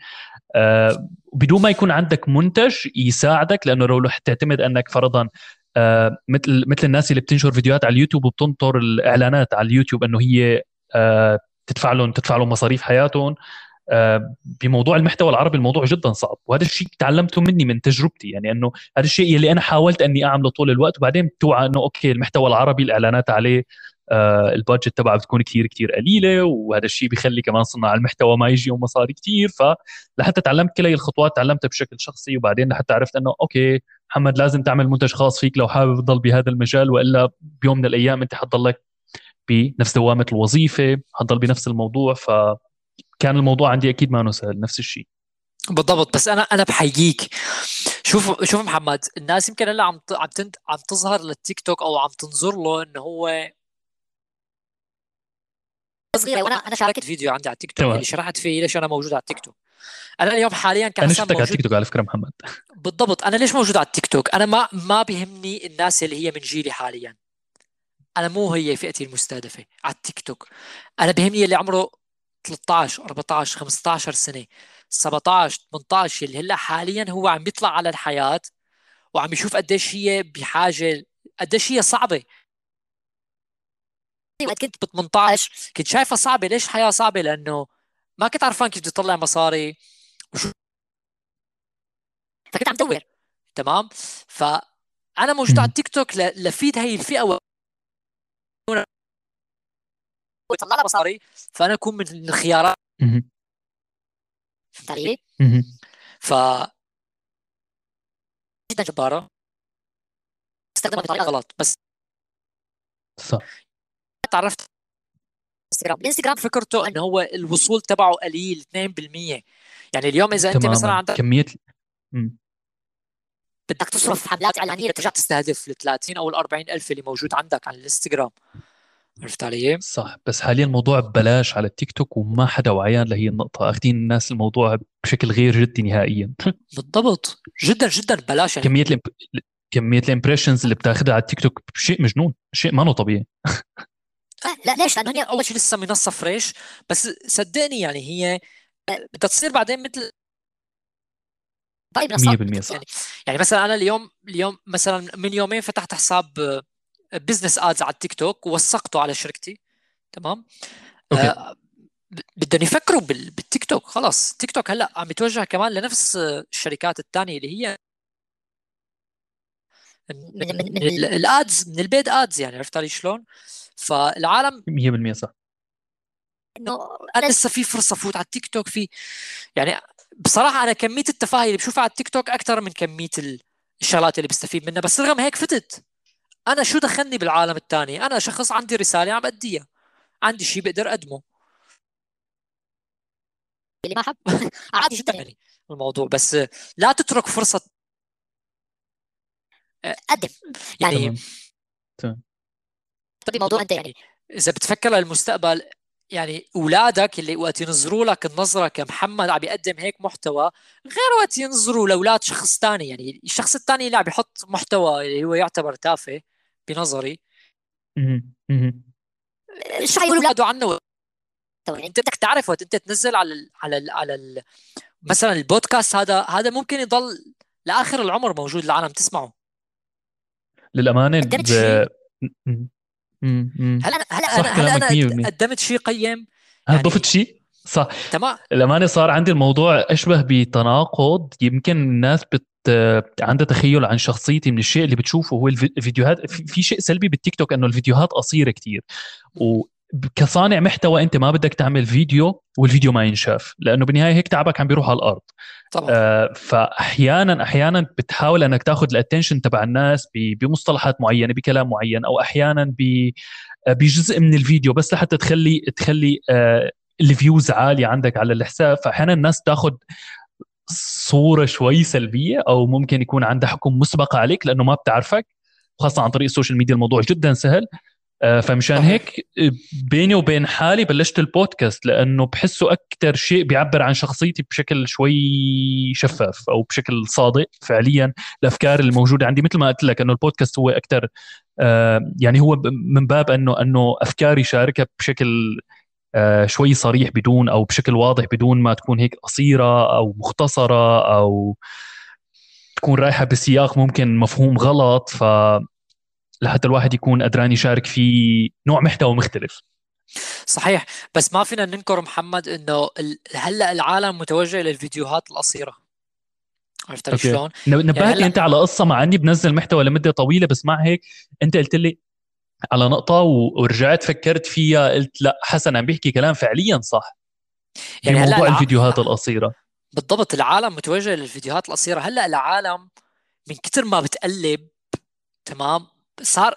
بدون ما يكون عندك منتج يساعدك لأنه لو رح تعتمد أنك فرضا آه مثل مثل الناس اللي بتنشر فيديوهات على اليوتيوب وبتنطر الإعلانات على اليوتيوب إنه هي آه تدفع لهم تدفع لهم مصاريف حياتهم آه، بموضوع المحتوى العربي الموضوع جدا صعب. وهذا الشيء تعلمته مني من تجربتي يعني إنه هذا الشيء اللي أنا حاولت أني أعمله طول الوقت وبعدين بتوعى إنه okay المحتوى العربي الإعلانات عليه آه ال budget تبعه بتكون كثير كثير قليلة وهذا الشيء بيخلي كمان صناع المحتوى ما يجيهم مصاري كثير. فلحتى تعلمت كل هي الخطوات تعلمتها بشكل شخصي وبعدين لحتى عرفت إنه okay محمد لازم تعمل منتج خاص فيك لو حابب تضل بهذا المجال وإلا بيوم من الأيام أنت حتضلك بنفس دوامة الوظيفة حتضل بنفس الموضوع. ف كان الموضوع عندي أكيد ما سهل نفس الشيء. بالضبط. بس أنا أنا بحييك. شوف شوف محمد الناس يمكن هلأ عم عم عم تظهر للتيك توك أو عم تنظر له إنه هو صغيرة وأنا أنا شاركت فيديو عندي على التيك توك اللي شرحت فيه ليش أنا موجود على التيك توك أنا اليوم حاليا كحسن أنا شفتك على التيك توك على فكرة محمد. بالضبط. أنا ليش موجود على التيك توك أنا ما ما بيهمني الناس اللي هي من جيلي حاليا. أنا مو هي فئتي المستهدفة على التيك توك أنا بيهمني اللي عمره 13 14 15 سنة 17 18 اللي هلأ حاليا هو عم بيطلع على الحياة وعم يشوف قديش هي بحاجه قديش هي صعبة. وقت كنت ب 18 كنت شايفها صعبة. ليش الحياة صعبة؟ لأنه ما كنت عرفان كيف بدي اطلع مصاري وشو فكنت عم دور تمام؟ فأنا موجود على التيك توك لفيد هي الفئة ويطلع لها مصاري فأنا أكون من الخيارات. فهمت علي؟ ف جدا جبارة. استخدمها بطريقة غلط بس صح. تعرفت انستغرام الانستغرام فكرته انه هو الوصول تبعه قليل 2% يعني اليوم إذا أنت مثلا عندك كمية بدك تصرف حملات إعلانية ترجع تستهدف ال 30 أو ال 40 ألف اللي موجود عندك على الانستغرام عرفت علي؟ صح. بس حاليا الموضوع ببلاش على التيك توك وما حدا وعيان لهي النقطة. أخذين الناس الموضوع بشكل غير جدي نهائيا. بالضبط. جدا جدا ببلاش يعني. كمية ال imp... كمية ال impressions اللي بتاخذها على التيك توك شيء مجنون شيء ما طبيعي. آه، لا ليش؟ لأنه هي أول شيء لسه منصة fresh بس صدقني يعني هي آه، بدها تصير بعدين مثل منصات 100% صح يعني يعني مثلا أنا اليوم اليوم مثلا من يومين فتحت حساب business ads على التيك توك ووثقته على شركتي تمام okay. آه بدهم يفكروا بالتيك توك خلاص تيك توك هلأ عم يتوجه كمان لنفس الشركات الثانية اللي هي من, من, من ال ads من ال paid ads يعني عرفت علي شلون؟ فالعالم 100% صح. إنه أنا لسه في فرصة فوت على التيك توك في يعني بصراحة أنا كمية التفاهة اللي بشوفها على التيك توك أكثر من كمية الشغلات اللي بستفيد منها بس رغم هيك فتت. أنا شو دخلني بالعالم الثاني أنا شخص عندي رسالة عم أديها عندي شيء بقدر أقدمه. اللي ما حب. عادي جدا يعني الموضوع بس لا تترك فرصة. قدم يعني تمام. طيب الموضوع انت يعني إذا بتفكر للمستقبل يعني أولادك اللي وقت ينظروا لك النظرة كمحمد عم يقدم هيك محتوى غير وقت ينظروا لأولاد شخص ثاني يعني الشخص الثاني اللي عم يحط محتوى اللي هو يعتبر تافه بنظري. شو حيقولوا اولاده عنه. يعني انت بدك تعرف وقت انت تنزل على ال على ال على ال مثلا البودكاست هذا هذا ممكن يضل لآخر العمر موجود العالم تسمعه. للأمانة ب... هلا هلا أنا هلا أنا قدمت شيء قيم؟ يعني ضفت شيء؟ صح. تمام. الامانه صار عندي الموضوع أشبه بتناقض يمكن الناس بت عندها تخيل عن شخصيتي من الشيء اللي بتشوفه هو الفيديوهات في شيء سلبي بالتيك توك إنه الفيديوهات قصيرة كثير و كصانع محتوى أنت ما بدك تعمل فيديو والفيديو ما ينشاف لأنه بالنهاية هيك تعبك عم بيروح على الأرض. طبعا. آه فاحيانا أحيانا بتحاول إنك تاخذ ال attention تبع الناس بمصطلحات معينة بكلام معين أو أحيانا آه، بجزء من الفيديو بس لحتى تخلي تخلي آه ال views عالية عندك على الحساب. فاحيانا الناس تاخذ صورة شوي سلبية أو ممكن يكون عندها حكم مسبقه عليك لأنه ما بتعرفك خاصة عن طريق ال social media الموضوع جدا سهل. فمشان هيك آه، بيني وبين حالي بلشت البودكاست لأنه بحسه أكثر شيء بيعبر عن شخصيتي بشكل شوي شفاف أو بشكل صادق فعليا الافكار الموجودة عندي. مثل ما قلت لك إنه البودكاست هو أكثر آه، يعني هو من باب إنه إنه افكاري شاركها بشكل شوي صريح بدون أو بشكل واضح بدون ما تكون هيك قصيرة أو مختصرة أو تكون رايحة بسياق ممكن مفهوم غلط. ف لحتى الواحد يكون قدران يشارك في نوع محتوى مختلف. صحيح. بس ما فينا ننكر محمد إنه هلأ العالم متوجه للفيديوهات القصيرة. عرفت شلون؟ نبهتني يعني هلأ... أنت على قصة مع إني بنزل محتوى لمدة طويلة بس مع هيك أنت قلت لي على نقطة ورجعت فكرت فيها قلت لأ حسن عم بيحكي كلام فعليا صح. يعني موضوع الع... الفيديوهات القصيرة. بالضبط. العالم متوجه للفيديوهات القصيرة. هلأ العالم من كثر ما بتقلب تمام؟ صار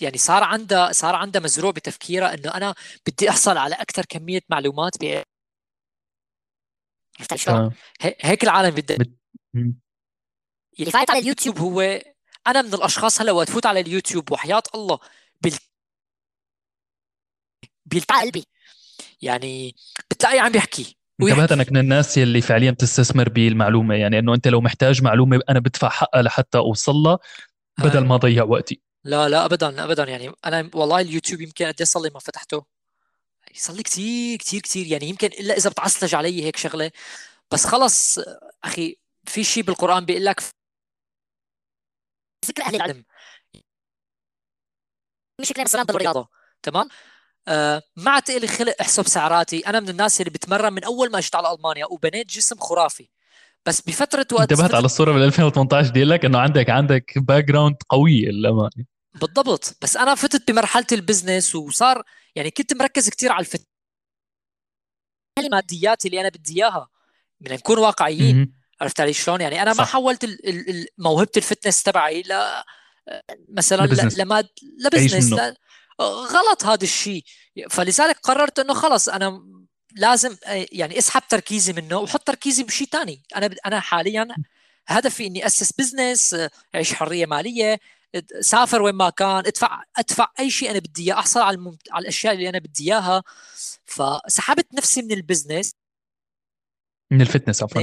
يعني صار عنده صار عنده مزروع بتفكيره إنه أنا بدي أحصل على أكثر كمية معلومات ب عرفت شلون؟ هيك العالم بدها اللي فايت على اليوتيوب. هو أنا من الأشخاص هلا وقت فوت على اليوتيوب وحياة الله بال بيلتعي قلبي. يعني بتلاقي عم يحكي. انتبهت انك من الناس اللي فعليا بتستثمر بالمعلومة يعني إنه أنت لو محتاج معلومة أنا بدفع حقها لحتى أوصل لها بدل ما اضيع وقتي. لا لا ابدا ابدا. يعني أنا والله اليوتيوب يمكن قد صار لي ما فتحته. صار لي كثير كثير كثير يعني يمكن إلا إذا بتعصلج علي هيك شغلة. بس خلص أخي في شيء بالقرآن بيقول لك ذكر أهل العلم. مش كلام السلام بالرياضه تمام؟ آه ما لي خلق احسب سعراتي. أنا من الناس اللي بتمرن من أول ما اجيت على ألمانيا وبنيت جسم خرافي. بس بفترة وقت انتبهت على الصورة بال 2018 بدي قلك إنه عندك عندك background قويه للامانه بالضبط. بس أنا فتت بمرحلة ال business وصار يعني كنت مركز كثير على ال fit الماديات اللي أنا بدي إياها. بدنا نكون واقعيين. عرفت علي شلون؟ يعني أنا صح. ما حولت موهبة ال fitness تبعي ل مثلا ل business. لماد ل business لا غلط هذا الشيء. فلذلك قررت إنه خلص أنا لازم يعني اسحب تركيزي منه وحط تركيزي بشيء ثاني أنا أنا حاليا هدفي إني أسس business أعيش حرية مالية سافر وين ما كان أدفع أدفع أي شيء أنا بدي إياه أحصل على الممت... على الأشياء اللي أنا بدي إياها. فسحبت نفسي من ال business من ال fitness عفوا.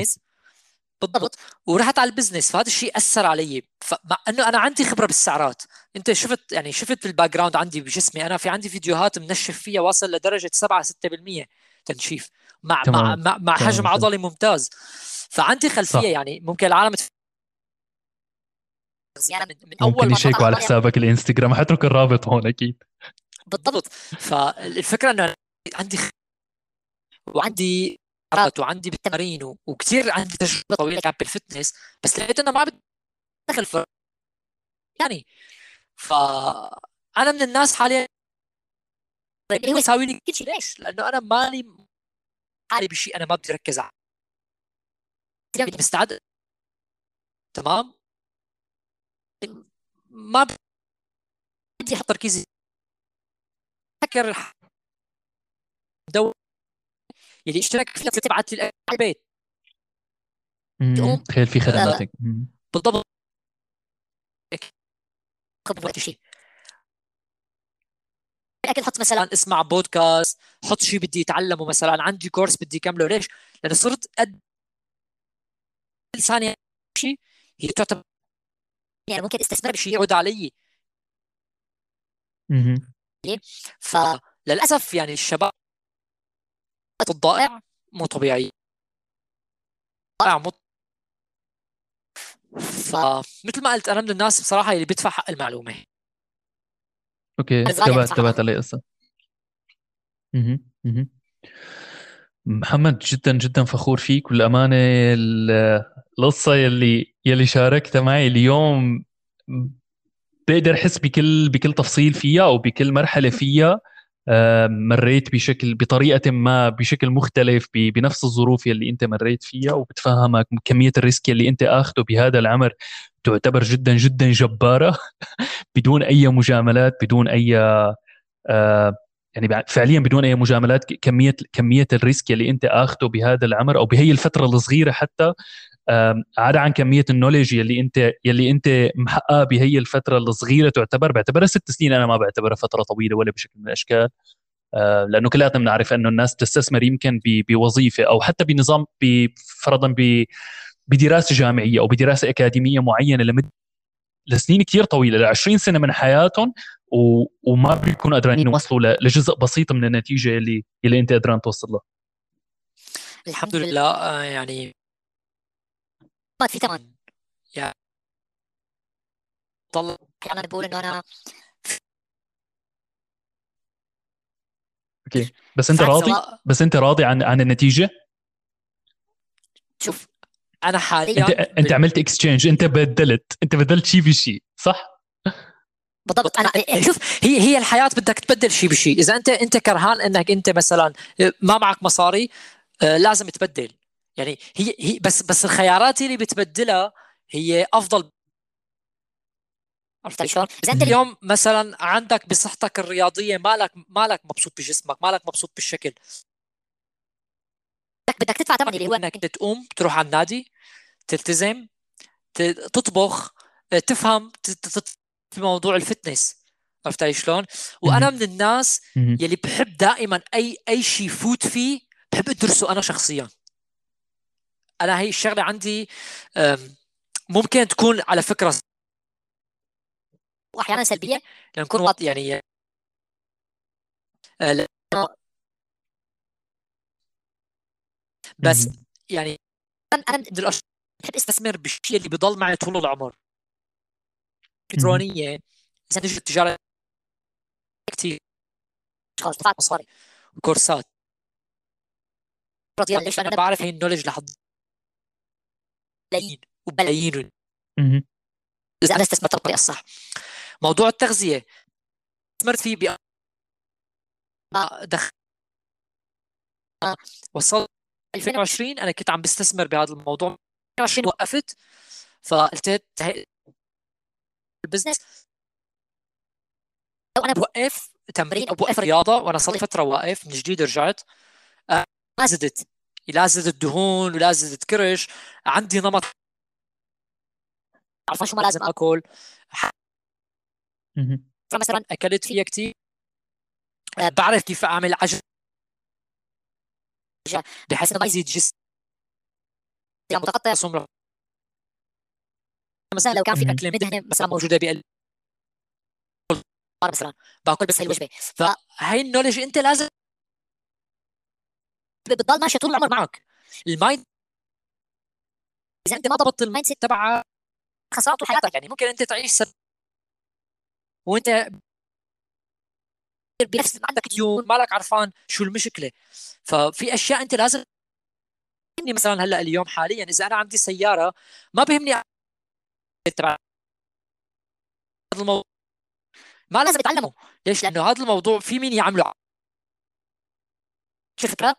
بالضبط. ورحت على ال business فهذا الشيء أثر علي. فمع إنه أنا عندي خبرة بالسعرات. أنت شفت يعني شفت ال background عندي بجسمي. أنا في عندي فيديوهات منشف فيها واصل لدرجة 7 6% تنشيف مع تمام. مع مع, مع حجم عضلي ممتاز. فعندي خلفية صح. يعني ممكن العالم يعني من, من أول ممكن يشيكوا على حسابك الإنستغرام حترك الرابط هون أكيد. بالضبط. فالفكرة إنه عندي وعندي وعندي بالتمارين وكثير عندي تجربة طويلة كانت بالفتنس بس لقيت إنه ما بدخل يعني. فأنا من الناس حاليا اللي هو يساوي لي كل شيء ليش؟ لأنه أنا مالي حالي بشيء. أنا ما بدي أركز عليه مستعد تمام؟ ما بدي أحط تركيزي. فكر دور يلي اشترك فيها تبعت لي البيت. تخيل في خدماتك. بالضبط. شيء الاكل حط مثلا اسمع بودكاست حط شيء بدي اتعلمه مثلا عندي كورس بدي اكمله ليش؟ لأنه صرت قد ثانية شيء هي تعتبر يعني ممكن أستثمر بشيء يعود علي. فللاسف يعني الشباب الضائع مو طبيعي. ضائع مو فمثل ما قلت أنا من الناس بصراحة اللي بيدفع حق المعلومة. okay تبعت تبعت علي قصة. محمد جدا جدا فخور فيك. والأمانة القصة يلي يلي شاركتها معي اليوم بقدر أحس بكل بكل تفصيل فيها أو بكل مرحلة فيها. مريت بشكل بطريقة ما بشكل مختلف بنفس الظروف يلي انت مريت فيها وبتفهمك كمية ال risk يلي انت اخذه بهذا العمر تعتبر جدا جدا جبارة بدون أي مجاملات بدون أي آه، يعني فعليا بدون أي مجاملات كمية كمية الريسك اللي انت اخذه بهذا العمر أو بهي الفترة الصغيرة حتى عدا عن كمية النولج يلي انت يلي أنت محققها بهي الفترة الصغيرة تعتبر. بعتبرها ست سنين أنا ما بعتبرها فترة طويلة ولا بشكل من الأشكال. لأنه كلياتنا بنعرف إنه الناس بتستثمر يمكن بوظيفة أو حتى بنظام فرضا بدراسة جامعية أو بدراسة أكاديمية معينة لمدة لسنين كثير طويلة ل 20 سنة من حياتهم و... وما بيكونوا قادرين يوصلوا لجزء بسيط من النتيجة اللي اللي أنت قدران توصل لها الحمد لله آه، يعني ما في ثمن. يعني طلع. أنا بقول إنه أنا okay. بس أنت راضي؟ بس أنت راضي عن عن النتيجة؟ شوف. أنا حاليا انت أنت عملت exchange أنت بدلت. أنت بدلت شيء بشيء صح؟ بالضبط. أنا شوف هي هي الحياة بدك تبدل شيء بشيء إذا انت أنت كرهان إنك أنت مثلا ما معك مصاري آه، لازم تبدل. يعني هي هي بس بس الخيارات اللي بتبدلها هي أفضل. عرفت شلون؟ اليوم مثلا عندك بصحتك الرياضية مالك مالك مبسوط بجسمك، مالك مبسوط بالشكل. بدك تدفع ثمن اللي هو إنك تقوم تروح على النادي تلتزم تطبخ تفهم في موضوع ال fitness. عرفت علي شلون؟ وأنا من الناس يلي بحب دائما أي أي شيء فوت فيه بحب أدرسه أنا شخصيا. أنا هي الشغلة عندي ممكن تكون على فكرة وأحيانا سلبية. لما نكون واط يعني آه، بس يعني أنا من الاشخاص بحب أستثمر بالشيء اللي بضل معي طول العمر. الكترونيه إذا تجي التجارة كثير أشخاص دفعت مصاري. وكورسات ليش؟ أنا بعرف هي النولج لحد ملايين وبلايين إذا أنا استثمرت بالطريقة الصح. موضوع التغذية. استثمرت فيه ب دخل وصلت 2020 أنا كنت عم بستثمر بهذا الموضوع. 2020 وقفت فقلت البزنس. لو أنا بوقف تمرين أو بوقف رياضة وأنا صار لي فترة واقف من جديد رجعت آه، ما زدت. لا زدت دهون ولا زدت كرش عندي نمط. عارفه شو ما لازم آكل. فمثلا أكلت فيها كثير بعرف كيف أعمل عجل بحيث إنه ما يزيد جسم يعني متقطع. سمره مثلا لو كان في. أكلة مدهنة مثلا موجودة بقلب مثلا. باكل بس هي الوجبة. فهي ال knowledge أنت لازم بتضل ماشية طول العمر معك ال mind إذا انت ما ضبطت ال mindset تبعك خسران طول حياتك. يعني ممكن انت تعيش سنة وانت بنفس عندك ديون مالك عرفان شو المشكلة. ففي أشياء انت لازم مثلا هلأ اليوم حاليا. إذا أنا عندي سيارة ما بهمني تبع هذا الموضوع ما لازم اتعلمه ليش؟ لأنه هذا الموضوع في مين يعمله؟ شو الفكرة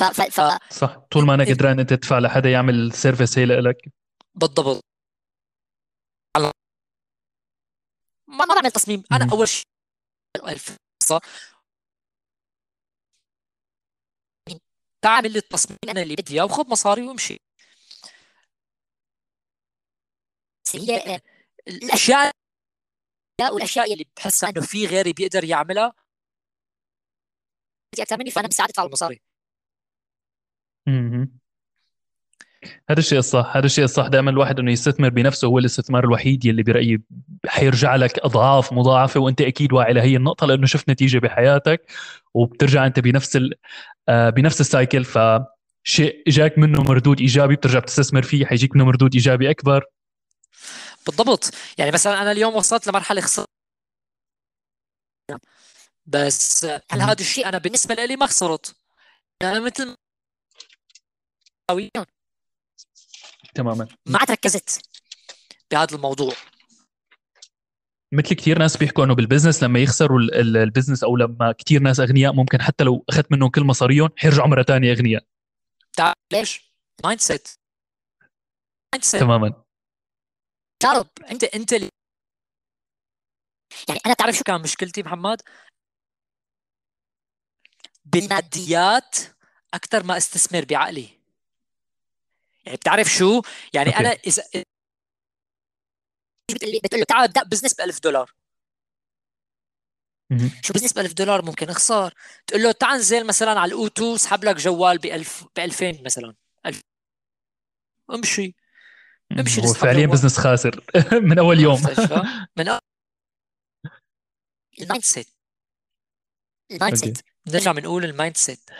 ف ف ف صح. طول ما أنا قدران أنت تدفع لحدا يعمل سيرفيس هي لك. بالضبط. ما ما بعمل تصميم أنا. أول شيء الفرصه تعمل لي التصميم أنا اللي بدي إياه وخذ مصاري وامشي. هي الاشياء والاشياء اللي بحسها إنه في غيري بيقدر يعملها. أكثر مني فأنا مساعدت على المصاري. مهم. هذا الشيء الصح هذا الشيء الصح. دائما الواحد إنه يستثمر بنفسه هو الاستثمار الوحيد يلي برأيي حيرجع لك أضعاف مضاعفة وأنت أكيد واعي لهي النقطة لأنه شفت نتيجة بحياتك وبترجع أنت بنفس ال... آه، بنفس السايكل. فشيء إجاك منه مردود إيجابي بترجع بتستثمر فيه حيجيك منه مردود إيجابي أكبر. بالضبط. يعني مثلا أنا اليوم وصلت لمرحلة خسرت بس هل. هذا الشيء أنا بالنسبة لي ما خسرت؟ أنا مثل ما تماما. ما ركزت بهذا الموضوع. مثل كثير ناس بيحكوا إنه بال business لما يخسروا ال- ال- ال business أو لما كثير ناس أغنياء ممكن حتى لو أخذت منهم كل مصاريهم حيرجعوا مرة ثانية أغنياء. تعرف ليش؟ mindset mindset تماما. جرب انت أنت اللي يعني أنا تعرف شو كان مشكلتي محمد؟ بالماديات أكثر ما أستثمر بعقلي. يعني بتعرف شو؟ يعني okay. أنا اذا بتقول له تعال أبدأ business ب 1000 دولار. شو business ب 1000 دولار ممكن اخسر تقول له تعال انزل مثلا على الأوتو اسحب لك جوال ب 1000 ب 2000 مثلا 1000 امشي امشي هو فعليا. business خاسر من أول يوم؟ من أ- ال mindset ال mindset. نرجع بنقول ال mindset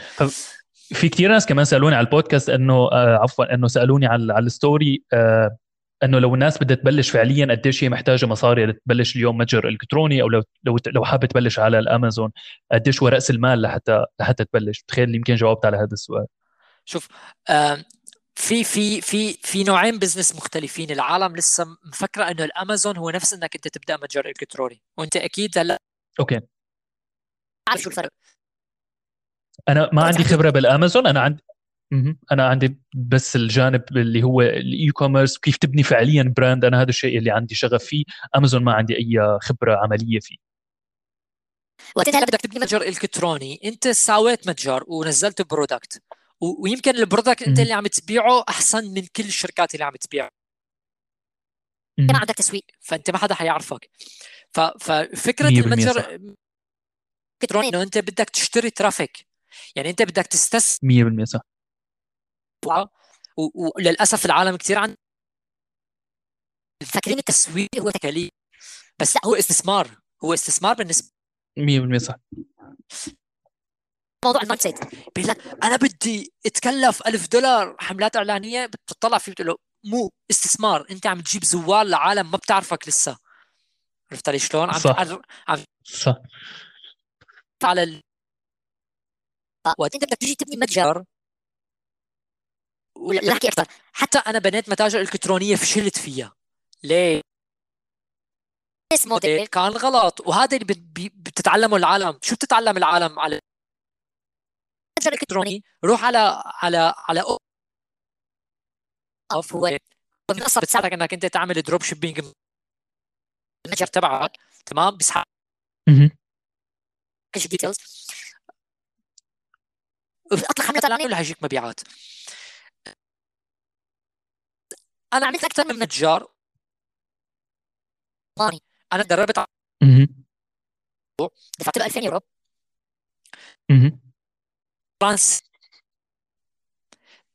في كثير ناس كمان سألوني على البودكاست إنه آه عفوا إنه سألوني على على ال story آه إنه لو الناس بدها تبلش فعليا قديش هي محتاجة مصاري لتبلش اليوم متجر إلكتروني أو لو لو لو حابة تبلش على الأمازون قديش هو رأس المال لحتى لحتى تبلش؟ تخيل يمكن جاوبت على هذا السؤال. شوف آم، في في في في نوعين business مختلفين. العالم لسه مفكرة إنه الأمازون هو نفس إنك أنت تبدأ متجر إلكتروني. وأنت أكيد هلأ okay. عارف شو الفرق؟ أنا ما عندي خبرة بالأمازون أنا عندي. أنا عندي بس الجانب اللي هو ال e-commerce كيف تبني فعليا brand أنا هذا الشيء اللي عندي شغف فيه أمازون ما عندي أي خبرة عملية فيه وقت انت هلا بدك تبني متجر إلكتروني أنت سويت متجر ونزلت product ويمكن ال product أنت. اللي عم تبيعه أحسن من كل الشركات اللي عم تبيع. ما عندك تسويق فأنت ما حدا حيعرفك. ففكرة 100% المتجر. إلكتروني إنه أنت بدك تشتري traffic يعني انت بدك تستثمر 100% صح. وللاسف العالم كثير عن فاكرين التسويق هو تكاليف. بس لا هو استثمار. هو استثمار بالنسبة 100% صح. لموضوع ال mindset. بيقول لك أنا بدي أتكلف ألف دولار. حملات إعلانية بتطلع فيه بتقول له مو استثمار. أنت عم تجيب زوار لعالم ما بتعرفك لسه. عرفت علي شلون؟ عم صح. عم صح. على. وقت انت بدك تيجي تبني متجر ولا نحكي أكثر. حتى أنا بنيت متاجر إلكترونية فشلت فيها. ليه؟ بس موديل كان غلط. وهذا اللي بتتعلمه العالم. شو بتتعلم العالم على المتجر الالكتروني روح على على على أوف هو منصه بتساعدك إنك أنت تعمل dropshipping المتجر تبعك. تمام؟ بيسحب details اطلق حمله اعلانيه ولا هيجيك مبيعات. أنا عملت أكثر من متجر أنا دربت مهم. دفعت له 2000 يورو. فرانس.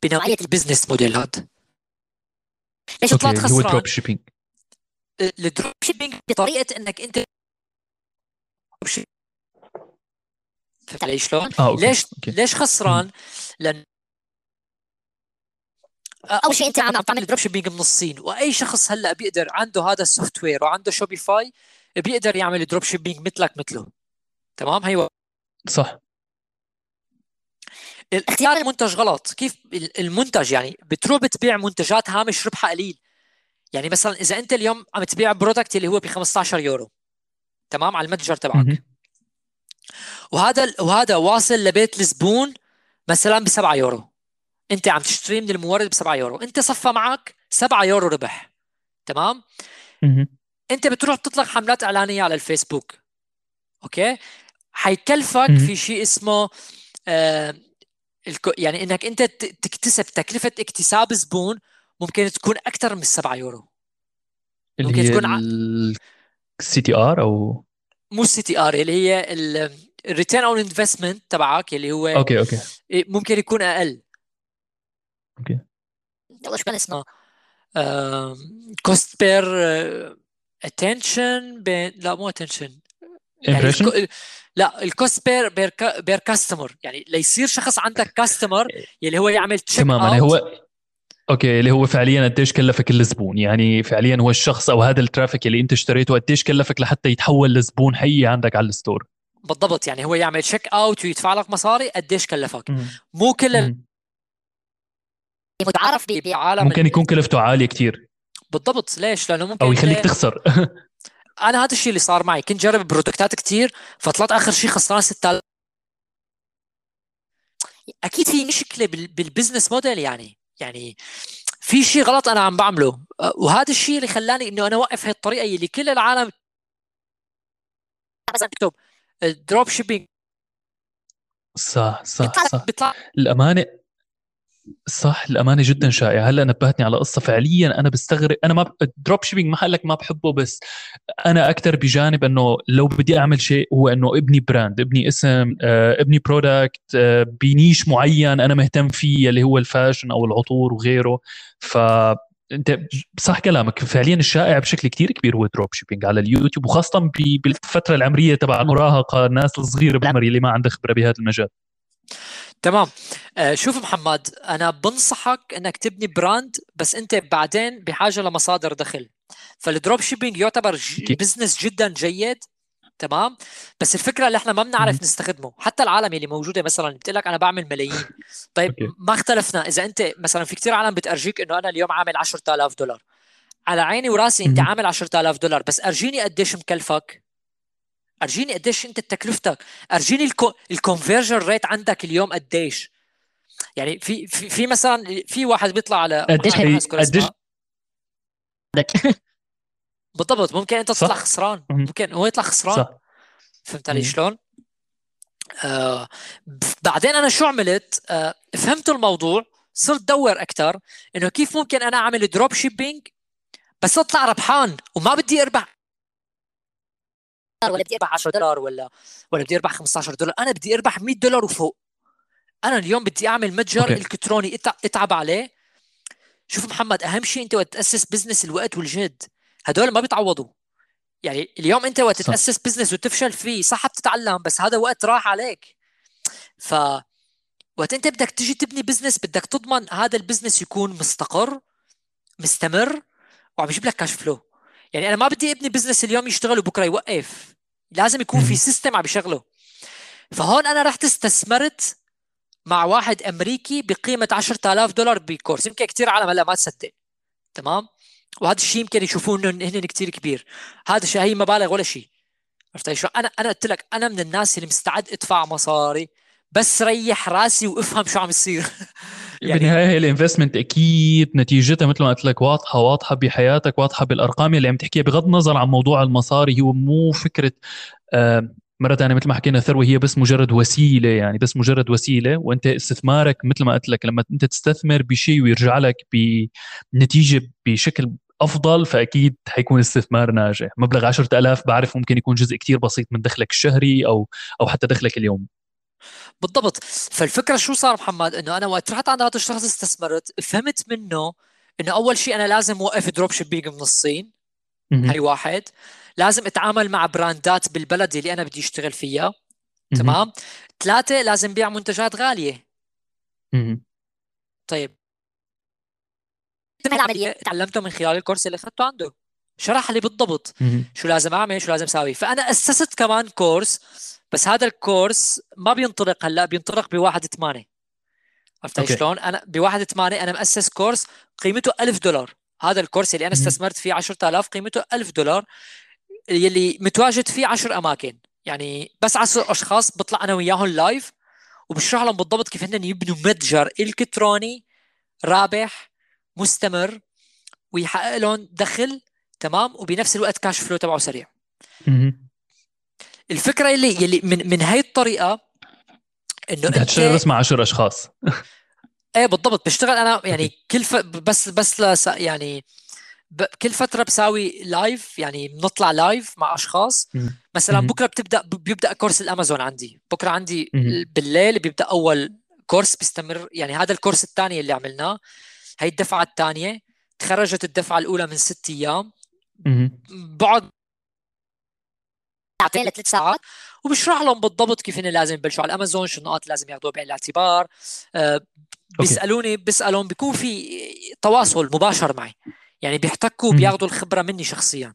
بنوعيه البزنس موديل هذا ليش طلعت اللي هو خسران؟ دروب شيبينج الدروب شيبينج بطريقة إنك انت فهمت علي شلون؟ آه okay ليش okay. ليش خسران؟ لأن أول شيء أنت عم تعمل dropshipping من الصين وأي شخص هلأ بيقدر عنده هذا ال software وعنده شوبيفاي بيقدر يعمل dropshipping مثلك مثله. تمام؟ هي صح. اختيار المنتج غلط. كيف؟ المنتج يعني بتروح بتبيع منتجات هامش ربحها قليل. يعني مثلا إذا أنت اليوم عم تبيع product اللي هو ب 15 يورو تمام؟ على المتجر تبعك. وهذا وهذا واصل لبيت الزبون مثلا ب 7 يورو. أنت عم تشتري من المورد ب 7 يورو. أنت صفى معك 7 يورو ربح. تمام. أنت بتروح تطلق حملات إعلانية على الفيسبوك. okay؟ حيكلفك. في شيء اسمه آه يعني إنك أنت تكتسب تكلفة اكتساب زبون ممكن تكون أكثر من 7 يورو. اللي ممكن هي تكون ال CTR أو؟ مو ال CTR اللي هي ال return on investment تبعك اللي هو okay okay. ممكن يكون أقل. okay. يلا شو كان اسمه؟ cost per attention بين لا مو attention يعني ال co... لا ال cost per per per customer يعني ليصير شخص عندك customer يلي هو يعمل check تماما out هو okay اللي هو فعليا قديش كلفك الزبون؟ يعني فعليا هو الشخص أو هذا الترافيك اللي أنت اشتريته قديش كلفك لحتى يتحول لزبون حقيقي عندك على ال store؟ بالضبط يعني هو يعمل check out ويدفع لك مصاري قديش كلفك. مو كل ال-. متعارف بعالم ممكن يكون كلفته عاليه كتير. بالضبط ليش؟ لأنه ممكن أو يخليك تخسر. أنا هذا الشيء اللي صار معي. كنت جرب productات كتير فطلعت آخر شيء خسران 6000 أكيد في مشكلة بال- بال business model يعني. يعني في شيء غلط أنا عم بعمله. أه، وهذا الشيء اللي خلاني إنه أنا أوقف هي الطريقة اللي كل العالم مثلا تكتب dropshipping. صح صح بيطلع صح. بيطلع الامانه صح الأمانة جدا شائعة. هلأ نبهتني على قصة. فعليا أنا بستغرب أنا ما dropshipping ما لك ما بحبه بس أنا أكثر بجانب إنه لو بدي أعمل شيء هو إنه إبني brand إبني اسم آه، إبني product آه، ب niche معين أنا مهتم فيه اللي هو ال fashion أو العطور وغيره. ف انت صح كلامك. فعليا الشائع بشكل كتير كبير هو dropshipping على اليوتيوب وخاصه بالفترة العمرية تبع المراهقة الناس الصغيرة بالعمر اللي ما عندها خبرة بهذا المجال. تمام. آه، شوف محمد أنا بنصحك إنك تبني brand بس أنت بعدين بحاجة لمصادر دخل. فال dropshipping يعتبر. business جدا جيد تمام؟ بس الفكرة اللي إحنا ما بنعرف. نستخدمه حتى العالم اللي موجوده مثلا بتقول لك أنا بعمل ملايين. طيب okay. ما اختلفنا. إذا أنت مثلا في كثير عالم بتأرجيك إنه أنا اليوم عامل 10000 دولار. على عيني وراسي أنت. عامل 10000 دولار. بس أرجيني قديش مكلفك؟ أرجيني قديش أنت تكلفتك أرجيني ال conversion rate عندك اليوم قديش؟ يعني في في, في مثلا في واحد بيطلع على قديش قديش-. بالضبط ممكن أنت تطلع صح. خسران. ممكن هو يطلع خسران صح فهمت علي. شلون؟ آه بعدين أنا شو عملت؟ آه فهمت الموضوع صرت دور أكثر إنه كيف ممكن أنا أعمل dropshipping بس أطلع ربحان وما بدي أربح ولا بدي أربح 10 دولار ولا ولا بدي أربح 15 دولار أنا بدي أربح 100 دولار وفوق أنا اليوم بدي أعمل متجر okay. إلكتروني إتع- إتعب عليه شوف محمد أهم شيء أنت وقت تأسس business الوقت والجهد هدول ما بيتعوضوا. يعني اليوم انت وقت. تأسس business وتفشل فيه صح بتتعلم بس هذا وقت راح عليك. ف وقت انت بدك تيجي تبني business بدك تضمن هذا ال business يكون مستقر مستمر وعم يجيب لك cash flow يعني أنا ما بدي ابني business اليوم يشتغل وبكرة يوقف. لازم يكون في. system عم يشغله. فهون أنا رحت استثمرت مع واحد أمريكي بقيمة 10000 دولار ب course. يمكن كثير عالم هلأ ما تصدق. تمام؟ وهذا الشيء يمكن يشوفوه إنه هن كثير كبير. هذا الشيء هي مبالغ ولا شيء. عرفت شو أنا أنا قلت لك أنا من الناس اللي مستعد أدفع مصاري بس ريح راسي وأفهم شو عم يصير. يعني بالنهايه هي الانفستمنت أكيد نتيجتها مثل ما قلت لك واضحة واضحة بحياتك واضحة بالأرقام اللي عم تحكيها بغض النظر عن موضوع المصاري هو مو فكرة آه مرة ثانية مثل ما حكينا ثروة هي بس مجرد وسيلة يعني بس مجرد وسيلة وأنت استثمارك مثل ما قلت لك لما أنت تستثمر بشيء ويرجع لك بنتيجة بشكل أفضل فأكيد حيكون استثمار ناجح. مبلغ 10000 بعرف ممكن يكون جزء كتير بسيط من دخلك الشهري أو أو حتى دخلك اليومي بالضبط. فالفكرة شو صار محمد؟ إنه أنا وقت رحت عند هذا الشخص استثمرت فهمت منه إنه أول شيء أنا لازم أوقف dropshipping من الصين. هي واحد. لازم أتعامل مع brandات بالبلد اللي أنا بدي أشتغل فيها. تمام؟ ثلاثة لازم بيع منتجات غالية. طيب. العملية تعلمته من خلال ال course اللي اخذته عنده. شرح لي بالضبط شو لازم أعمل شو لازم أسوي فأنا أسست كمان course بس هذا ال course ما بينطلق هلأ بينطلق بواحد 8 عرفت شلون؟ أنا بواحد 8 أنا مؤسس course قيمته 1000 دولار. هذا ال course اللي أنا استثمرت فيه 10000 قيمته 1000 دولار يلي متواجد فيه 10 أماكن. يعني بس 10 أشخاص بطلع أنا وياهم live وبشرح لهم بالضبط كيف هن يبنوا متجر إلكتروني رابح مستمر ويحقق لهم دخل تمام؟ وبنفس الوقت cash flow تبعه سريع. الفكرة اللي يلي من من هاي الطريقة إنه إنت تشتغل بس مع 10 أشخاص. إيه بالضبط. بشتغل أنا يعني كل ف... بس بس لس... يعني ب... كل فترة بساوي live يعني بنطلع live مع أشخاص. مثلا بكرة بتبدأ بيبدأ كورس الأمازون عندي. بكرة عندي بالليل بيبدأ أول كورس بيستمر. يعني هذا الكورس الثاني اللي عملناه. هي الدفعة الثانية تخرجت الدفعة الأولى من ست أيام. بقعد ساعتين لثلاث ساعات. وبشرح لهم بالضبط كيف إن لازم يبلشوا على الامازون شو النقاط لازم ياخذوها بعين الاعتبار. أه بيسألوني بيسألهم بيكون في تواصل مباشر معي. يعني بيحتكوا بياخذوا الخبرة مني شخصيا.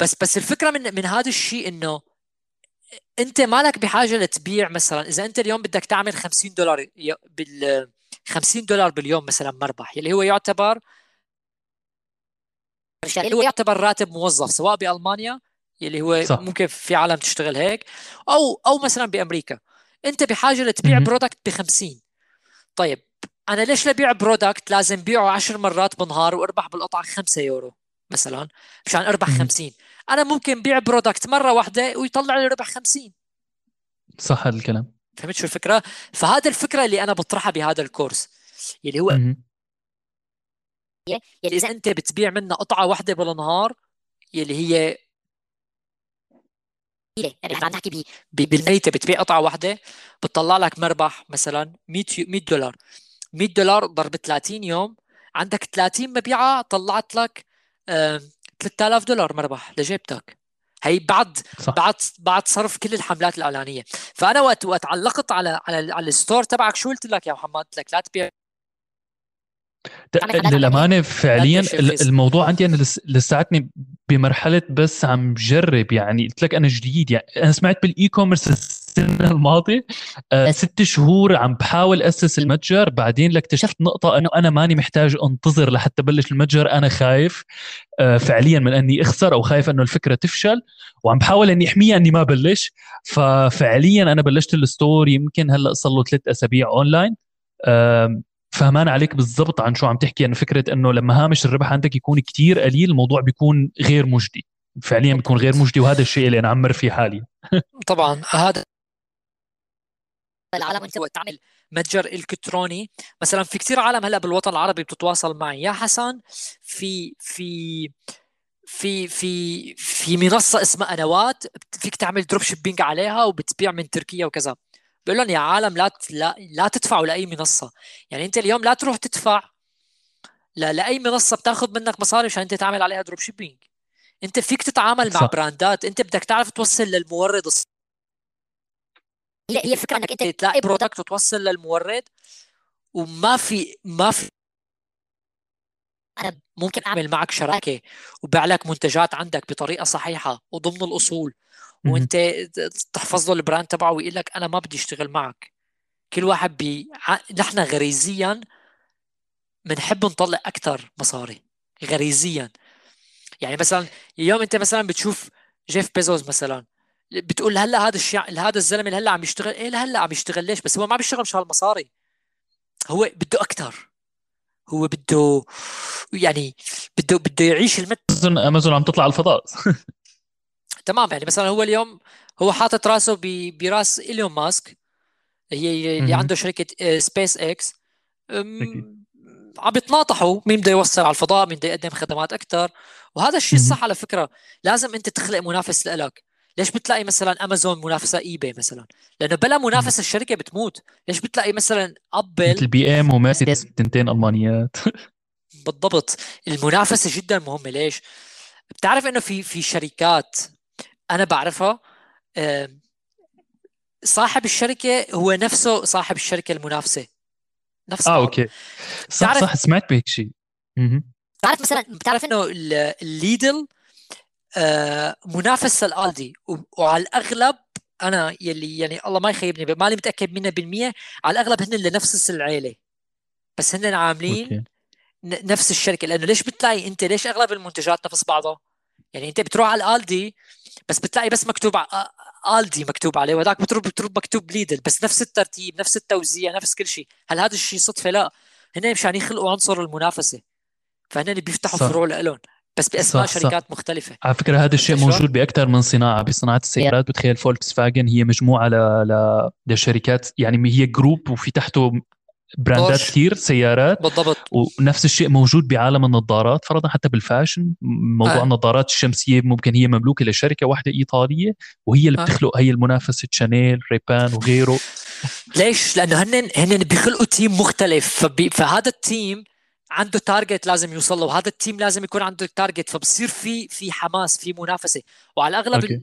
بس بس الفكرة من من هذا الشيء إنه أنت مالك بحاجة لتبيع مثلا. إذا أنت اليوم بدك تعمل 50 دولار بال 50 دولار باليوم مثلا مربح يلي هو يعتبر اللي هو يعتبر راتب موظف سواء بألمانيا يلي هو صح. ممكن في عالم تشتغل هيك أو أو مثلا بأمريكا. أنت بحاجة لتبيع برودكت ب 50 طيب أنا ليش لبيع product لازم بيعه 10 مرات بالنهار وأربح بالقطعة 5 يورو مثلا مشان أربح 50 أنا ممكن بيع product مرة واحدة ويطلع لي ربح 50 صح هذا الكلام. فهمت شو الفكرة؟ فهذا الفكرة اللي أنا بطرحها بهذا ال course اللي هو يلي إذا أنت بتبيع منها قطعة واحدة بالنهار يلي هي يعني عم نحكي بالميته بتبيع قطعة واحدة بتطلع لك مربح مثلا 100 100 دولار. 100 دولار ضرب 30 يوم عندك 30 مبيعة طلعت لك 3000 دولار مربح لجيبتك. هي بعد صح. بعد بعد صرف كل الحملات الإعلانية. فأنا وقت وقت علقت على على على الستور تبعك شو قلت لك يا محمد؟ قلت لك لا تبيع. للأمانة فعليا الموضوع عندي أنا لساتني بمرحلة بس عم بجرب يعني. قلت لك أنا جديد يعني. أنا سمعت بال e-commerce السنة الماضيه آه ست شهور عم بحاول أسس المتجر بعدين اكتشفت نقطة إنه أنا ماني محتاج أنتظر لحتى بلش المتجر أنا خايف آه فعليا من إني أخسر أو خايف إنه الفكرة تفشل وعم بحاول إني احميها إني ما بلش. ففعليا أنا بلشت ال store يمكن هلأ صار له ثلاث أسابيع أونلاين. فهمان عليك بالضبط عن شو عم تحكي إنه فكرة إنه لما هامش الربح عندك يكون كتير قليل الموضوع بيكون غير مجدي. فعليا بيكون غير مجدي وهذا الشيء اللي أنا عم مر فيه حاليا. طبعا هذا العالم انت تعمل متجر إلكتروني. مثلا في كثير عالم هلأ بالوطن العربي بتتواصل معي. يا حسن في في في في في منصة اسمها انوات فيك تعمل dropshipping عليها وبتبيع من تركيا وكذا. بقول لهم يا عالم لا لا, لا تدفعوا لأي منصة. يعني أنت اليوم لا تروح تدفع لا لأي منصة بتاخذ منك مصاري عشان أنت تعمل عليها dropshipping أنت فيك تتعامل صح. مع براندات. أنت بدك تعرف توصل للمورد الص... هي هي الفكرة إنك أنت تلاقي product وتوصل للمورد وما في ما في أنا ممكن أعمل معك شراكة وبيع لك منتجات عندك بطريقة صحيحة وضمن الأصول وأنت تحفظ له ال brand تبعه ويقول لك أنا ما بدي أشتغل معك. كل واحد بي نحن غريزيا بنحب نطلع أكثر مصاري غريزيا. يعني مثلا اليوم أنت مثلا بتشوف جيف بيزوس مثلا بتقول هلأ هذا الشيء هذا الزلمة اللي هلأ عم يشتغل إيه لهلأ عم يشتغل ليش؟ بس هو ما بيشتغل مشان المصاري هو بده أكثر هو بده يعني بده بده يعيش المت أمازون أمازون عم تطلع على الفضاء. تمام يعني مثلا هو اليوم هو حاطط راسه براس إيلون ماسك هي اللي عنده شركة سبيس إكس. عم يتناطحوا مين بده يوصل على الفضاء مين بده يقدم خدمات أكثر وهذا الشيء الصح على فكرة. لازم أنت تخلق منافس لك ليش بتلاقي مثلا امازون منافسة اي باي مثلا؟ لأنه بلا منافسة الشركة بتموت. ليش بتلاقي مثلا ابل مثل بي ام ومرسيدس تنتين ألمانيات. بالضبط. المنافسة جدا مهمة. ليش؟ بتعرف إنه في في شركات أنا بعرفها صاحب الشركة هو نفسه صاحب الشركة المنافسة. نفس آه okay. صح صح سمعت بهيك شيء. بتعرف مثلا بتعرف إنه الليدل منافس للالدي وعلى الأغلب أنا يلي يعني الله ما يخيبني ماني متأكد منه بالمية على الأغلب هن لنفس العيلة. بس هن عاملين okay. نفس الشركة. لأنه ليش بتلاقي أنت ليش أغلب المنتجات نفس بعضها؟ يعني أنت بتروح على الألدي بس بتلاقي بس مكتوب ألدي مكتوب عليه وهذاك بتروح بتروح مكتوب ليدل بس نفس الترتيب نفس التوزيع نفس كل شيء. هل هذا الشيء صدفة؟ لا. هن مشان يخلقوا عنصر المنافسة. فهن بيفتحوا فروع لهم بس باسماء صح شركات صح. مختلفة. على فكرة هذا الشيء موجود بأكثر من صناعة. بصناعة السيارات بتخيل فولكس فاجن هي مجموعة ل... ل... لشركات. يعني هي group وفي تحته brandات كثير سيارات. بالضبط. ونفس الشيء موجود بعالم النظارات فرضا حتى بال fashion. موضوع آه. النظارات الشمسية ممكن هي مملوكة لشركة واحدة إيطالية وهي اللي آه. بتخلق هي المنافسه شانيل ريبان وغيره. ليش؟ لأنه هن هن بيخلقوا team مختلف. فبي... فهذا ال team عنده target لازم يوصل له. وهذا ال team لازم يكون عنده target فبصير في في حماس في منافسة. وعلى الأغلب.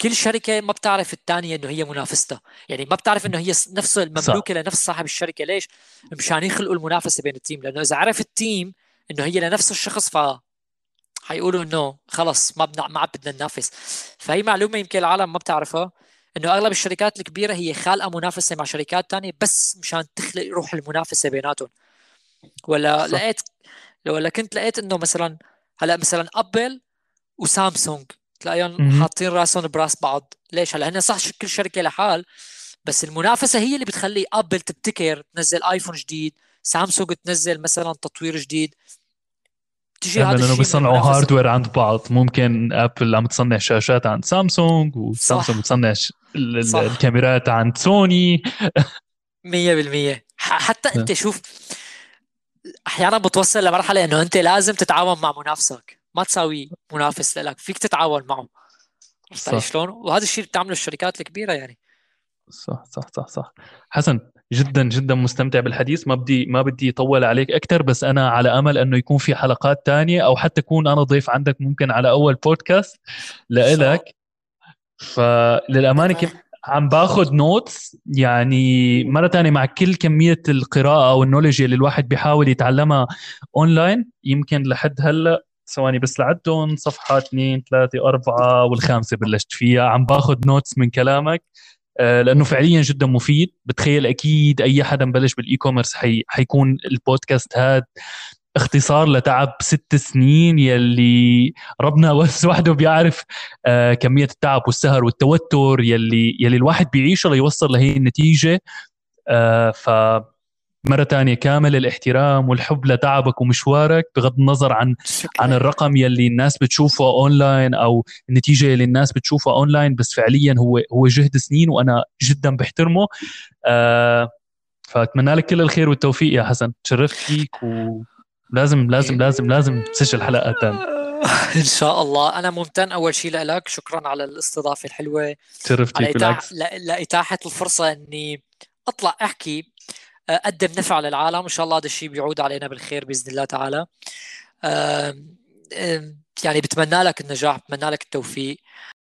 كل شركة ما بتعرف الثانية إنه هي منافستها. يعني ما بتعرف إنه هي نفسه المملوكه صح. لنفس صاحب الشركة. ليش؟ مشان يخلقوا المنافسة بين ال team لأنه إذا عرف ال team إنه هي لنفس الشخص ف حيقولوا إنه خلص ما بدنا ما بدنا ننافس. فهي معلومة يمكن العالم ما بتعرفها إنه أغلب الشركات الكبيرة هي خالقة منافسة مع شركات ثانية بس مشان تخلق روح المنافسة بيناتهم. ولا صح. لقيت ولا كنت لقيت إنه مثلا هلأ مثلا ابل وسامسونج تلاقيهم حاطين راسهم براس بعض. ليش؟ هلأ هن صح كل شركة لحال بس المنافسة هي اللي بتخلي ابل تبتكر تنزل ايفون جديد سامسونج تنزل مثلا تطوير جديد. تجي هذا لأنه بيصنعوا hardware عند بعض. ممكن ابل عم تصنع شاشات عند سامسونج وسامسونج بتصنع الكاميرات عند سوني 100% حتى أنت شوف أحيانا بتوصل لمرحلة إنه أنت لازم تتعاون مع منافسك. ما تساوي منافس لك فيك تتعاون معه. صح. شلون؟ وهذا الشيء بتعمله الشركات الكبيرة يعني. صح صح صح صح. حسن جدا جدا مستمتع بالحديث. ما بدي ما بدي اطول عليك أكثر بس أنا على أمل إنه يكون في حلقات تانية أو حتى اكون أنا ضيف عندك ممكن على أول بودكاست لإلك. فللأمانة كم عم باخذ notes يعني مرة ثانية مع كل كمية القراءة أو ال knowledge اللي الواحد بيحاول يتعلمها اونلاين يمكن لحد هلأ ثواني بس لعدهم صفحة اثنين ثلاثة أربعة والخامسة بلشت فيها. عم باخذ notes من كلامك آه، لأنه فعليا جدا مفيد. بتخيل أكيد أي حدا مبلش بال e-commerce حي حيكون البودكاست هاد اختصار لتعب ست سنين يلي ربنا بس وحده بيعرف آه كمية التعب والسهر والتوتر يلي يلي الواحد بيعيشه ليوصل لهي النتيجة. آه ف مرة ثانية كامل الاحترام والحب لتعبك ومشوارك بغض النظر عن شكرا. عن الرقم يلي الناس بتشوفه اونلاين أو النتيجة يلي الناس بتشوفها اونلاين بس فعليا هو هو جهد سنين وأنا جدا بحترمه. آه فأتمنى لك كل الخير والتوفيق يا حسن. تشرفت فيك و لازم لازم لازم لازم تسجل حلقة ثانية إن شاء الله. أنا ممتن أول شيء لك. شكرا على الاستضافة الحلوة. تشرفت فيك بالعكس. لإتاحة الفرصة إني أطلع أحكي أقدم نفع للعالم. إن شاء الله هذا الشيء بيعود علينا بالخير بإذن الله تعالى. يعني بتمنى لك النجاح بتمنى لك التوفيق.